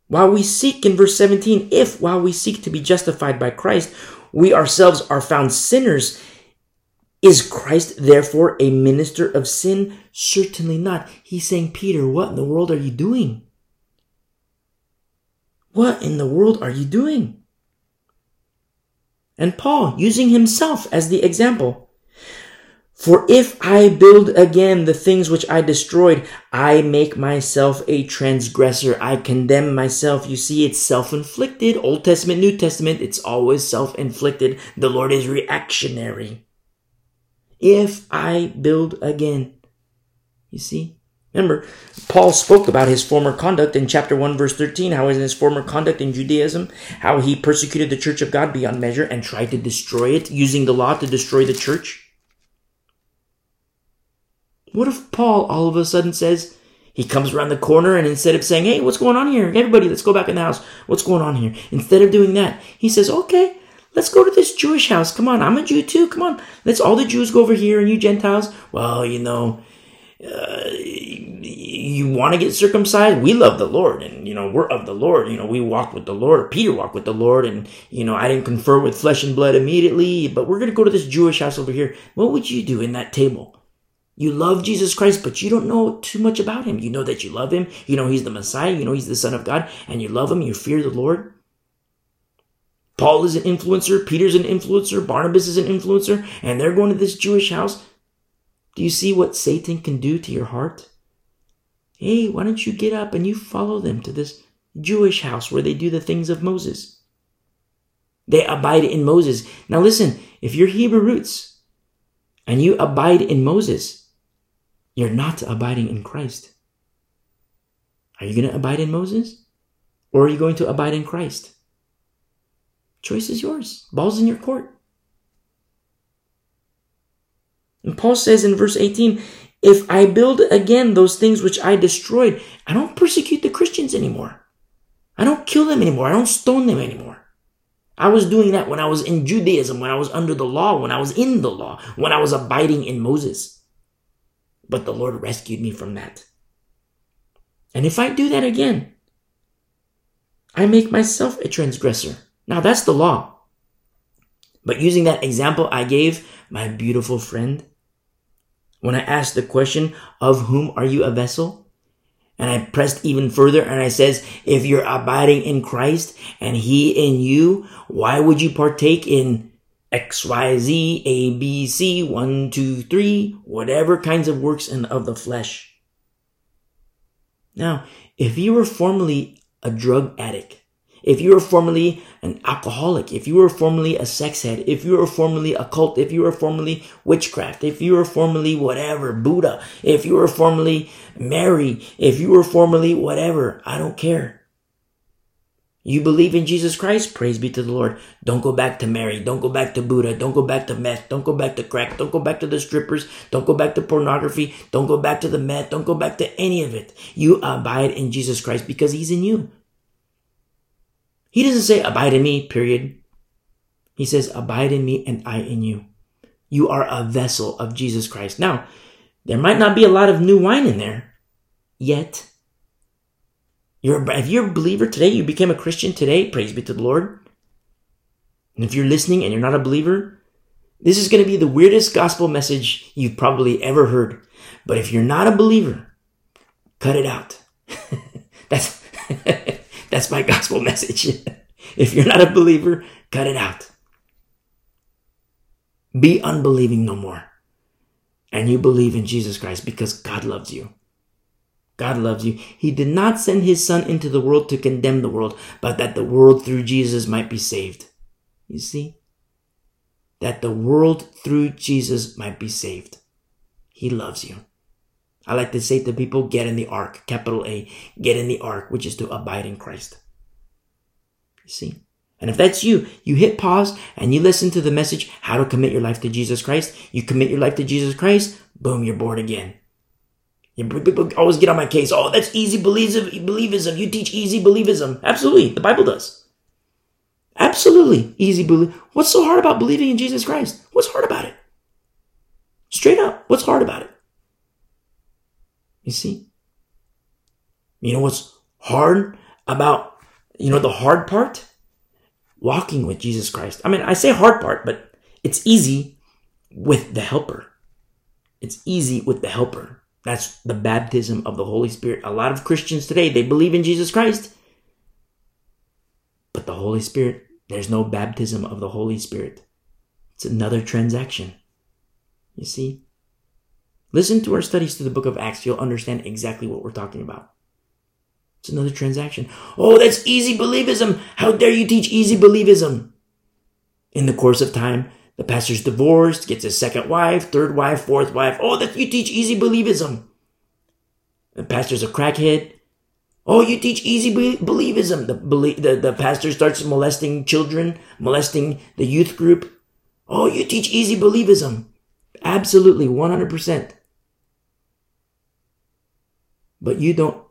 While we seek in verse 17, if while we seek to be justified by Christ, we ourselves are found sinners, is Christ therefore a minister of sin? Certainly not. He's saying, Peter, what in the world are you doing? What in the world are you doing? And Paul, using himself as the example, for if I build again the things which I destroyed, I make myself a transgressor. I condemn myself. You see, it's self-inflicted. Old Testament, New Testament, it's always self-inflicted. The Lord is reactionary. If I build again. You see? Remember, Paul spoke about his former conduct in chapter 1 verse 13, how in his former conduct in Judaism, how he persecuted the church of God beyond measure and tried to destroy it, using the law to destroy the church. What if Paul all of a sudden says, he comes around the corner and instead of saying, Hey, what's going on here? Everybody, let's go back in the house. What's going on here? Instead of doing that, he says, Okay, let's go to this Jewish house. Come on, I'm a Jew too. Come on, let's all the Jews go over here and you Gentiles. Well, you know, uh, you want to get circumcised? We love the Lord and, you know, we're of the Lord. You know, we walk with the Lord. Peter walked with the Lord and, you know, I didn't confer with flesh and blood immediately, but we're going to go to this Jewish house over here. What would you do in that table? You love Jesus Christ, but you don't know too much about him. You know that you love him. You know he's the Messiah. You know he's the Son of God, and you love him. You fear the Lord. Paul is an influencer. Peter's an influencer. Barnabas is an influencer, and they're going to this Jewish house. Do you see what Satan can do to your heart? Hey, why don't you get up and you follow them to this Jewish house where they do the things of Moses? They abide in Moses. Now listen, if you're Hebrew roots and you abide in Moses, you're not abiding in Christ. Are you going to abide in Moses? Or are you going to abide in Christ? Choice is yours. Ball's in your court. And Paul says in verse 18, if I build again those things which I destroyed, I don't persecute the Christians anymore. I don't kill them anymore. I don't stone them anymore. I was doing that when I was in Judaism, when I was under the law, when I was in the law, when I was abiding in Moses. But the Lord rescued me from that. And if I do that again, I make myself a transgressor. Now that's the law. But using that example I gave my beautiful friend, when I asked the question, of whom are you a vessel? And I pressed even further and I says, if you're abiding in Christ and he in you, why would you partake in X, Y, Z, A, B, C, one, two, three, whatever kinds of works in, of the flesh. Now, if you were formerly a drug addict, if you were formerly an alcoholic, if you were formerly a sex head, if you were formerly a cult, if you were formerly witchcraft, if you were formerly whatever, Buddha, if you were formerly Mary, if you were formerly whatever, I don't care. You believe in Jesus Christ? Praise be to the Lord. Don't go back to Mary. Don't go back to Buddha. Don't go back to meth. Don't go back to crack. Don't go back to the strippers. Don't go back to pornography. Don't go back to the meth. Don't go back to any of it. You abide in Jesus Christ because He's in you. He doesn't say abide in me, period. He says abide in me and I in you. You are a vessel of Jesus Christ. Now, there might not be a lot of new wine in there yet. You're, if you're a believer today, you became a Christian today, praise be to the Lord. And if you're listening and you're not a believer, this is going to be the weirdest gospel message you've probably ever heard. But if you're not a believer, cut it out. that's, that's my gospel message. if you're not a believer, cut it out. Be unbelieving no more. And you believe in Jesus Christ because God loves you. God loves you. He did not send his son into the world to condemn the world, but that the world through Jesus might be saved. You see? That the world through Jesus might be saved. He loves you. I like to say to people, get in the ark, capital A, get in the ark, which is to abide in Christ. You see? And if that's you, you hit pause and you listen to the message, how to commit your life to Jesus Christ. You commit your life to Jesus Christ, boom, you're born again. People always get on my case. Oh, that's easy believism. You teach easy believism. Absolutely. The Bible does. Absolutely easy believe. What's so hard about believing in Jesus Christ? What's hard about it? Straight up, what's hard about it? You see? You know what's hard about, you know, the hard part? Walking with Jesus Christ. I mean, I say hard part, but it's easy with the helper. It's easy with the helper. That's the baptism of the Holy Spirit. A lot of Christians today, they believe in Jesus Christ, but the Holy Spirit, there's no baptism of the Holy Spirit. It's another transaction. You see? Listen to our studies through the book of Acts. You'll understand exactly what we're talking about. It's another transaction. Oh, that's easy believism. How dare you teach easy believism? In the course of time, the pastor's divorced, gets a second wife, third wife, fourth wife. Oh, that you teach easy believism. The pastor's a crackhead. Oh, you teach easy believism. The, the, the pastor starts molesting children, molesting the youth group. Oh, you teach easy believism. Absolutely, 100%. But you don't,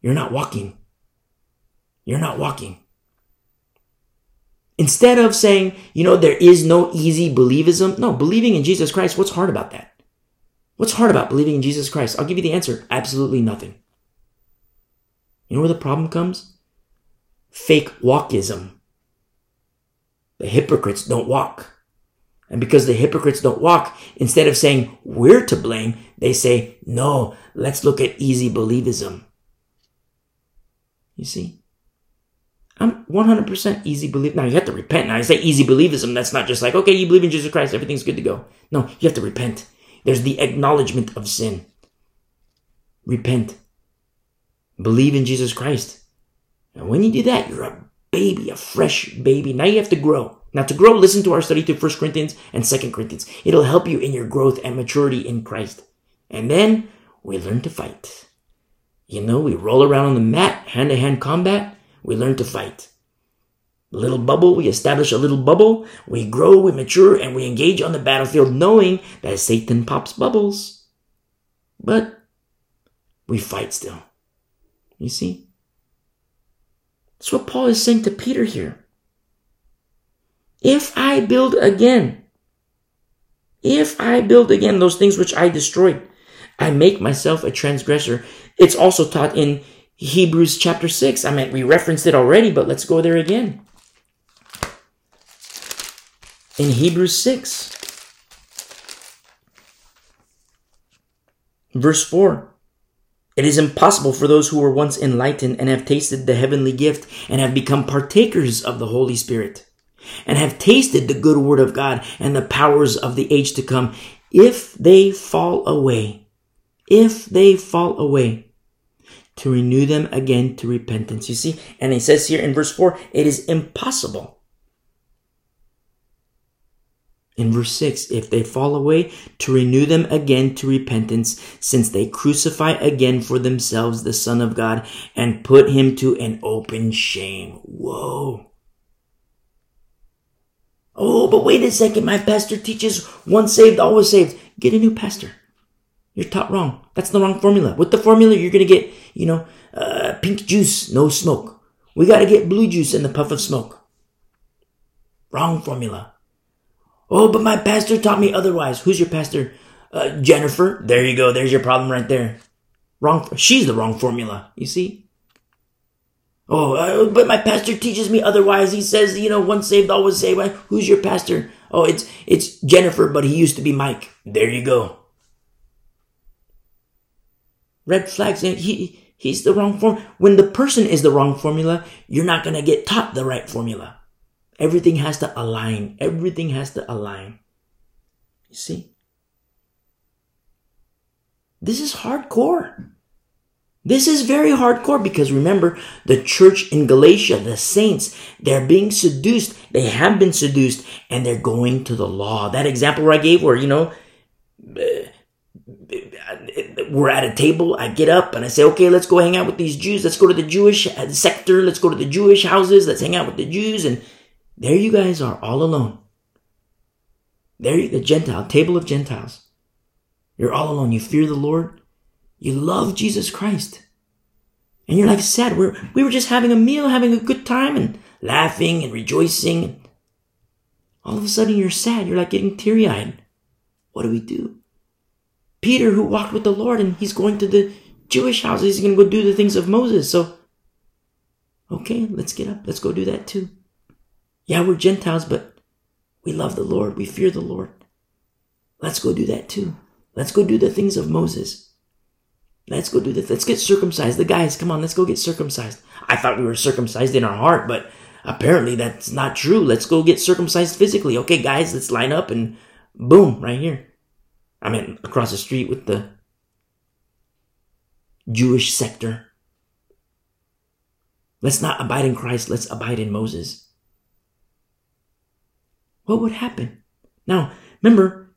you're not walking. You're not walking. Instead of saying, you know, there is no easy believism, no, believing in Jesus Christ, what's hard about that? What's hard about believing in Jesus Christ? I'll give you the answer absolutely nothing. You know where the problem comes? Fake walkism. The hypocrites don't walk. And because the hypocrites don't walk, instead of saying we're to blame, they say, no, let's look at easy believism. You see? I'm 100% easy believe. Now you have to repent. Now I say easy believism. That's not just like, okay, you believe in Jesus Christ. Everything's good to go. No, you have to repent. There's the acknowledgement of sin. Repent. Believe in Jesus Christ. And when you do that, you're a baby, a fresh baby. Now you have to grow. Now to grow, listen to our study through 1 Corinthians and 2 Corinthians. It'll help you in your growth and maturity in Christ. And then we learn to fight. You know, we roll around on the mat, hand to hand combat we learn to fight. Little bubble, we establish a little bubble, we grow, we mature, and we engage on the battlefield knowing that Satan pops bubbles. But we fight still. You see? That's what Paul is saying to Peter here. If I build again, if I build again those things which I destroyed, I make myself a transgressor. It's also taught in Hebrews chapter 6. I mean, we referenced it already, but let's go there again. In Hebrews 6, verse 4. It is impossible for those who were once enlightened and have tasted the heavenly gift and have become partakers of the Holy Spirit and have tasted the good word of God and the powers of the age to come, if they fall away, if they fall away, to renew them again to repentance. You see, and he says here in verse 4, it is impossible. In verse 6, if they fall away, to renew them again to repentance, since they crucify again for themselves the Son of God and put him to an open shame. Whoa. Oh, but wait a second. My pastor teaches once saved, always saved. Get a new pastor. You're taught wrong. That's the wrong formula. With the formula, you're going to get, you know, uh, pink juice, no smoke. We got to get blue juice in the puff of smoke. Wrong formula. Oh, but my pastor taught me otherwise. Who's your pastor? Uh, Jennifer. There you go. There's your problem right there. Wrong. She's the wrong formula. You see? Oh, uh, but my pastor teaches me otherwise. He says, you know, once saved, always saved. Who's your pastor? Oh, it's it's Jennifer, but he used to be Mike. There you go red flags he he's the wrong form when the person is the wrong formula you're not to get taught the right formula everything has to align everything has to align you see this is hardcore this is very hardcore because remember the church in Galatia, the saints, they're being seduced. They have been seduced and they're going to the law. That example I gave where, you know, uh, we're at a table. I get up and I say, okay, let's go hang out with these Jews. Let's go to the Jewish uh, sector. Let's go to the Jewish houses. Let's hang out with the Jews. And there you guys are all alone. There, the Gentile, table of Gentiles. You're all alone. You fear the Lord. You love Jesus Christ. And you're like sad. We're, we were just having a meal, having a good time and laughing and rejoicing. All of a sudden you're sad. You're like getting teary eyed. What do we do? Peter, who walked with the Lord and he's going to the Jewish house, he's going to go do the things of Moses. So, okay, let's get up. Let's go do that too. Yeah, we're Gentiles, but we love the Lord. We fear the Lord. Let's go do that too. Let's go do the things of Moses. Let's go do this. Let's get circumcised. The guys, come on, let's go get circumcised. I thought we were circumcised in our heart, but apparently that's not true. Let's go get circumcised physically. Okay, guys, let's line up and boom, right here. I mean, across the street with the Jewish sector. Let's not abide in Christ, let's abide in Moses. What would happen? Now, remember,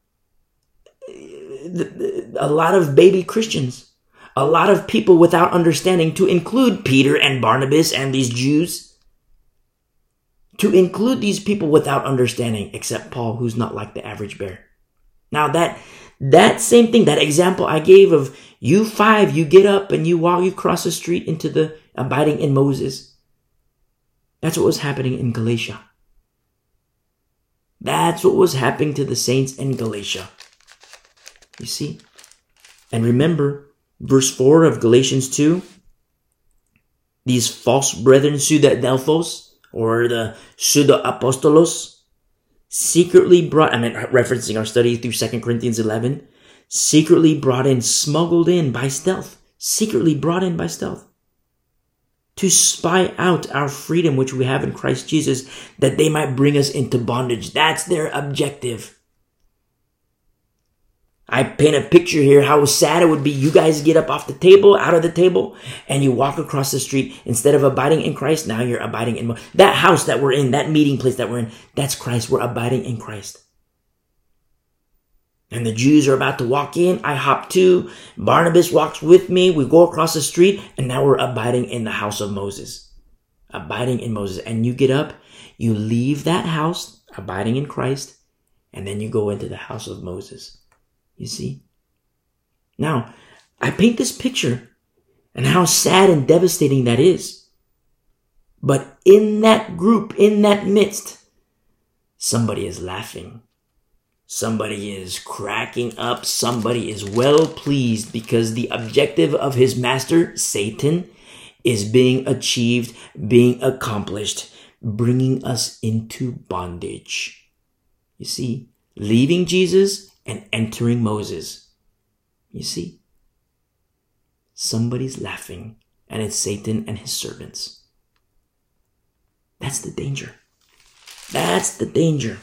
a lot of baby Christians a lot of people without understanding, to include Peter and Barnabas and these Jews, to include these people without understanding, except Paul, who's not like the average bear. Now that, that same thing, that example I gave of you five, you get up and you walk, you cross the street into the abiding in Moses. That's what was happening in Galatia. That's what was happening to the saints in Galatia. You see? And remember, verse 4 of Galatians 2. These false brethren, pseudo-adelphos, or the pseudo-apostolos, secretly brought, I mean, referencing our study through 2 Corinthians 11, secretly brought in, smuggled in by stealth, secretly brought in by stealth, to spy out our freedom which we have in Christ Jesus, that they might bring us into bondage. That's their objective. I paint a picture here how sad it would be. You guys get up off the table, out of the table, and you walk across the street. Instead of abiding in Christ, now you're abiding in that house that we're in, that meeting place that we're in. That's Christ. We're abiding in Christ. And the Jews are about to walk in. I hop too. Barnabas walks with me. We go across the street, and now we're abiding in the house of Moses. Abiding in Moses. And you get up, you leave that house, abiding in Christ, and then you go into the house of Moses. You see? Now, I paint this picture and how sad and devastating that is. But in that group, in that midst, somebody is laughing. Somebody is cracking up. Somebody is well pleased because the objective of his master, Satan, is being achieved, being accomplished, bringing us into bondage. You see, leaving Jesus and entering Moses. You see? Somebody's laughing, and it's Satan and his servants. That's the danger. That's the danger.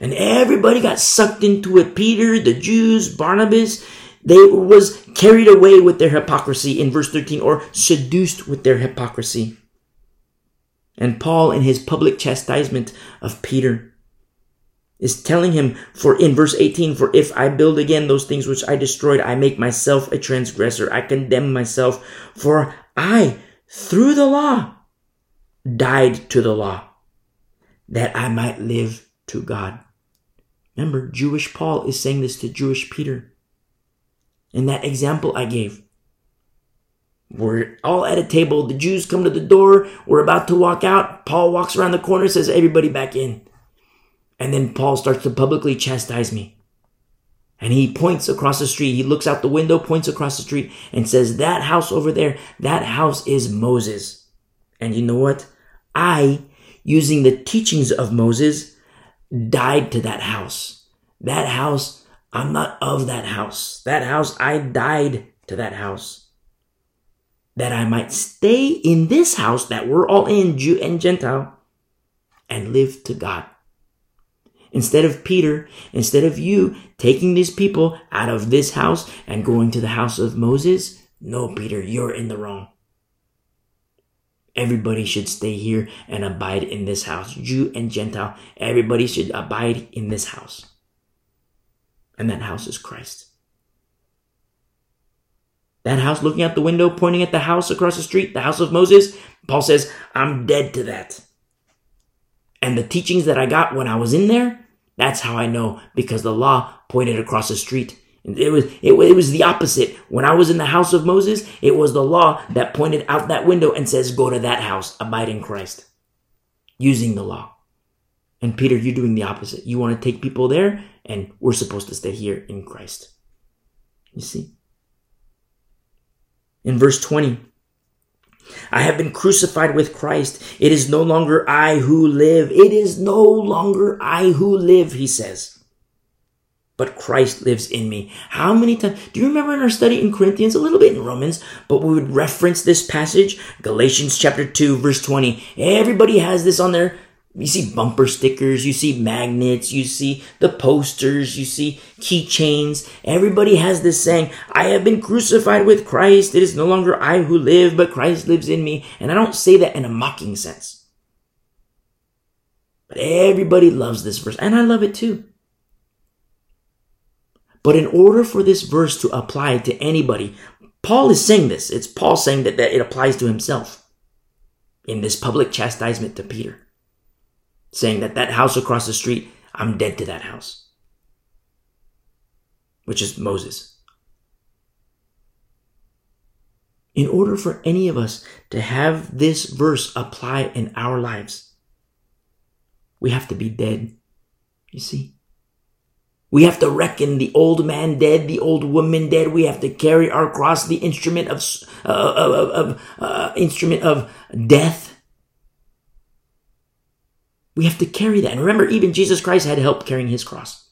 And everybody got sucked into it. Peter, the Jews, Barnabas, they was carried away with their hypocrisy in verse 13 or seduced with their hypocrisy. And Paul in his public chastisement of Peter is telling him for in verse 18 for if i build again those things which i destroyed i make myself a transgressor. I condemn myself for i through the law died to the law that i might live to god. Remember jewish paul is saying this to jewish peter. In that example i gave we're all at a table. The jews come to the door. We're about to walk out. Paul walks around the corner says everybody back in and then Paul starts to publicly chastise me. And he points across the street. He looks out the window, points across the street, and says, That house over there, that house is Moses. And you know what? I, using the teachings of Moses, died to that house. That house, I'm not of that house. That house, I died to that house. That I might stay in this house that we're all in, Jew and Gentile, and live to God. Instead of Peter, instead of you taking these people out of this house and going to the house of Moses, no, Peter, you're in the wrong. Everybody should stay here and abide in this house. Jew and Gentile, everybody should abide in this house. And that house is Christ. That house looking out the window, pointing at the house across the street, the house of Moses, Paul says, I'm dead to that. And the teachings that I got when I was in there, that's how I know because the law pointed across the street It was, it, it was the opposite. When I was in the house of Moses, it was the law that pointed out that window and says, go to that house, abide in Christ, using the law. And Peter, you're doing the opposite. You want to take people there, and we're supposed to stay here in Christ. You see? In verse 20, I have been crucified with Christ. It is no longer I who live. It is no longer I who live, he says but Christ lives in me. How many times do you remember in our study in Corinthians, a little bit in Romans, but we would reference this passage, Galatians chapter 2, verse 20. Everybody has this on their you see bumper stickers, you see magnets, you see the posters, you see keychains. Everybody has this saying, I have been crucified with Christ. It is no longer I who live, but Christ lives in me. And I don't say that in a mocking sense. But everybody loves this verse, and I love it too. But in order for this verse to apply to anybody, Paul is saying this. It's Paul saying that, that it applies to himself in this public chastisement to Peter, saying that that house across the street, I'm dead to that house, which is Moses. In order for any of us to have this verse apply in our lives, we have to be dead. You see? We have to reckon the old man dead, the old woman dead. We have to carry our cross, the instrument of, uh, of, of uh, instrument of death. We have to carry that. And remember, even Jesus Christ had help carrying his cross.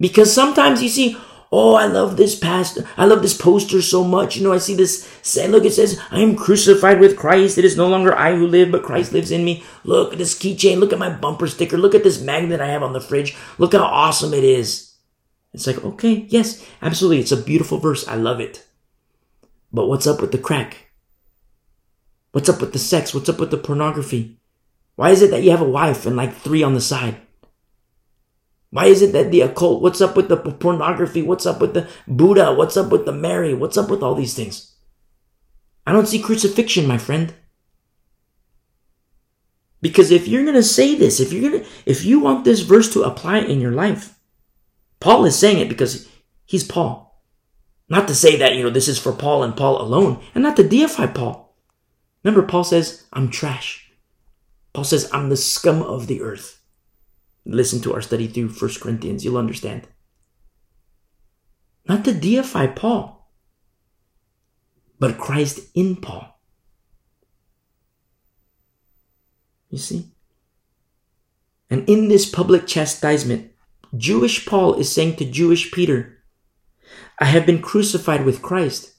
Because sometimes you see, Oh, I love this pastor, I love this poster so much. You know, I see this say, look, it says, I am crucified with Christ. It is no longer I who live, but Christ lives in me. Look at this keychain. Look at my bumper sticker. Look at this magnet I have on the fridge. Look how awesome it is. It's like, okay, yes, absolutely. It's a beautiful verse. I love it. But what's up with the crack? What's up with the sex? What's up with the pornography? Why is it that you have a wife and like three on the side? Why is it that the occult? What's up with the pornography? What's up with the Buddha? What's up with the Mary? What's up with all these things? I don't see crucifixion, my friend. Because if you're going to say this, if you're going to, if you want this verse to apply in your life, Paul is saying it because he's Paul. Not to say that, you know, this is for Paul and Paul alone, and not to deify Paul. Remember, Paul says, I'm trash. Paul says, I'm the scum of the earth listen to our study through First Corinthians, you'll understand. Not to deify Paul, but Christ in Paul. You see? And in this public chastisement, Jewish Paul is saying to Jewish Peter, I have been crucified with Christ.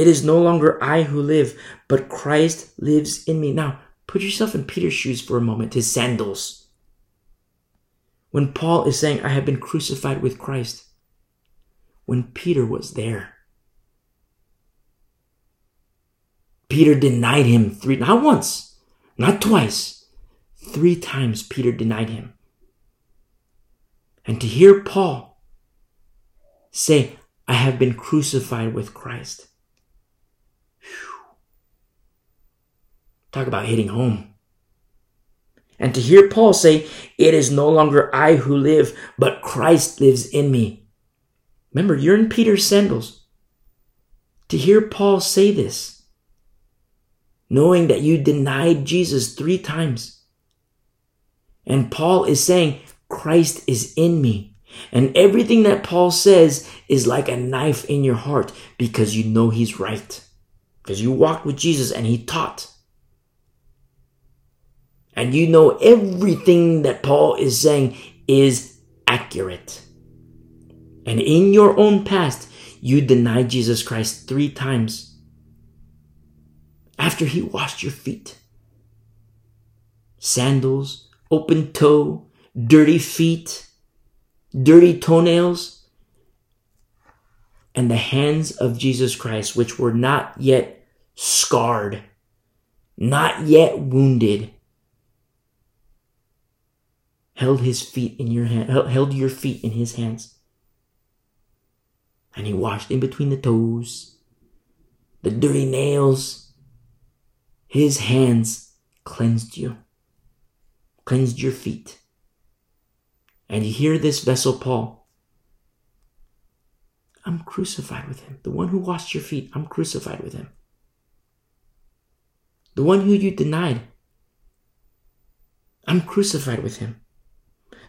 It is no longer I who live, but Christ lives in me. Now, Put yourself in Peter's shoes for a moment, his sandals. When Paul is saying, I have been crucified with Christ, when Peter was there, Peter denied him three, not once, not twice, three times Peter denied him. And to hear Paul say, I have been crucified with Christ. Talk about hitting home. And to hear Paul say, It is no longer I who live, but Christ lives in me. Remember, you're in Peter's sandals. To hear Paul say this, knowing that you denied Jesus three times. And Paul is saying, Christ is in me. And everything that Paul says is like a knife in your heart because you know he's right. Because you walked with Jesus and he taught and you know everything that Paul is saying is accurate. And in your own past, you denied Jesus Christ three times after he washed your feet. Sandals, open toe, dirty feet, dirty toenails, and the hands of Jesus Christ, which were not yet scarred, not yet wounded, held his feet in your hand, held your feet in his hands. And he washed in between the toes, the dirty nails. His hands cleansed you, cleansed your feet. And you hear this vessel, Paul. I'm crucified with him. The one who washed your feet, I'm crucified with him. The one who you denied, I'm crucified with him.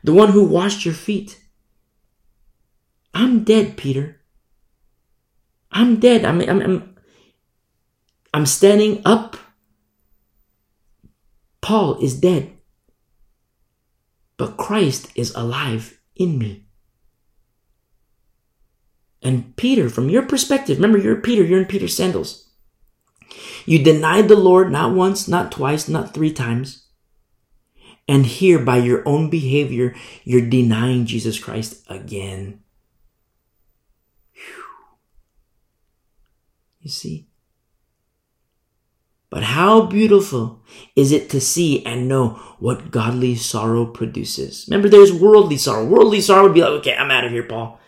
The one who washed your feet, I'm dead, Peter. I'm dead. I'm, I'm, I'm, I'm standing up. Paul is dead. But Christ is alive in me. And Peter, from your perspective, remember you're Peter, you're in Peter's sandals. You denied the Lord not once, not twice, not three times. And here, by your own behavior, you're denying Jesus Christ again. Whew. You see? But how beautiful is it to see and know what godly sorrow produces? Remember, there's worldly sorrow. Worldly sorrow would be like, okay, I'm out of here, Paul.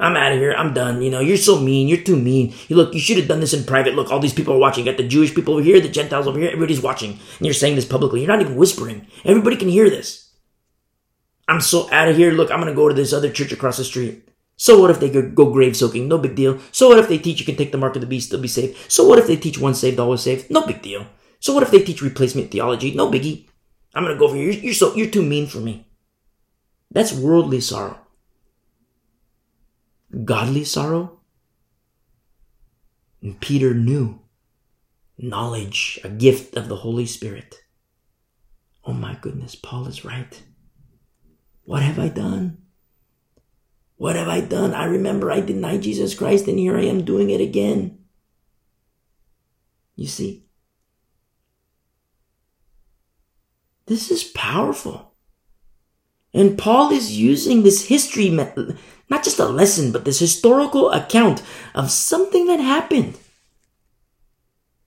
I'm out of here. I'm done. You know, you're so mean. You're too mean. You look, you should have done this in private. Look, all these people are watching. You got the Jewish people over here, the Gentiles over here. Everybody's watching. And you're saying this publicly. You're not even whispering. Everybody can hear this. I'm so out of here. Look, I'm going to go to this other church across the street. So what if they go grave soaking? No big deal. So what if they teach you can take the mark of the beast, still be saved? So what if they teach one saved, always saved? No big deal. So what if they teach replacement theology? No biggie. I'm gonna go over here. You're so you're too mean for me. That's worldly sorrow. Godly sorrow. And Peter knew knowledge, a gift of the Holy Spirit. Oh my goodness, Paul is right. What have I done? What have I done? I remember I denied Jesus Christ and here I am doing it again. You see? This is powerful. And Paul is using this history, not just a lesson, but this historical account of something that happened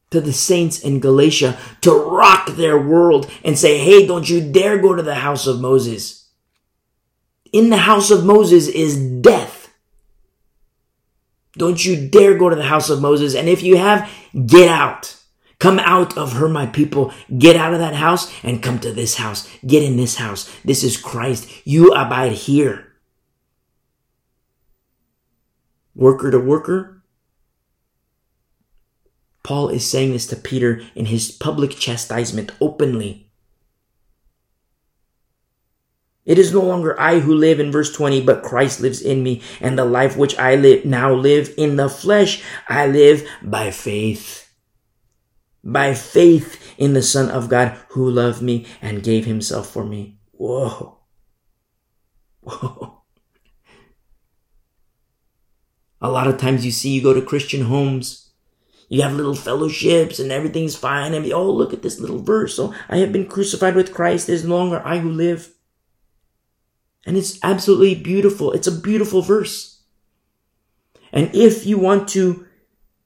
to the saints in Galatia to rock their world and say, hey, don't you dare go to the house of Moses in the house of Moses is death. Don't you dare go to the house of Moses. And if you have, get out. Come out of her, my people. Get out of that house and come to this house. Get in this house. This is Christ. You abide here. Worker to worker. Paul is saying this to Peter in his public chastisement openly. It is no longer I who live in verse 20, but Christ lives in me, and the life which I live now live in the flesh, I live by faith. By faith in the Son of God who loved me and gave himself for me. Whoa. Whoa. A lot of times you see you go to Christian homes. You have little fellowships and everything's fine. And oh, look at this little verse. Oh, I have been crucified with Christ. It is no longer I who live and it's absolutely beautiful. It's a beautiful verse. And if you want to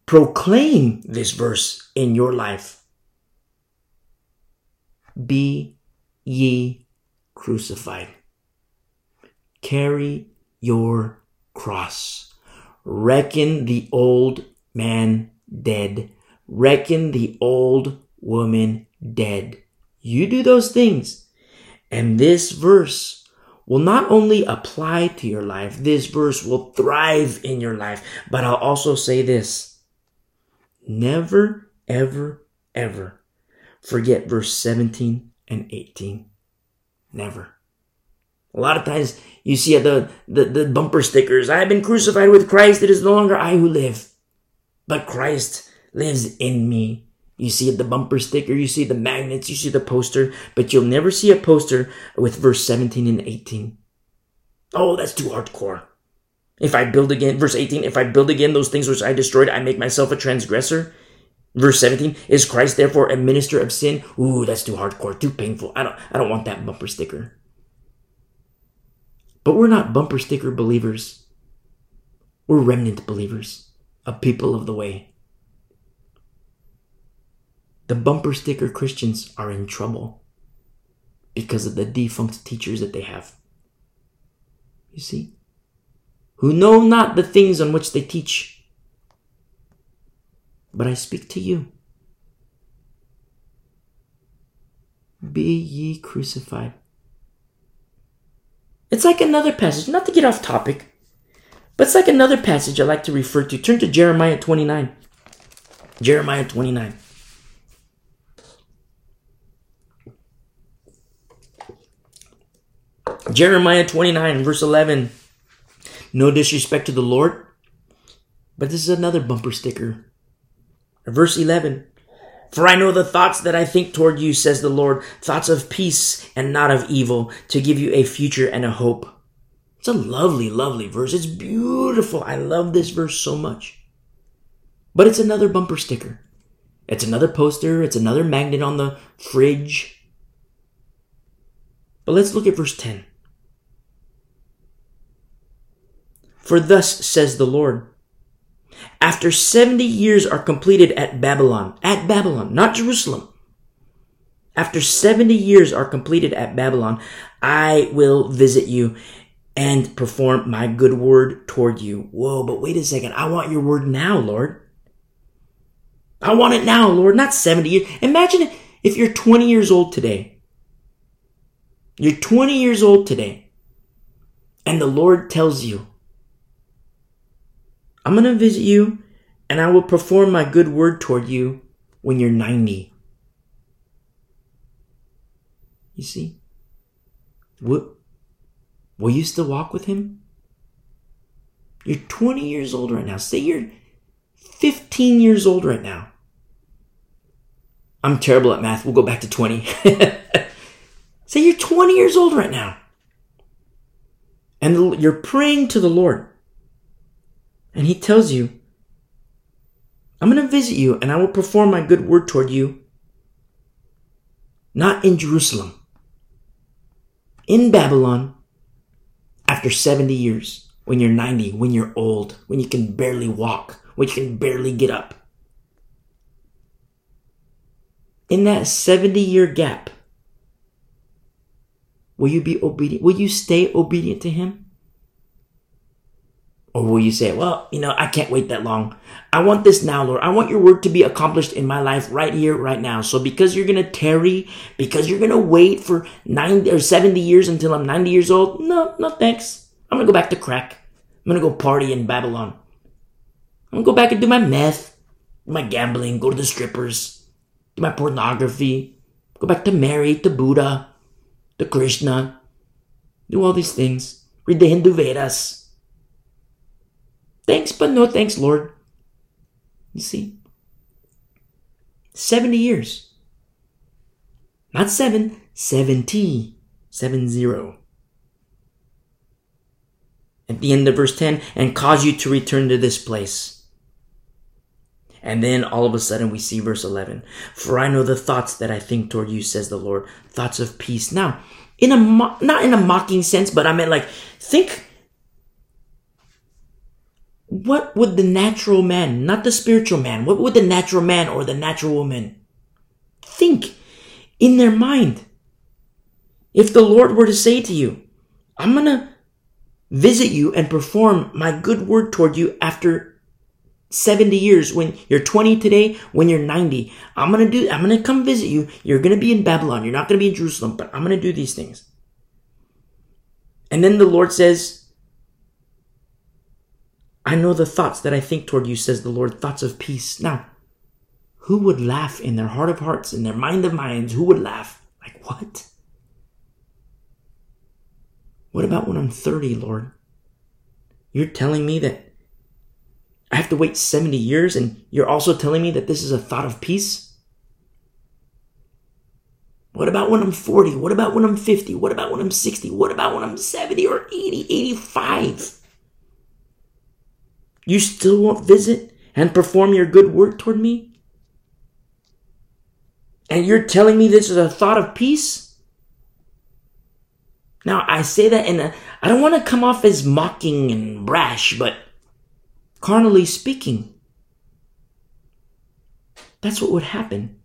proclaim this verse in your life, be ye crucified. Carry your cross. Reckon the old man dead. Reckon the old woman dead. You do those things. And this verse will not only apply to your life, this verse will thrive in your life. But I'll also say this never, ever, ever forget verse 17 and 18. Never. A lot of times you see the, the, the bumper stickers I have been crucified with Christ. It is no longer I who live, but Christ lives in me. You see the bumper sticker, you see the magnets, you see the poster, but you'll never see a poster with verse 17 and 18. Oh, that's too hardcore. If I build again, verse 18, if I build again those things which I destroyed, I make myself a transgressor. Verse 17, is Christ therefore a minister of sin? Ooh, that's too hardcore, too painful. I don't, I don't want that bumper sticker. But we're not bumper sticker believers. We're remnant believers, a people of the way. The bumper sticker Christians are in trouble because of the defunct teachers that they have. You see? Who know not the things on which they teach. But I speak to you. Be ye crucified. It's like another passage, not to get off topic, but it's like another passage I like to refer to. Turn to Jeremiah 29. Jeremiah 29. Jeremiah 29, verse 11. No disrespect to the Lord, but this is another bumper sticker. Verse 11. For I know the thoughts that I think toward you, says the Lord, thoughts of peace and not of evil, to give you a future and a hope. It's a lovely, lovely verse. It's beautiful. I love this verse so much. But it's another bumper sticker. It's another poster. It's another magnet on the fridge. But let's look at verse 10. For thus says the Lord, after 70 years are completed at Babylon, at Babylon, not Jerusalem. After 70 years are completed at Babylon, I will visit you and perform my good word toward you. Whoa, but wait a second. I want your word now, Lord. I want it now, Lord, not 70 years. Imagine if you're 20 years old today. You're 20 years old today. And the Lord tells you, I'm going to visit you and I will perform my good word toward you when you're 90. You see? Will, will you still walk with him? You're 20 years old right now. Say you're 15 years old right now. I'm terrible at math. We'll go back to 20. Say you're 20 years old right now. And you're praying to the Lord. And he tells you, I'm going to visit you and I will perform my good word toward you. Not in Jerusalem, in Babylon, after 70 years, when you're 90, when you're old, when you can barely walk, when you can barely get up. In that 70 year gap, will you be obedient? Will you stay obedient to him? Or will you say, well, you know, I can't wait that long. I want this now, Lord. I want your word to be accomplished in my life right here, right now. So because you're going to tarry, because you're going to wait for 90 or 70 years until I'm 90 years old, no, no thanks. I'm going to go back to crack. I'm going to go party in Babylon. I'm going to go back and do my meth, my gambling, go to the strippers, do my pornography, go back to Mary, to Buddha, to Krishna, do all these things, read the Hindu Vedas Thanks, but no thanks, Lord. You see? 70 years. Not seven, 70. Seven zero. At the end of verse 10, and cause you to return to this place. And then all of a sudden we see verse 11. For I know the thoughts that I think toward you, says the Lord, thoughts of peace. Now, in a, mo- not in a mocking sense, but I meant like, think what would the natural man, not the spiritual man, what would the natural man or the natural woman think in their mind? If the Lord were to say to you, I'm to visit you and perform my good word toward you after 70 years when you're 20 today, when you're 90, I'm to do, I'm to come visit you. You're to be in Babylon. You're not to be in Jerusalem, but I'm to do these things. And then the Lord says, I know the thoughts that I think toward you, says the Lord, thoughts of peace. Now, who would laugh in their heart of hearts, in their mind of minds? Who would laugh? Like, what? What about when I'm 30, Lord? You're telling me that I have to wait 70 years, and you're also telling me that this is a thought of peace? What about when I'm 40? What about when I'm 50? What about when I'm 60? What about when I'm 70 or 80, 85? You still won't visit and perform your good work toward me? And you're telling me this is a thought of peace? Now, I say that in a, uh, I don't want to come off as mocking and brash, but carnally speaking, that's what would happen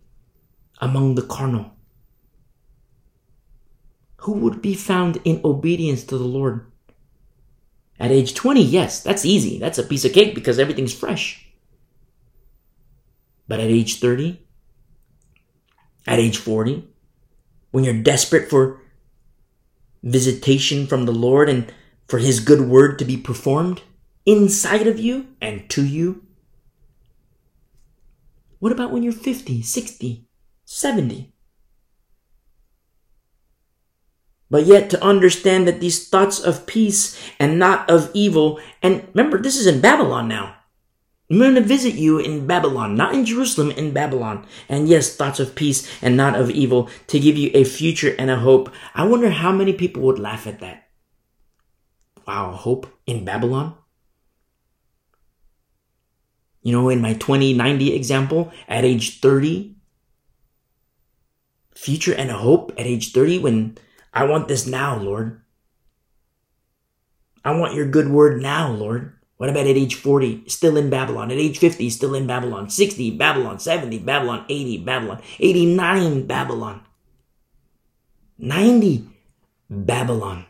among the carnal. Who would be found in obedience to the Lord? At age 20, yes, that's easy. That's a piece of cake because everything's fresh. But at age 30, at age 40, when you're desperate for visitation from the Lord and for his good word to be performed inside of you and to you? What about when you're 50, 60, 70? But yet to understand that these thoughts of peace and not of evil, and remember, this is in Babylon now. I'm going to visit you in Babylon, not in Jerusalem, in Babylon. And yes, thoughts of peace and not of evil to give you a future and a hope. I wonder how many people would laugh at that. Wow, hope in Babylon? You know, in my 2090 example, at age 30, future and a hope at age 30 when I want this now, Lord. I want your good word now, Lord. What about at age 40? Still in Babylon. At age 50, still in Babylon. 60, Babylon. 70, Babylon. 80, Babylon. 89, Babylon. 90, Babylon.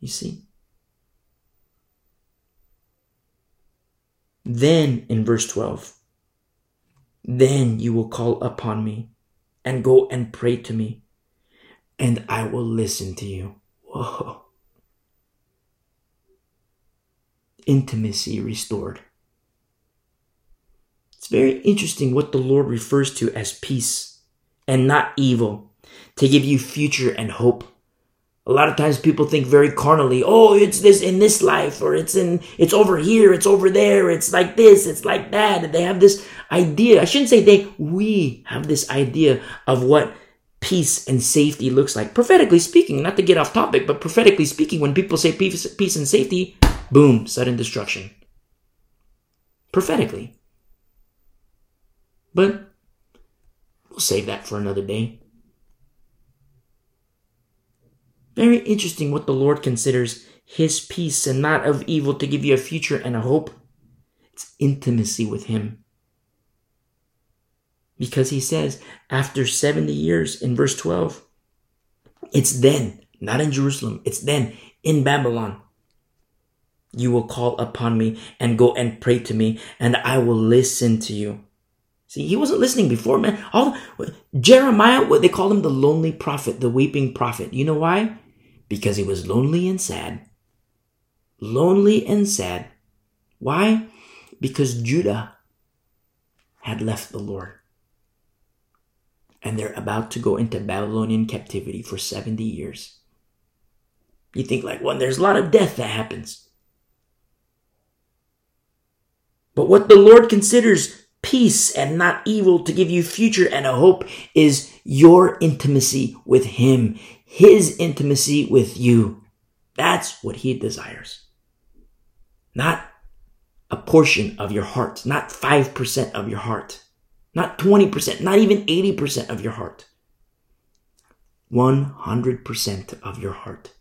You see? Then in verse 12, then you will call upon me and go and pray to me, and I will listen to you. Whoa intimacy restored. It's very interesting what the Lord refers to as peace and not evil to give you future and hope. A lot of times people think very carnally, oh, it's this in this life, or it's in, it's over here, it's over there, it's like this, it's like that. And they have this idea. I shouldn't say they, we have this idea of what peace and safety looks like. Prophetically speaking, not to get off topic, but prophetically speaking, when people say peace, peace and safety, Boom, sudden destruction. Prophetically. But we'll save that for another day. Very interesting what the Lord considers his peace and not of evil to give you a future and a hope. It's intimacy with him. Because he says, after 70 years in verse 12, it's then, not in Jerusalem, it's then in Babylon you will call upon me and go and pray to me and I will listen to you. See, he wasn't listening before, man. All Jeremiah, what they called him the lonely prophet, the weeping prophet. You know why? Because he was lonely and sad. Lonely and sad. Why? Because Judah had left the Lord. And they're about to go into Babylonian captivity for 70 years. You think like, well, there's a lot of death that happens. But what the Lord considers peace and not evil to give you future and a hope is your intimacy with Him, His intimacy with you. That's what He desires. Not a portion of your heart, not 5% of your heart, not 20%, not even 80% of your heart. 100% of your heart.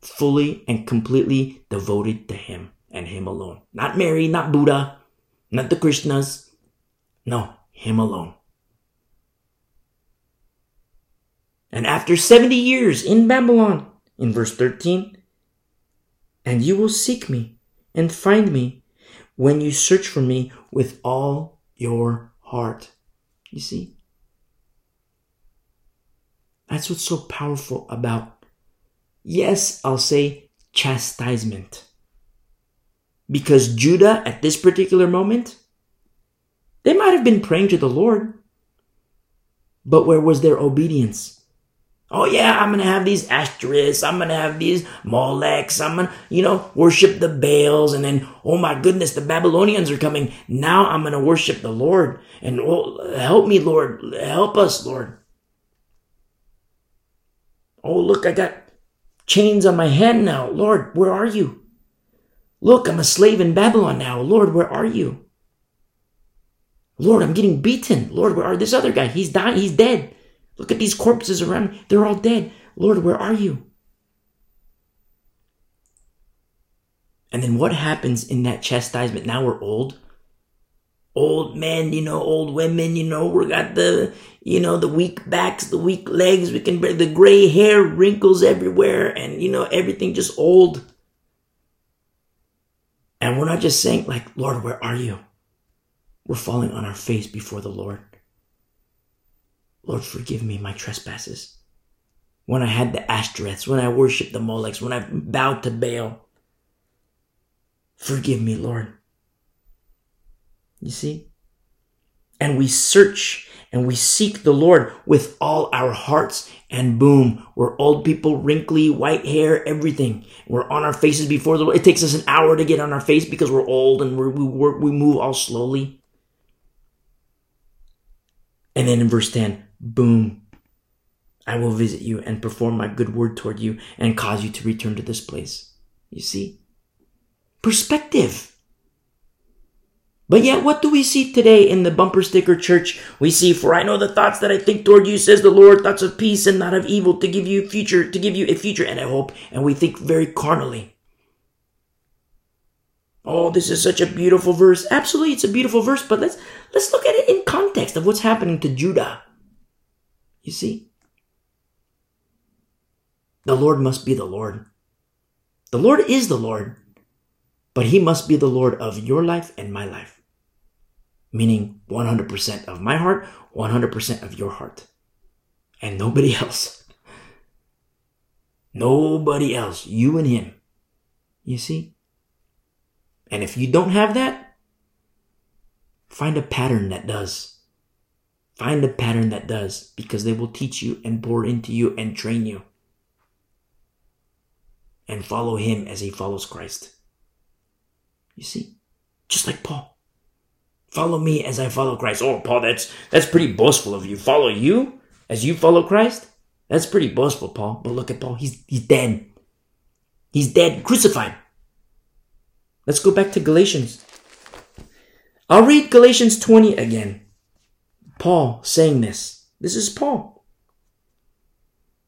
Fully and completely devoted to Him and Him alone. Not Mary, not Buddha, not the Krishnas. No, Him alone. And after 70 years in Babylon, in verse 13, and you will seek me and find me when you search for me with all your heart. You see? That's what's so powerful about, yes, I'll say chastisement. Because Judah, at this particular moment, they might have been praying to the Lord. But where was their obedience? Oh yeah, I'm gonna have these asterisks, I'm gonna have these Molechs, I'm gonna, you know, worship the Baals, and then, oh my goodness, the Babylonians are coming. Now I'm gonna worship the Lord. And oh, help me, Lord. Help us, Lord. Oh, look, I got chains on my hand now. Lord, where are you? Look, I'm a slave in Babylon now. Lord, where are you? Lord, I'm getting beaten. Lord, where are this other guy? He's dying. He's dead. Look at these corpses around. me. They're all dead. Lord, where are you? And then what happens in that chastisement? Now we're old. Old men, you know, old women, you know, we got the, you know, the weak backs, the weak legs. We can, bear the gray hair, wrinkles everywhere, and, you know, everything just old. And we're not just saying, like, Lord, where are you? We're falling on our face before the Lord. Lord, forgive me my trespasses. when I had the Ashtoreths, when I worshiped the Molechs, when I bowed to Baal. Forgive me, Lord. You see? And we search and we seek the Lord with all our hearts and boom, we're old people, wrinkly, white hair, everything. We're on our faces before the Lord. It takes us an hour to get on our face because we're old and we're, we work, we move all slowly. And then in verse 10, boom, I will visit you and perform my good word toward you and cause you to return to this place. You see? Perspective. But yet, what do we see today in the bumper sticker church? We see, for I know the thoughts that I think toward you, says the Lord, thoughts of peace and not of evil, to give you future, to give you a future and a hope. And we think very carnally. Oh, this is such a beautiful verse. Absolutely, it's a beautiful verse, but let's let's look at it in context of what's happening to Judah. You see? The Lord must be the Lord. The Lord is the Lord, but he must be the Lord of your life and my life meaning 100% of my heart, 100% of your heart, and nobody else. Nobody else, you and him. You see? And if you don't have that, find a pattern that does. Find a pattern that does because they will teach you and pour into you and train you. And follow him as he follows Christ. You see? Just like Paul. Follow me as I follow Christ. Oh, Paul, that's that's pretty boastful of you. Follow you as you follow Christ? That's pretty boastful, Paul. But look at Paul. He's he's dead. He's dead, crucified. Let's go back to Galatians. I'll read Galatians 20 again. Paul saying this. This is Paul.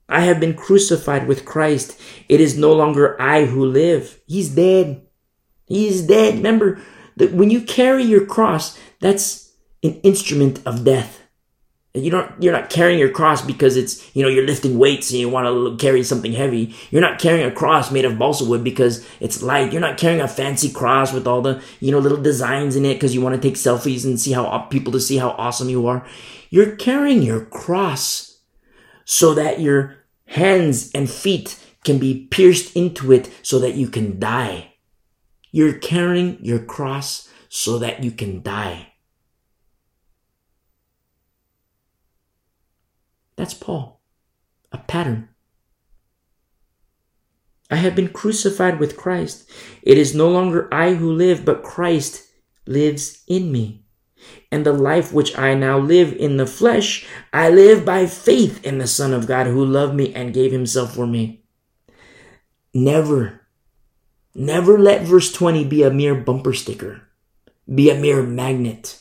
I have been crucified with Christ. It is no longer I who live. He's dead. He's dead. Remember, that when you carry your cross, that's an instrument of death. You don't, you're not carrying your cross because it's, you know, you're lifting weights and you want to carry something heavy. You're not carrying a cross made of balsa wood because it's light. You're not carrying a fancy cross with all the, you know, little designs in it because you want to take selfies and see how, people to see how awesome you are. You're carrying your cross so that your hands and feet can be pierced into it so that you can die. You're carrying your cross so that you can die. That's Paul, a pattern. I have been crucified with Christ. It is no longer I who live, but Christ lives in me. And the life which I now live in the flesh, I live by faith in the Son of God who loved me and gave himself for me. Never Never let verse 20 be a mere bumper sticker, be a mere magnet.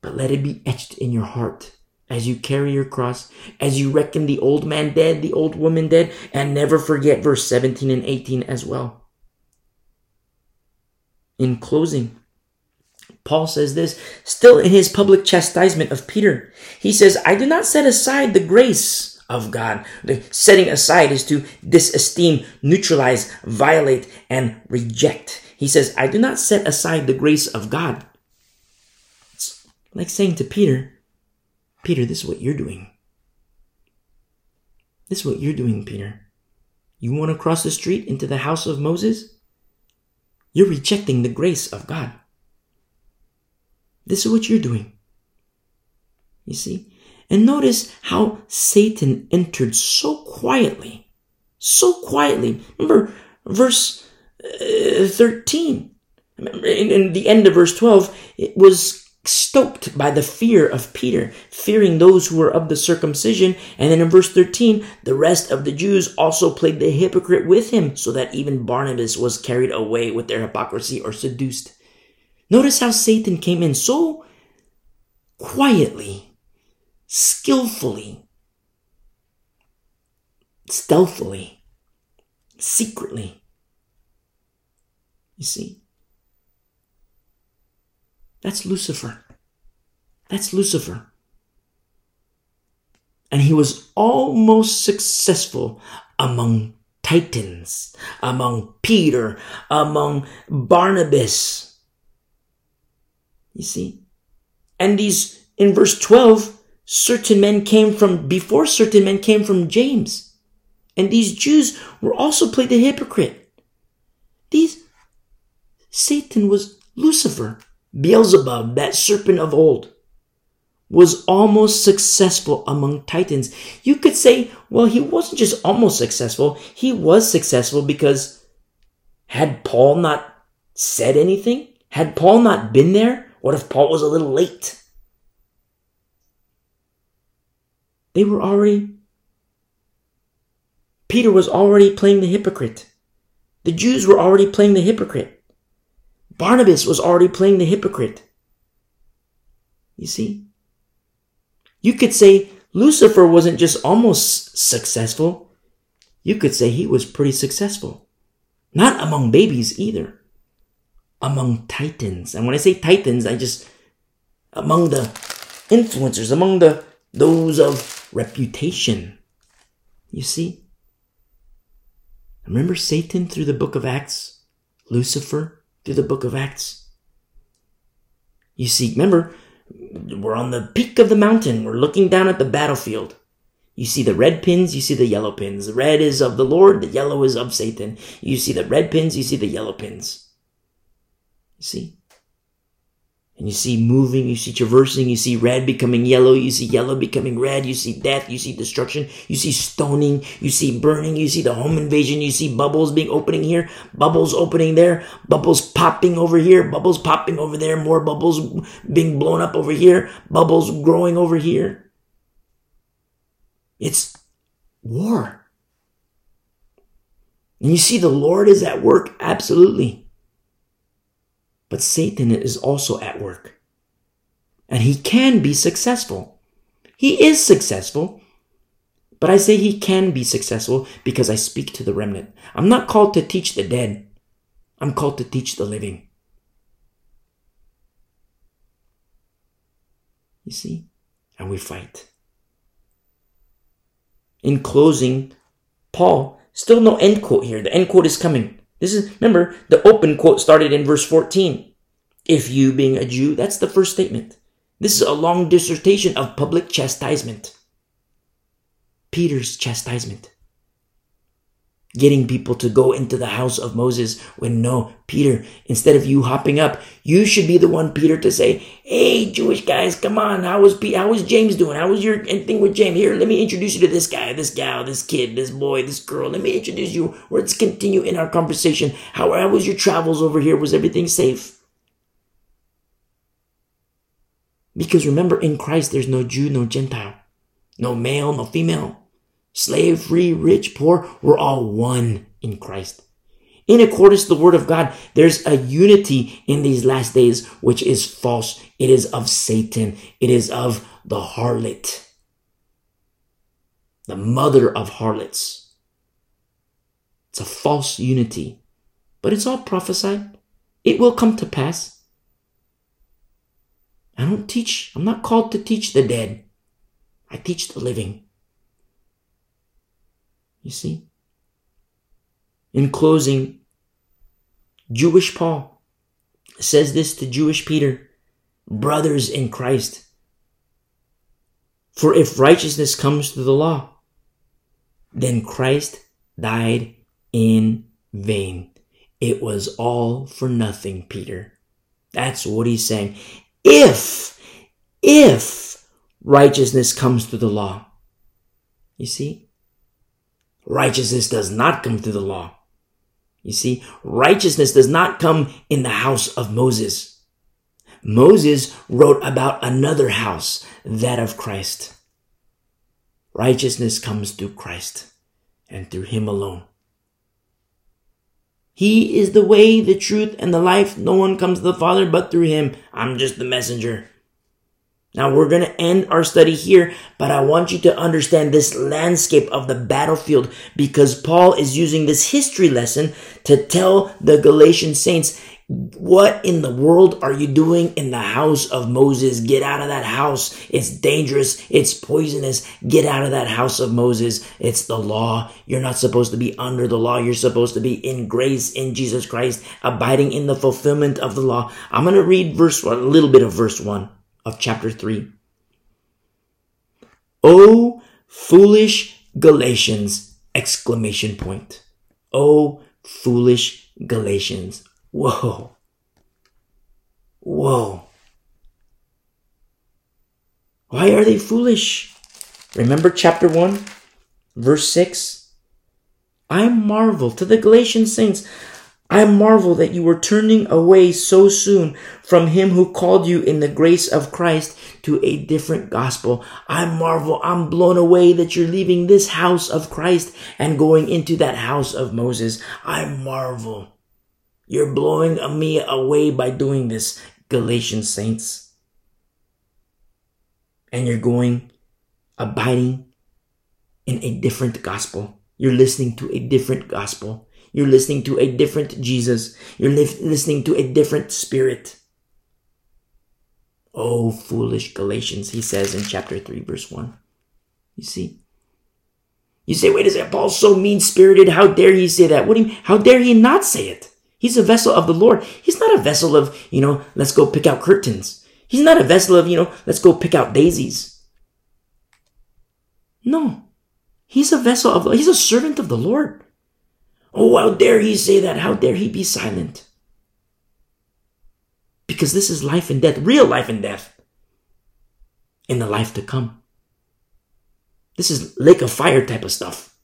But let it be etched in your heart as you carry your cross, as you reckon the old man dead, the old woman dead, and never forget verse 17 and 18 as well. In closing, Paul says this, still in his public chastisement of Peter. He says, I do not set aside the grace of God. The setting aside is to disesteem, neutralize, violate, and reject. He says, I do not set aside the grace of God. It's like saying to Peter, Peter, this is what you're doing. This is what you're doing, Peter. You want to cross the street into the house of Moses? You're rejecting the grace of God. This is what you're doing. You see? And notice how Satan entered so quietly. So quietly. Remember verse uh, 13. In, in the end of verse 12, it was stoked by the fear of Peter, fearing those who were of the circumcision. And then in verse 13, the rest of the Jews also played the hypocrite with him, so that even Barnabas was carried away with their hypocrisy or seduced. Notice how Satan came in so quietly skillfully, stealthily, secretly. You see? That's Lucifer. That's Lucifer. And he was almost successful among titans, among Peter, among Barnabas. You see? And these, in verse 12, certain men came from, before certain men came from James. And these Jews were also played the hypocrite. These, Satan was Lucifer, Beelzebub, that serpent of old, was almost successful among titans. You could say, well, he wasn't just almost successful, he was successful because had Paul not said anything? Had Paul not been there? What if Paul was a little late? They were already. Peter was already playing the hypocrite. The Jews were already playing the hypocrite. Barnabas was already playing the hypocrite. You see? You could say Lucifer wasn't just almost successful. You could say he was pretty successful. Not among babies either. Among titans. And when I say titans, I just, among the influencers, among the, those of reputation. You see? Remember Satan through the book of Acts? Lucifer through the book of Acts? You see, remember, we're on the peak of the mountain. We're looking down at the battlefield. You see the red pins, you see the yellow pins. The red is of the Lord, the yellow is of Satan. You see the red pins, you see the yellow pins. You see? And you see moving, you see traversing, you see red becoming yellow, you see yellow becoming red, you see death, you see destruction, you see stoning, you see burning, you see the home invasion, you see bubbles being opening here, bubbles opening there, bubbles popping over here, bubbles popping over there, more bubbles being blown up over here, bubbles growing over here. It's war. And you see the Lord is at work, absolutely. But Satan is also at work. And he can be successful. He is successful. But I say he can be successful because I speak to the remnant. I'm not called to teach the dead. I'm called to teach the living. You see? And we fight. In closing, Paul, still no end quote here. The end quote is coming. This is, remember, the open quote started in verse 14. If you being a Jew, that's the first statement. This is a long dissertation of public chastisement. Peter's chastisement. Getting people to go into the house of Moses when no, Peter, instead of you hopping up, you should be the one, Peter, to say, Hey, Jewish guys, come on. How was Pete, how was James doing? How was your thing with James? Here, let me introduce you to this guy, this gal, this kid, this boy, this girl. Let me introduce you. Let's continue in our conversation. How, how was your travels over here? Was everything safe? Because remember, in Christ, there's no Jew, no Gentile, no male, no female slave, free, rich, poor, we're all one in Christ. In accordance to the word of God, there's a unity in these last days, which is false. It is of Satan. It is of the harlot, the mother of harlots. It's a false unity, but it's all prophesied. It will come to pass. I don't teach, I'm not called to teach the dead. I teach the living. You see? In closing, Jewish Paul says this to Jewish Peter, brothers in Christ. For if righteousness comes through the law, then Christ died in vain. It was all for nothing, Peter. That's what he's saying. If, if righteousness comes through the law, you see, Righteousness does not come through the law. You see, righteousness does not come in the house of Moses. Moses wrote about another house, that of Christ. Righteousness comes through Christ and through Him alone. He is the way, the truth, and the life. No one comes to the Father but through Him. I'm just the messenger. Now we're going to end our study here, but I want you to understand this landscape of the battlefield because Paul is using this history lesson to tell the Galatian saints, what in the world are you doing in the house of Moses? Get out of that house. It's dangerous. It's poisonous. Get out of that house of Moses. It's the law. You're not supposed to be under the law. You're supposed to be in grace in Jesus Christ, abiding in the fulfillment of the law. I'm going to read verse one, a little bit of verse one of chapter 3. Oh, foolish Galatians! Exclamation point. Oh, foolish Galatians. Whoa. Whoa. Why are they foolish? Remember chapter 1, verse 6? I marvel to the Galatian saints. I marvel that you were turning away so soon from him who called you in the grace of Christ to a different gospel. I marvel, I'm blown away that you're leaving this house of Christ and going into that house of Moses. I marvel. You're blowing me away by doing this, Galatian saints. And you're going, abiding in a different gospel. You're listening to a different gospel. You're listening to a different Jesus. You're li- listening to a different spirit. Oh, foolish Galatians, he says in chapter 3, verse 1. You see? You say, wait a second, Paul's so mean spirited. How dare he say that? What do you? How dare he not say it? He's a vessel of the Lord. He's not a vessel of, you know, let's go pick out curtains. He's not a vessel of, you know, let's go pick out daisies. No. He's a vessel of, he's a servant of the Lord. Oh, how dare he say that? How dare he be silent? Because this is life and death, real life and death in the life to come. This is lake of fire type of stuff.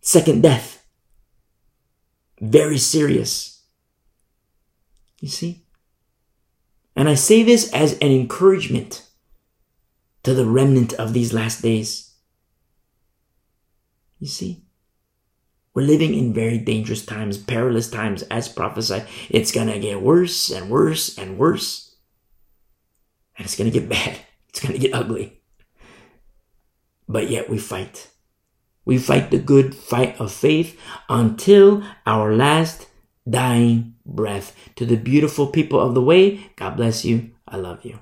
Second death. Very serious. You see? And I say this as an encouragement to the remnant of these last days. You see? We're living in very dangerous times, perilous times, as prophesied. It's gonna get worse and worse and worse. And it's gonna get bad. It's gonna get ugly. But yet we fight. We fight the good fight of faith until our last dying breath. To the beautiful people of the way, God bless you. I love you.